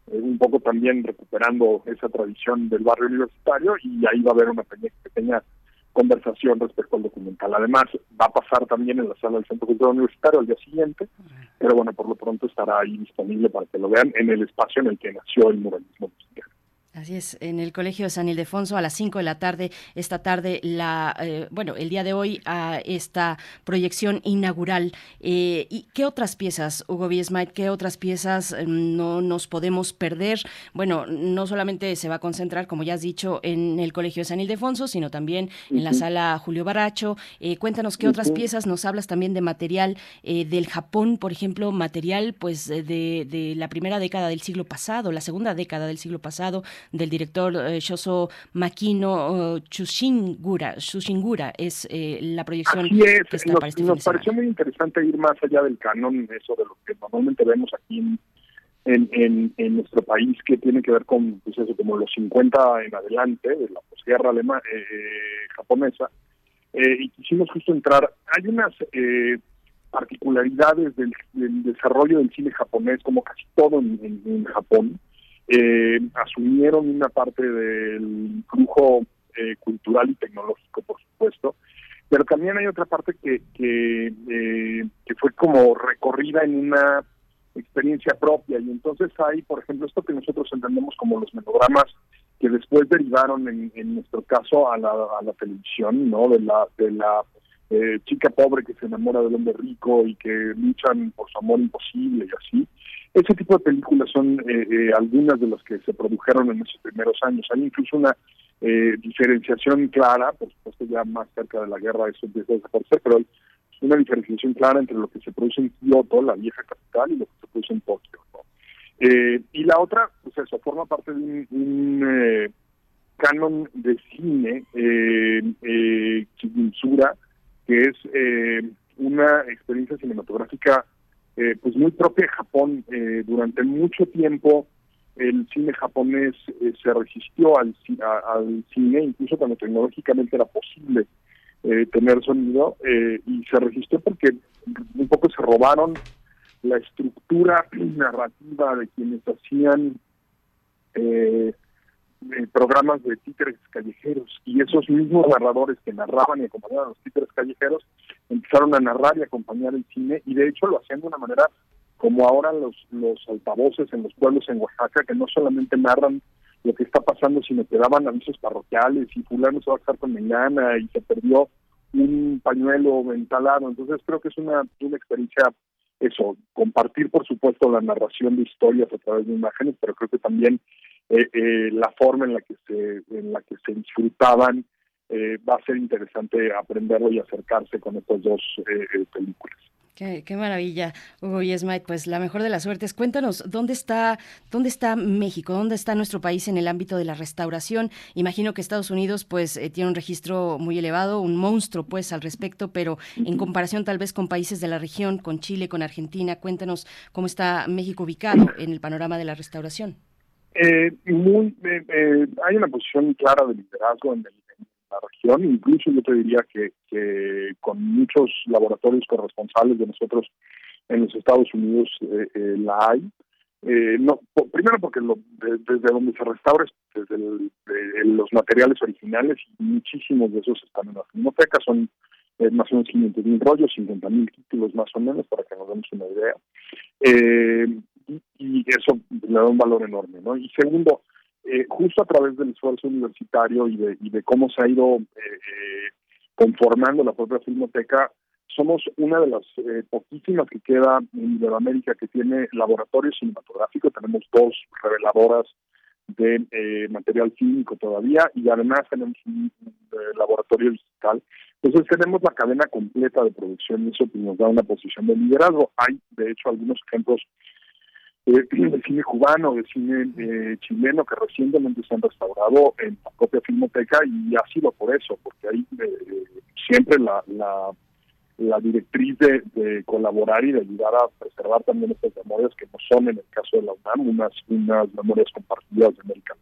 eh, un poco también recuperando esa tradición del barrio universitario, y ahí va a haber una pequeña, pequeña conversación respecto al documental. Además, va a pasar también en la sala del Centro Cultural Universitario al día siguiente, pero bueno, por lo pronto estará ahí disponible para que lo vean en el espacio en el que nació el muralismo mexicano. Así es, en el Colegio de San Ildefonso a las 5 de la tarde, esta tarde, la, eh, bueno, el día de hoy, a esta proyección inaugural. Eh, ¿Y qué otras piezas, Hugo Biesmait, qué otras piezas eh, no nos podemos perder? Bueno, no solamente se va a concentrar, como ya has dicho, en el Colegio de San Ildefonso, sino también en la sala Julio Baracho. cuéntanos qué otras piezas, nos hablas también de material del Japón, por ejemplo, material pues de, de la primera década del siglo pasado, la segunda década del siglo pasado del director eh, Shoso Makino Chushingura. Chushingura es eh, la proyección que está nos, este nos pareció muy interesante ir más allá del canon, eso de lo que normalmente vemos aquí en, en, nuestro país, que tiene que ver con, pues eso, como los 50 en adelante, de la posguerra alemana, eh, japonesa, y quisimos justo entrar. Hay unas particularidades del, desarrollo del cine japonés, como casi todo en Japón, eh, asumieron una parte del flujo eh, cultural y tecnológico, por supuesto, pero también hay otra parte que, que, eh, que fue como recorrida en una experiencia propia y entonces hay, por ejemplo, esto que nosotros entendemos como los melodramas que después derivaron en, en nuestro caso a la, a la televisión, ¿no? De la de la eh, chica pobre que se enamora del hombre rico y que luchan por su amor imposible y así. Ese tipo de películas son eh, eh, algunas de las que se produjeron en esos primeros años. Hay incluso una eh, diferenciación clara, por supuesto ya más cerca de la guerra eso empieza a desaparecer, pero una diferenciación clara entre lo que se produce en Kioto, la vieja capital, y lo que se produce en Tokio. y la otra, pues eso, forma parte de un, canon de cine, eh, eh, que es una experiencia cinematográfica eh, pues muy propia de Japón. Eh, durante mucho tiempo el cine japonés eh, se resistió al, al cine, incluso cuando tecnológicamente era posible tener sonido, y se resistió porque un poco se robaron la estructura narrativa de quienes hacían eh, programas de títeres callejeros. Y esos mismos narradores que narraban y acompañaban a los títeres callejeros empezaron a narrar y acompañar el cine y de hecho lo hacían de una manera como ahora los, los altavoces en los pueblos en Oaxaca que no solamente narran lo que está pasando sino que daban avisos parroquiales y fulano se va a estar con mañana y se perdió un pañuelo entalado entonces creo que es una, una experiencia eso, compartir por supuesto la narración de historias a través de imágenes, pero creo que también eh, eh, la forma en la que se en la que se disfrutaban eh, va a ser interesante aprenderlo y acercarse con estas dos películas. Qué, maravilla, Hugo Yesmait. Pues la mejor de las suertes. Cuéntanos, ¿dónde está, ¿dónde está México? ¿Dónde está nuestro país en el ámbito de la restauración? Imagino que Estados Unidos pues tiene un registro muy elevado, un monstruo pues al respecto, pero en comparación tal vez con países de la región, con Chile, con Argentina, cuéntanos cómo está México ubicado en el panorama de la restauración. Eh, muy, eh, eh, hay una posición clara de liderazgo en, la región, incluso yo te diría que, que con muchos laboratorios corresponsales de nosotros en los Estados Unidos eh, la hay. no, primero porque lo, desde donde se restaura desde los materiales originales muchísimos de esos están en la filmoteca, son más o menos 500 mil rollos, 50 mil títulos más o menos, para que nos demos una idea. Eh, y, eso le da un valor enorme, ¿no? Y segundo, eh, justo a través del esfuerzo universitario y de, y de cómo se ha ido eh, eh, conformando la propia filmoteca, somos una de las poquísimas que queda en Iberoamérica que tiene laboratorio cinematográfico. Tenemos dos reveladoras de material fílmico todavía y además tenemos un, laboratorio digital. Entonces tenemos la cadena completa de producción y eso nos da una posición de liderazgo. Hay, de hecho, algunos ejemplos de cine cubano, de cine eh, chileno que recientemente se han restaurado en la propia filmoteca y ha sido por eso, porque ahí eh, siempre la, la, la directriz de, de, colaborar y de ayudar a preservar también estas memorias que no son en el caso de la UNAM unas, unas memorias compartidas de América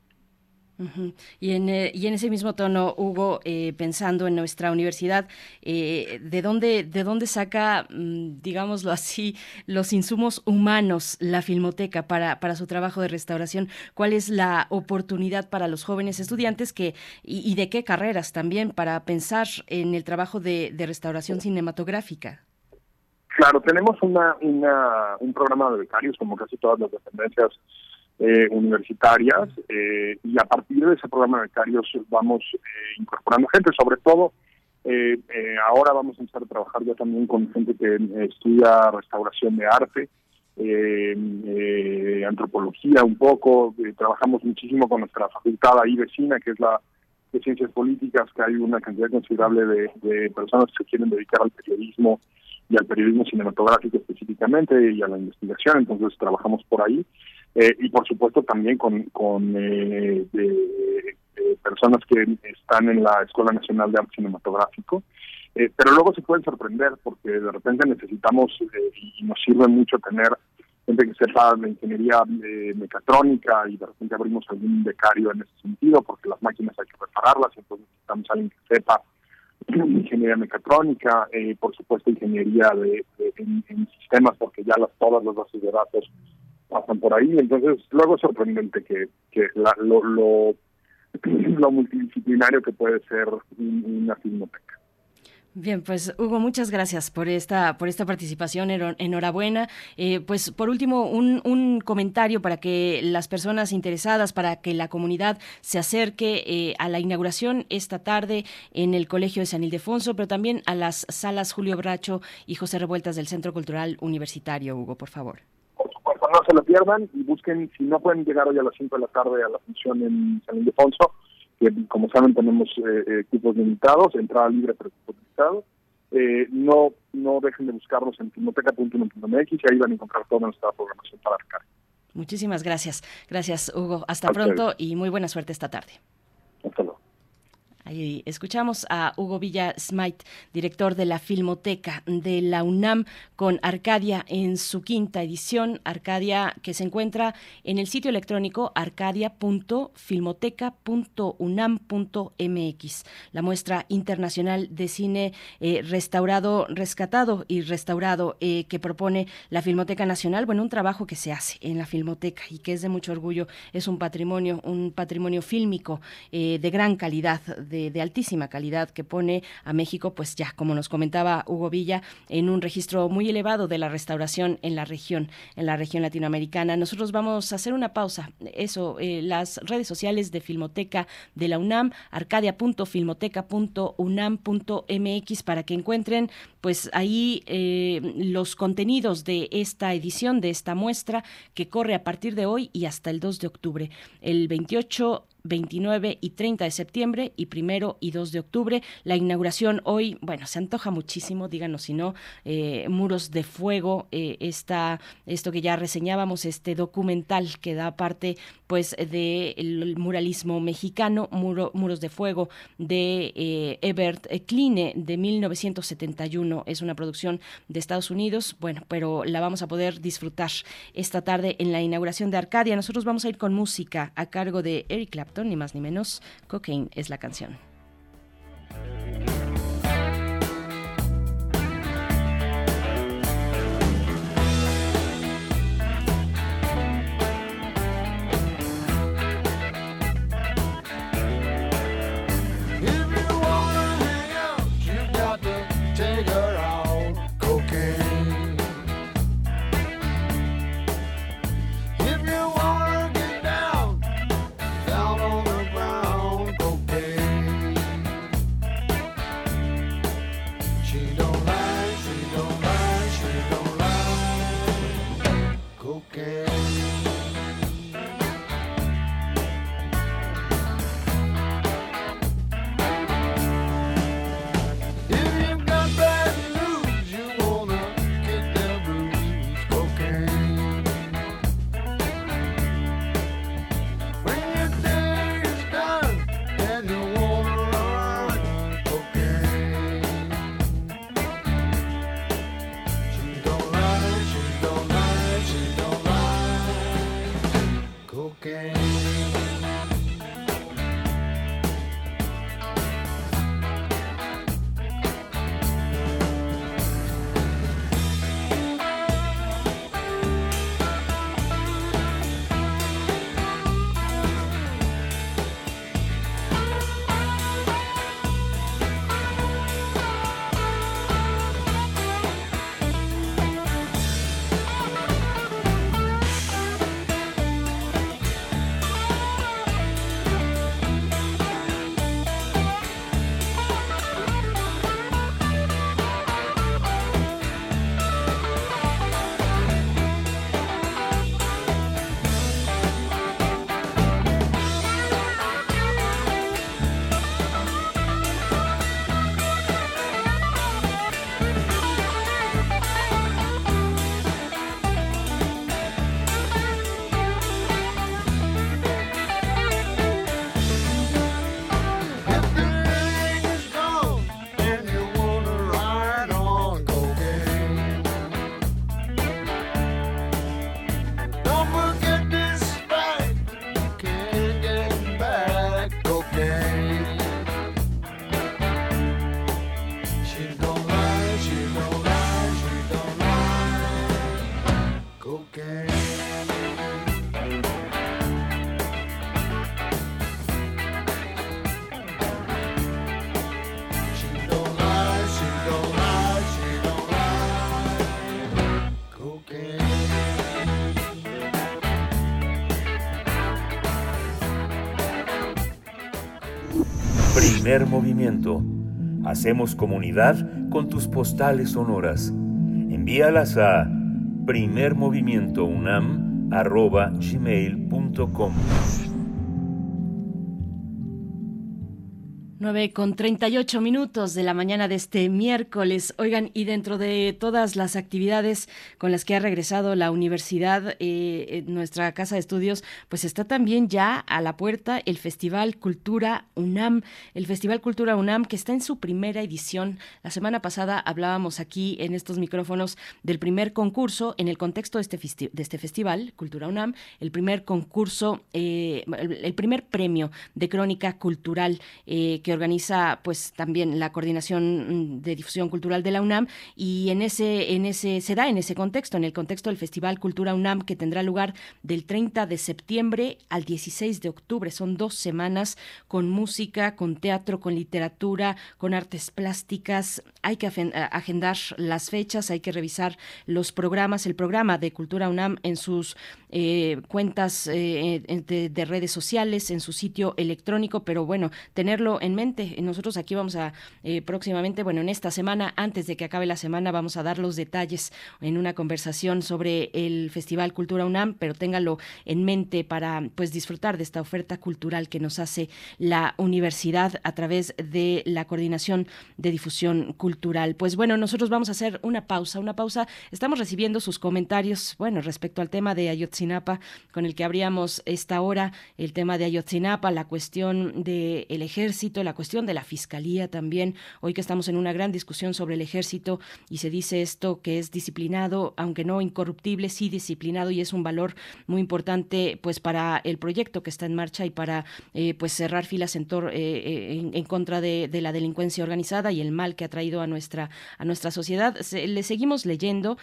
y, en, eh, y en ese mismo tono, Hugo, eh, pensando en nuestra universidad, eh, ¿de, dónde, ¿de dónde saca, mm, digámoslo así, los insumos humanos la Filmoteca para, para su trabajo de restauración? ¿Cuál es la oportunidad para los jóvenes estudiantes que, y, de qué carreras también para pensar en el trabajo de, de restauración cinematográfica? Claro, tenemos una, una, un programa de becarios, como casi todas las dependencias eh, universitarias y a partir de ese programa de becarios vamos incorporando gente, sobre todo ahora vamos a empezar a trabajar ya también con gente que estudia restauración de arte, antropología un poco, trabajamos muchísimo con nuestra facultad ahí vecina, que es la de ciencias políticas, que hay una cantidad considerable de, personas que se quieren dedicar al periodismo y al periodismo cinematográfico específicamente y a la investigación, entonces trabajamos por ahí. Eh, y por supuesto también con, con eh, personas que están en la Escuela Nacional de Arte Cinematográfico. Eh, pero luego se pueden sorprender porque de repente necesitamos y nos sirve mucho tener gente que sepa de ingeniería eh, mecatrónica y de repente abrimos algún becario en ese sentido porque las máquinas hay que repararlas, entonces necesitamos alguien que sepa ingeniería mecatrónica, eh, por supuesto ingeniería de, en, sistemas porque ya las todas las bases de datos pasan por ahí, entonces luego es sorprendente que, que lo, lo, lo multidisciplinario que puede ser una filmoteca. Bien, pues Hugo, muchas gracias por esta, por esta participación, enhorabuena. Eh, pues por último, un, un, comentario para que las personas interesadas, para que la comunidad se acerque eh, a la inauguración esta tarde en el Colegio de San Ildefonso, pero también a las salas Julio Bracho y José Revueltas del Centro Cultural Universitario. Hugo, por favor. No se lo pierdan y busquen, si no pueden llegar hoy a las 5 de la tarde a la función en San Ildefonso, que como saben tenemos eh, eh, equipos limitados, entrada libre pero equipos limitados. Eh, no no dejen de buscarnos en filmoteca.1.mx y ahí van a encontrar toda nuestra programación para arcar. Muchísimas gracias. Gracias, Hugo. Hasta pronto y muy buena suerte esta tarde. Hasta luego. Escuchamos a Hugo Villa Smite, director de la Filmoteca de la UNAM, con Arcadia en su quinta edición. Arcadia que se encuentra en el sitio electrónico arcadia.filmoteca.unam.mx. La muestra internacional de cine eh, restaurado, rescatado y restaurado eh, que propone la Filmoteca Nacional. Bueno, un trabajo que se hace en la Filmoteca y que es de mucho orgullo. Es un patrimonio, un patrimonio fílmico eh, de gran calidad. De, altísima calidad que pone a México, pues ya, como nos comentaba Hugo Villa, en un registro muy elevado de la restauración en la región, en la región latinoamericana. Nosotros vamos a hacer una pausa. Eso, eh, las redes sociales de Filmoteca de la UNAM, arcadia.filmoteca.unam.mx para que encuentren pues ahí eh, los contenidos de esta edición, de esta muestra que corre a partir de hoy y hasta el 2 de octubre. El 28 29 y 30 de septiembre y primero y 2 de octubre. La inauguración hoy, bueno, se antoja muchísimo, díganos si no, eh, Muros de Fuego, eh, esta, esto que ya reseñábamos, este documental que da parte pues del muralismo mexicano, Muros de Fuego de eh, Ebert Kline de 1971. Es una producción de Estados Unidos, bueno, pero la vamos a poder disfrutar esta tarde en la inauguración de Arcadia. Nosotros vamos a ir con música a cargo de Eric Clapton ni más ni menos, Cocaine es la canción. Again. okay. Movimiento. Hacemos comunidad con tus postales sonoras. Envíalas a primermovimientounam.gmail.com 9 con 38 minutos de la mañana de este miércoles. Oigan, y dentro de todas las actividades con las que ha regresado la universidad, eh, nuestra casa de estudios, pues está también ya a la puerta el Festival Cultura UNAM. El Festival Cultura UNAM que está en su primera edición. La semana pasada hablábamos aquí en estos micrófonos del primer concurso en el contexto de este, de este festival, Cultura UNAM, el primer concurso, eh, el, primer premio de crónica cultural eh, que organiza pues también la coordinación mm, de difusión cultural de la UNAM y en ese en ese se da en ese contexto en el contexto del Festival Cultura UNAM que tendrá lugar del 30 de septiembre al 16 de octubre. Son dos semanas con música con teatro con literatura con artes plásticas. Hay que agendar las fechas hay que revisar los programas. El programa de Cultura UNAM en sus eh, cuentas eh, de, redes sociales en su sitio electrónico pero bueno tenerlo en mente. Nosotros aquí vamos a eh, próximamente, bueno, en esta semana, antes de que acabe la semana, vamos a dar los detalles en una conversación sobre el Festival Cultura UNAM, pero téngalo en mente para pues disfrutar de esta oferta cultural que nos hace la universidad a través de la coordinación de difusión cultural. Pues bueno, nosotros vamos a hacer una pausa, una pausa. Estamos recibiendo sus comentarios, bueno, respecto al tema de Ayotzinapa, con el que abríamos esta hora, el tema de Ayotzinapa, la cuestión del ejército, la cuestión de la fiscalía también. Hoy que estamos en una gran discusión sobre el ejército y se dice esto que es disciplinado, aunque no incorruptible, sí disciplinado y es un valor muy importante pues para el proyecto que está en marcha y para eh, pues cerrar filas en, eh, eh, en, contra de, la delincuencia organizada y el mal que ha traído a nuestra a nuestra sociedad. le seguimos leyendo,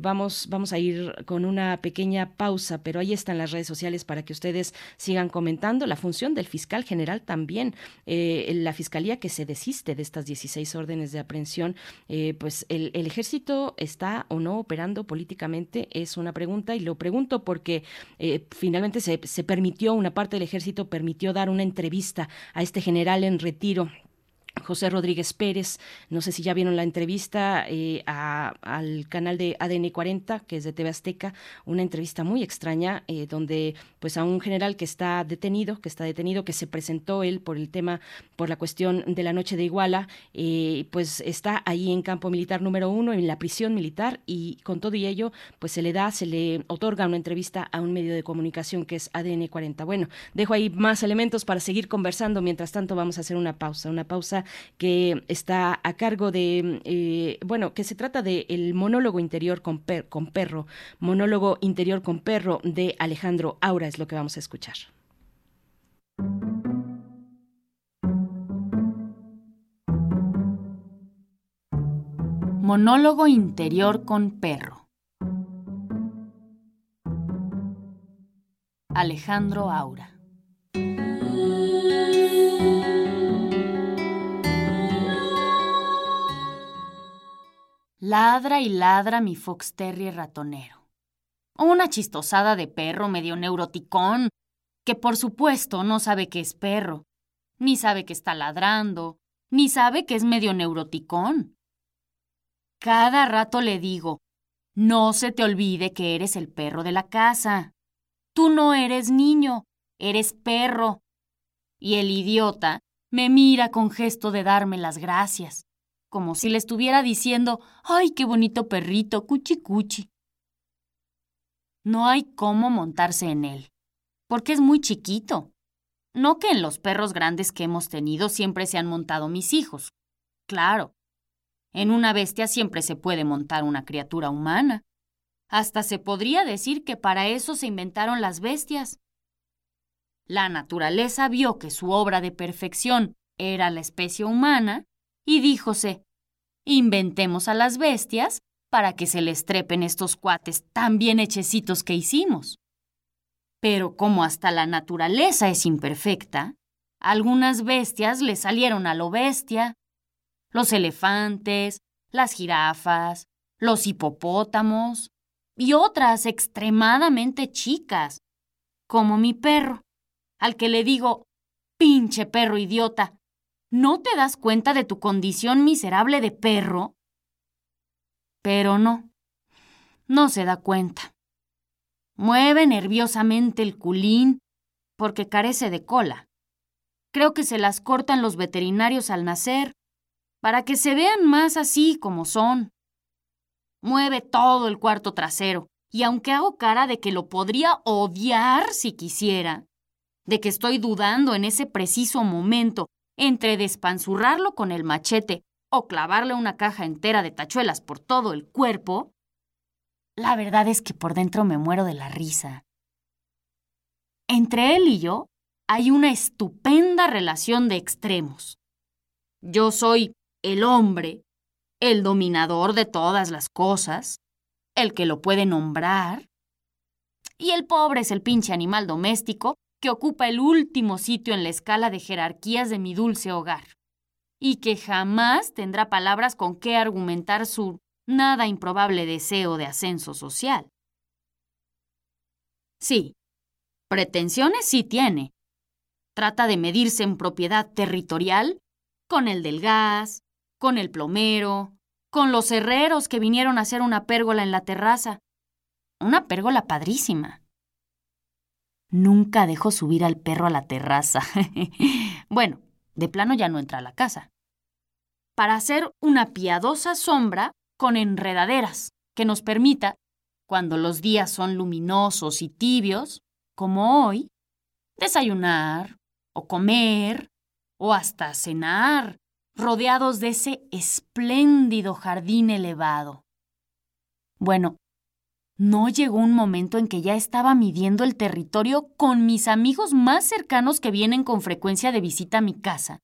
vamos vamos a ir con una pequeña pausa, pero ahí están las redes sociales para que ustedes sigan comentando la función del fiscal general también. Eh, la fiscalía que se desiste de estas 16 órdenes de aprehensión, eh, pues el, ejército está o no operando políticamente es una pregunta y lo pregunto porque eh, finalmente se, se permitió, una parte del ejército permitió dar una entrevista a este general en retiro José Rodríguez Pérez, no sé si ya vieron la entrevista eh, al canal de ADN 40, que es de TV Azteca, una entrevista muy extraña, eh, donde pues a un general que está detenido, que está detenido, que se presentó él por el tema, por la cuestión de la noche de Iguala, eh, pues está ahí en campo militar número uno, en la prisión militar, y con todo y ello, pues se le da, se le otorga una entrevista a un medio de comunicación que es ADN 40. Bueno, dejo ahí más elementos para seguir conversando, mientras tanto vamos a hacer una pausa, una pausa que está a cargo de, eh, bueno, que se trata de el monólogo interior con, con perro, monólogo interior con perro de Alejandro Aura es lo que vamos a escuchar. Monólogo interior con perro. Alejandro Aura. Ladra y ladra mi fox terrier ratonero. Una chistosada de perro medio neuroticón, que por supuesto no sabe que es perro, ni sabe que está ladrando, ni sabe que es medio neuroticón. Cada rato le digo, no se te olvide que eres el perro de la casa. Tú no eres niño, eres perro. Y el idiota me mira con gesto de darme las gracias como si le estuviera diciendo, ¡ay, qué bonito perrito, cuchi cuchi! No hay cómo montarse en él, porque es muy chiquito. No que en los perros grandes que hemos tenido siempre se han montado mis hijos. Claro, en una bestia siempre se puede montar una criatura humana. Hasta se podría decir que para eso se inventaron las bestias. La naturaleza vio que su obra de perfección era la especie humana y díjose, inventemos a las bestias para que se les trepen estos cuates tan bien hechecitos que hicimos. Pero como hasta la naturaleza es imperfecta, algunas bestias le salieron a lo bestia. Los elefantes, las jirafas, los hipopótamos y otras extremadamente chicas, como mi perro, al que le digo, pinche perro idiota, ¿no te das cuenta de tu condición miserable de perro? Pero no, no se da cuenta. Mueve nerviosamente el culín porque carece de cola. Creo que se las cortan los veterinarios al nacer para que se vean más así como son. Mueve todo el cuarto trasero y aunque hago cara de que lo podría odiar si quisiera, de que estoy dudando en ese preciso momento entre despanzurrarlo con el machete o clavarle una caja entera de tachuelas por todo el cuerpo, la verdad es que por dentro me muero de la risa. Entre él y yo hay una estupenda relación de extremos. Yo soy el hombre, el dominador de todas las cosas, el que lo puede nombrar, y el pobre es el pinche animal doméstico que ocupa el último sitio en la escala de jerarquías de mi dulce hogar y que jamás tendrá palabras con qué argumentar su nada improbable deseo de ascenso social. Sí, pretensiones sí tiene. Trata de medirse en propiedad territorial con el del gas, con el plomero, con los herreros que vinieron a hacer una pérgola en la terraza. Una pérgola padrísima. Nunca dejó subir al perro a la terraza. bueno, de plano ya no entra a la casa para hacer una piadosa sombra con enredaderas que nos permita, cuando los días son luminosos y tibios, como hoy, desayunar o comer o hasta cenar rodeados de ese espléndido jardín elevado. Bueno, no llegó un momento en que ya estaba midiendo el territorio con mis amigos más cercanos que vienen con frecuencia de visita a mi casa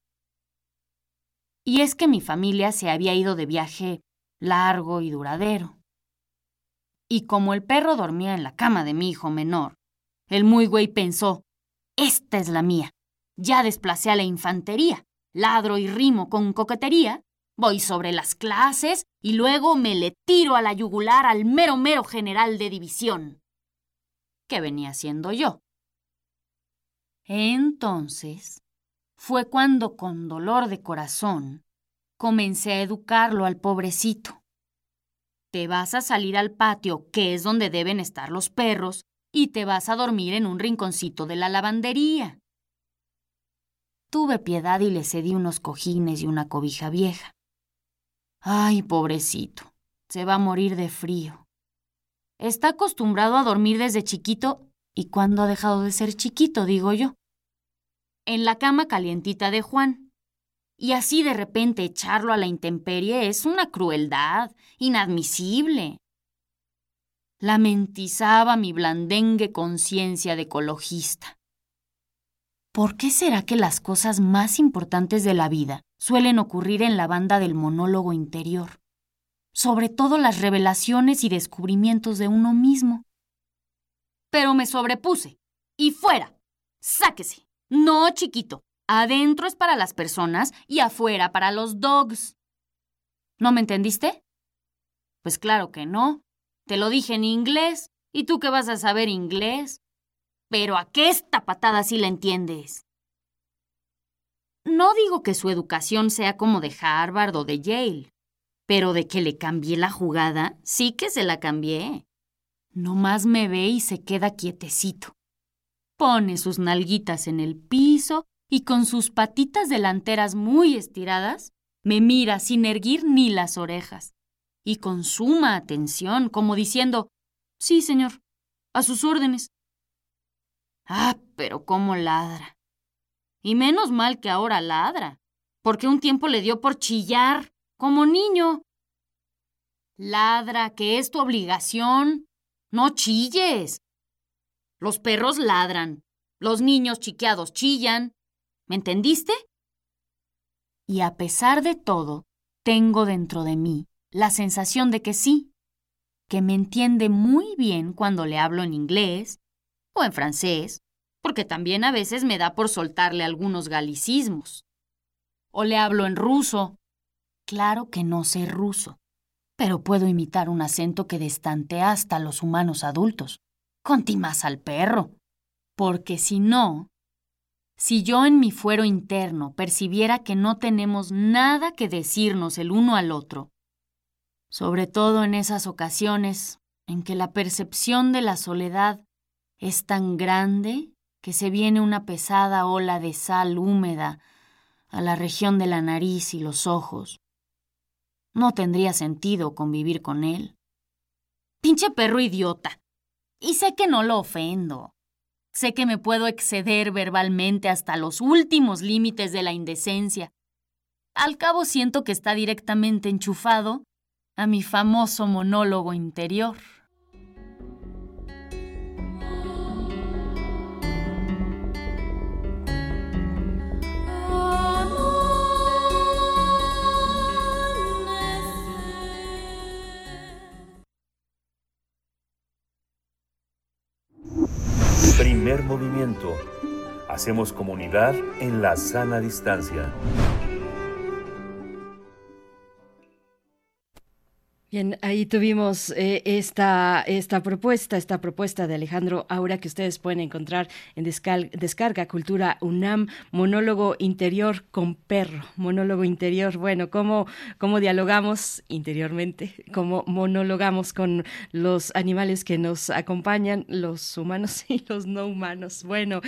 y es que mi familia se había ido de viaje largo y duradero. Y como el perro dormía en la cama de mi hijo menor, el muy güey pensó, esta es la mía. Ya desplacé a la infantería, ladro y rimo con coquetería, voy sobre las clases y luego me le tiro a la yugular al mero mero general de división. ¿Qué venía siendo yo? Entonces, fue cuando con dolor de corazón comencé a educarlo al pobrecito. Te vas a salir al patio, que es donde deben estar los perros, y te vas a dormir en un rinconcito de la lavandería. Tuve piedad y le cedí unos cojines y una cobija vieja. Ay, pobrecito, se va a morir de frío. Está acostumbrado a dormir desde chiquito, ¿y cuándo ha dejado de ser chiquito, digo yo? en la cama calientita de Juan. Y así de repente echarlo a la intemperie es una crueldad inadmisible. Lamentizaba mi blandengue conciencia de ecologista. ¿Por qué será que las cosas más importantes de la vida suelen ocurrir en la banda del monólogo interior? Sobre todo las revelaciones y descubrimientos de uno mismo. Pero me sobrepuse. Y fuera. Sáquese. No, chiquito. Adentro es para las personas y afuera para los dogs. ¿No me entendiste? Pues claro que no. Te lo dije en inglés. ¿Y tú qué vas a saber inglés? Pero a qué esta patada sí la entiendes. No digo que su educación sea como de Harvard o de Yale, pero de que le cambié la jugada, sí que se la cambié. No más me ve y se queda quietecito pone sus nalguitas en el piso y con sus patitas delanteras muy estiradas, me mira sin erguir ni las orejas, y con suma atención, como diciendo, Sí, señor, a sus órdenes. Ah, pero cómo ladra. Y menos mal que ahora ladra, porque un tiempo le dio por chillar, como niño. Ladra, que es tu obligación. No chilles. Los perros ladran, los niños chiqueados chillan. ¿Me entendiste? Y a pesar de todo, tengo dentro de mí la sensación de que sí, que me entiende muy bien cuando le hablo en inglés o en francés, porque también a veces me da por soltarle algunos galicismos. O le hablo en ruso. Claro que no sé ruso, pero puedo imitar un acento que destantea hasta los humanos adultos, conti más al perro. Porque si no, si yo en mi fuero interno percibiera que no tenemos nada que decirnos el uno al otro, sobre todo en esas ocasiones en que la percepción de la soledad es tan grande que se viene una pesada ola de sal húmeda a la región de la nariz y los ojos. No tendría sentido convivir con él. Pinche perro idiota. Y sé que no lo ofendo. Sé que me puedo exceder verbalmente hasta los últimos límites de la indecencia. Al cabo siento que está directamente enchufado a mi famoso monólogo interior. Primer movimiento. Hacemos comunidad en la sana distancia. Bien, ahí tuvimos eh, esta, esta propuesta, esta propuesta de Alejandro Aura que ustedes pueden encontrar en Descarga Cultura UNAM, monólogo interior con perro, monólogo interior, bueno, cómo, cómo dialogamos interiormente, cómo monologamos con los animales que nos acompañan, los humanos y los no humanos. Bueno,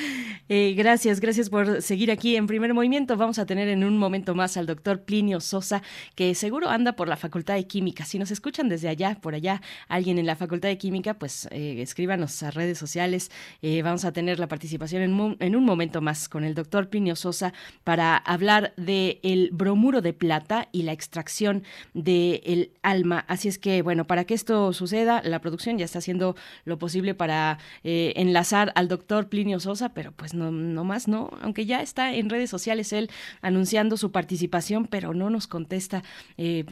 eh, gracias, gracias por seguir aquí en primer movimiento. Vamos a tener en un momento más al doctor Plinio Sosa, que seguro anda por la Facultad de Química. Si escuchan desde allá, por allá, alguien en la Facultad de Química, pues eh, escríbanos a redes sociales. Eh, vamos a tener la participación en, un momento más con el doctor Plinio Sosa para hablar del el bromuro de plata y la extracción del alma. Así es que, bueno, para que esto suceda, la producción ya está haciendo lo posible para eh, enlazar al doctor Plinio Sosa, pero pues no, no más, ¿no? Aunque ya está en redes sociales él anunciando su participación, pero no nos contesta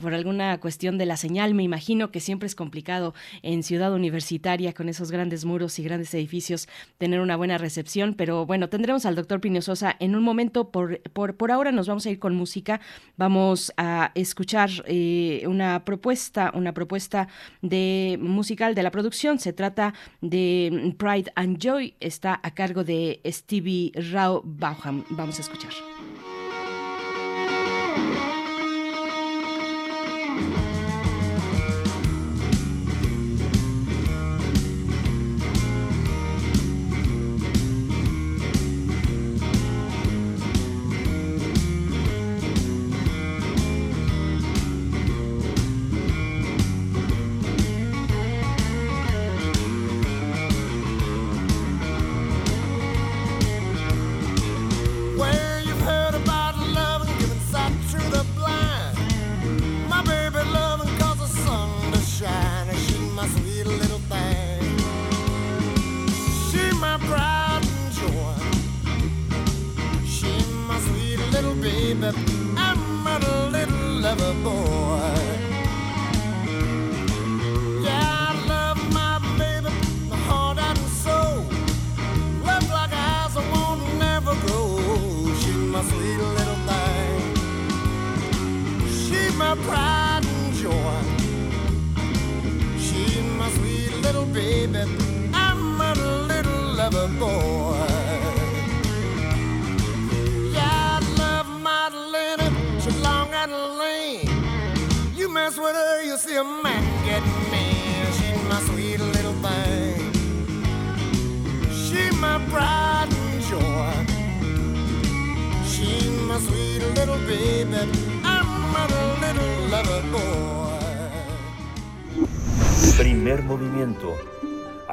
por alguna cuestión de la señal me imagino que siempre es complicado en Ciudad Universitaria con esos grandes muros y grandes edificios tener una buena recepción, pero bueno, tendremos al doctor Pino Sosa en un momento. Por, por, por ahora nos vamos a ir con música. Vamos a escuchar eh, una propuesta, una propuesta de musical de la producción. Se trata de Pride and Joy. Está a cargo de Stevie Rao Bauham. Vamos a escuchar.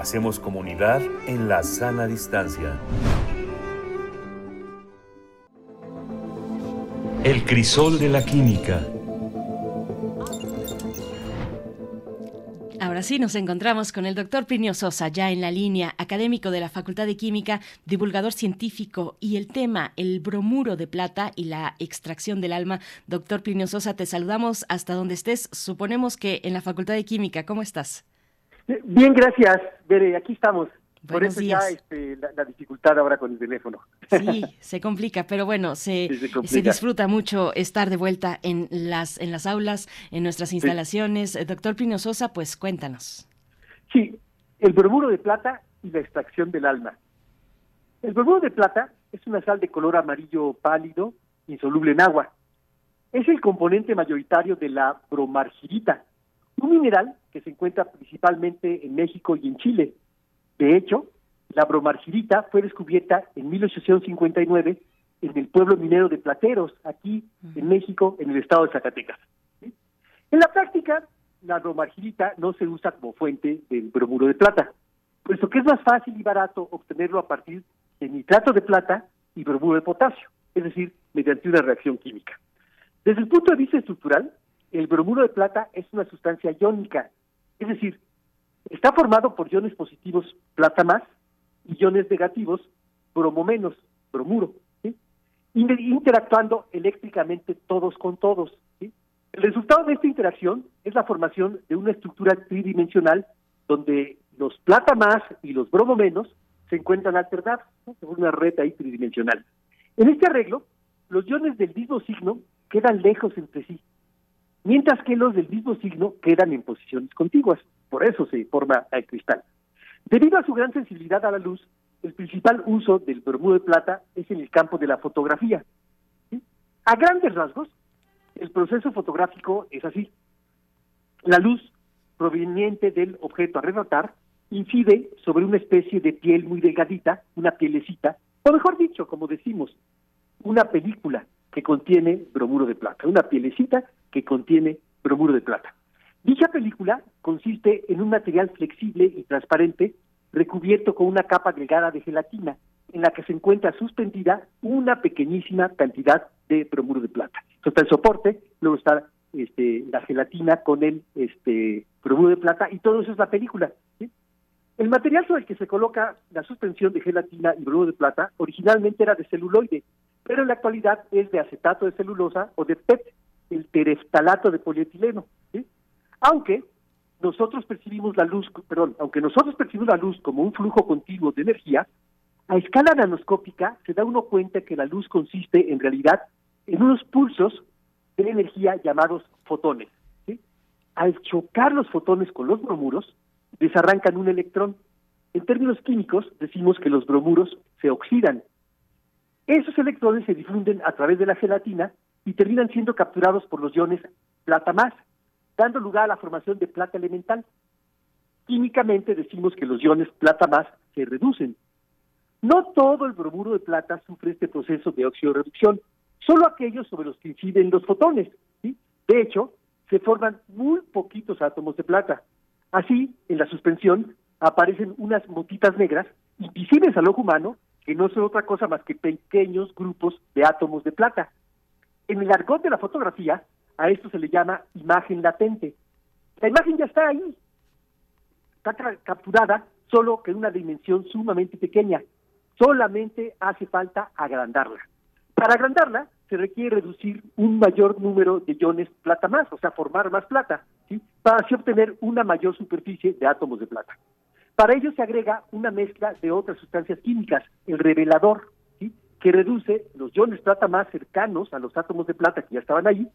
Hacemos comunidad en la sana distancia. El crisol de la química. Ahora sí, nos encontramos con el doctor Plinio Sosa, ya en la línea, académico de la Facultad de Química, divulgador científico, y el tema, el bromuro de plata y la extracción del alma. Doctor Plinio Sosa, te saludamos hasta donde estés. Suponemos que en la Facultad de Química. ¿Cómo estás? Bien, gracias, Bere, aquí estamos. Por Buenos eso días. ya este, la, la dificultad ahora con el teléfono. Sí, se complica, pero bueno, se, Sí, se se complica. disfruta mucho estar de vuelta en las, en las aulas, en nuestras instalaciones. Eh, Doctor Pino Sosa, pues cuéntanos. Sí, el bromuro de plata y la extracción del alma. El bromuro de plata es una sal de color amarillo pálido, insoluble en agua. Es el componente mayoritario de la bromargirita, un mineral que se encuentra principalmente en México y en Chile. De hecho, la bromargirita fue descubierta en 1859 en el pueblo minero de Plateros, aquí en México, en el estado de Zacatecas. En la práctica, la bromargirita no se usa como fuente del bromuro de plata, puesto que es más fácil y barato obtenerlo a partir de nitrato de plata y bromuro de potasio, es decir, mediante una reacción química. Desde el punto de vista estructural, el bromuro de plata es una sustancia iónica, es decir, está formado por iones positivos plata más y iones negativos bromo menos, bromuro, ¿sí? Inter- interactuando eléctricamente todos con todos. El resultado de esta interacción es la formación de una estructura tridimensional donde los plata más y los bromo menos se encuentran alternados, ¿no? Es una red ahí tridimensional. En este arreglo, los iones del mismo signo quedan lejos entre sí, mientras que los del mismo signo quedan en posiciones contiguas. Por eso se forma el cristal. Debido a su gran sensibilidad a la luz, el principal uso del bromuro de plata es en el campo de la fotografía. ¿sí? A grandes rasgos, el proceso fotográfico es así. La luz proveniente del objeto a retratar incide sobre una especie de piel muy delgadita, una pielecita, o mejor dicho, como decimos, una película que contiene bromuro de plata, una pielecita que contiene bromuro de plata. Dicha película consiste en un material flexible y transparente recubierto con una capa delgada de gelatina en la que se encuentra suspendida una pequeñísima cantidad de bromuro de plata. Entonces está el soporte, luego está este, la gelatina con el este, bromuro de plata y todo eso es la película. El material sobre el que se coloca la suspensión de gelatina y bromuro de plata originalmente era de celuloide, pero en la actualidad es de acetato de celulosa o de PET, el tereftalato de polietileno. Aunque nosotros percibimos la luz, perdón, aunque nosotros percibimos la luz como un flujo continuo de energía, a escala nanoscópica se da uno cuenta que la luz consiste en realidad en unos pulsos de energía llamados fotones. Al chocar los fotones con los bromuros, desarrancan un electrón. En términos químicos, decimos que los bromuros se oxidan. Esos electrones se difunden a través de la gelatina y terminan siendo capturados por los iones plata más, dando lugar a la formación de plata elemental. Químicamente decimos que los iones plata más se reducen. No todo el bromuro de plata sufre este proceso de oxidorreducción, solo aquellos sobre los que inciden los fotones. ¿sí? De hecho, se forman muy poquitos átomos de plata. Así, en la suspensión aparecen unas motitas negras invisibles al ojo humano que no son otra cosa más que pequeños grupos de átomos de plata. En el argot de la fotografía, a esto se le llama imagen latente. La imagen ya está ahí, está ca- capturada, solo que en una dimensión sumamente pequeña. Solamente hace falta agrandarla. Para agrandarla, se requiere reducir un mayor número de iones plata más, o sea, formar más plata, para así obtener una mayor superficie de átomos de plata. Para ello se agrega una mezcla de otras sustancias químicas, el revelador. Que reduce los iones plata más cercanos a los átomos de plata que ya estaban ahí,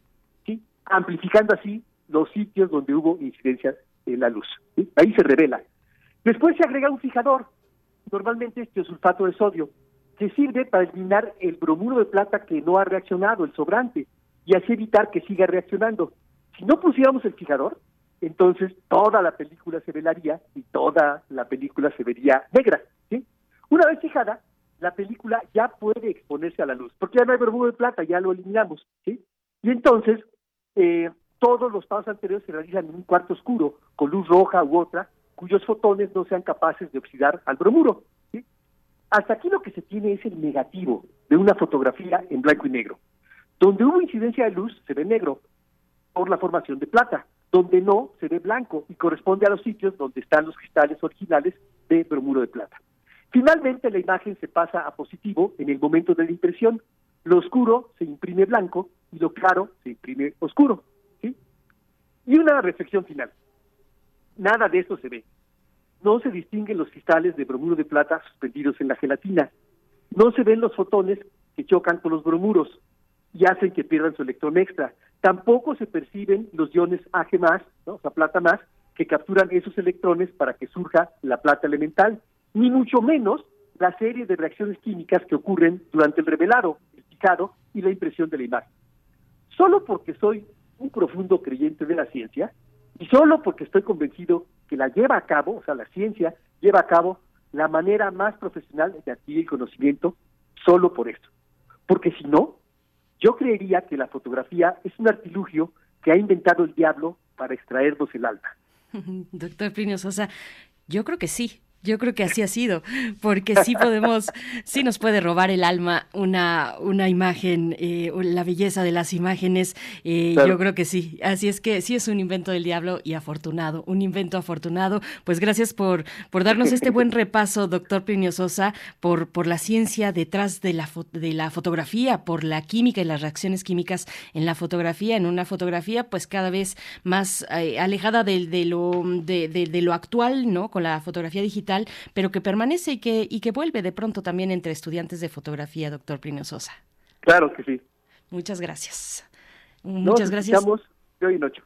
¿sí? amplificando así los sitios donde hubo incidencia de la luz. Ahí se revela. Después se agrega un fijador, normalmente este sulfato de sodio, que sirve para eliminar el bromuro de plata que no ha reaccionado, el sobrante, y así evitar que siga reaccionando. Si no pusiéramos el fijador, entonces toda la película se velaría y toda la película se vería negra. Una vez fijada, la película ya puede exponerse a la luz, porque ya no hay bromuro de plata, ya lo eliminamos. ¿sí? Y entonces, eh, todos los pasos anteriores se realizan en un cuarto oscuro, con luz roja u otra, cuyos fotones no sean capaces de oxidar al bromuro. ¿sí? Hasta aquí lo que se tiene es el negativo de una fotografía en blanco y negro. Donde hubo incidencia de luz se ve negro por la formación de plata, donde no se ve blanco y corresponde a los sitios donde están los cristales originales de bromuro de plata. Finalmente la imagen se pasa a positivo en el momento de la impresión. Lo oscuro se imprime blanco y lo claro se imprime oscuro. ¿sí? Y una reflexión final. Nada de esto se ve. no se distinguen los cristales de bromuro de plata suspendidos en la gelatina. No se ven los fotones que chocan con los bromuros y hacen que pierdan su electrón extra. Tampoco se perciben los iones Ag+, ¿no? o sea, plata más, que capturan esos electrones para que surja la plata elemental, ni mucho menos la serie de reacciones químicas que ocurren durante el revelado, el picado y la impresión de la imagen. Solo porque soy un profundo creyente de la ciencia y solo porque estoy convencido que la lleva a cabo, o sea, la ciencia lleva a cabo la manera más profesional de adquirir conocimiento, solo por esto. Porque si no, yo creería que la fotografía es un artilugio que ha inventado el diablo para extraernos el alma. Doctor Plinio Sosa, yo creo que sí. Yo creo que así ha sido, porque sí podemos, sí nos puede robar el alma una, una imagen, eh, la belleza de las imágenes, eh, yo creo que sí. Así es que sí es un invento del diablo y afortunado, un invento afortunado. Pues gracias por, por darnos este buen repaso, doctor Plinio Sosa, por, por la ciencia detrás de la, de la fotografía, por la química y las reacciones químicas en la fotografía, en una fotografía pues cada vez más eh, alejada de, de lo, de, de lo actual, ¿no? Con la fotografía digital pero que permanece y que, y que vuelve de pronto también entre estudiantes de fotografía, doctor Plinio Sosa. Claro que sí. Muchas gracias. Muchas gracias. De hoy en ocho.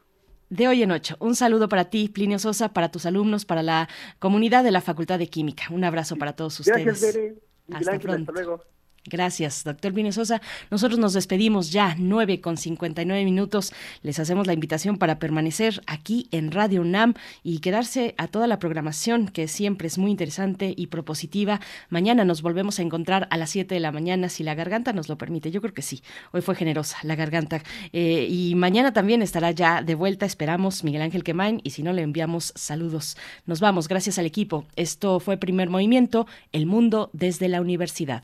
De hoy en ocho. Un saludo para ti, Plinio Sosa, para tus alumnos, para la comunidad de la Facultad de Química. Un abrazo para todos ustedes. Gracias, Bere. Hasta pronto. Hasta luego. Gracias, doctor Pino Sosa. Nosotros nos despedimos ya, 9 con 59 minutos. Les hacemos la invitación para permanecer aquí en Radio UNAM y quedarse a toda la programación que siempre es muy interesante y propositiva. Mañana nos volvemos a encontrar a las 7 de la mañana, si la garganta nos lo permite. Yo creo que sí. Hoy fue generosa la garganta. Eh, y mañana también estará ya de vuelta, esperamos, Miguel Ángel Quemain. Y si no, le enviamos saludos. Nos vamos, gracias al equipo. Esto fue Primer Movimiento, El Mundo desde la Universidad.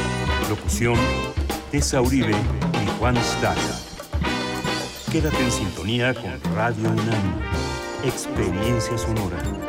Locución, Tessa Uribe y Juan Staca. Quédate en sintonía con Radio UNAM. Experiencia sonora.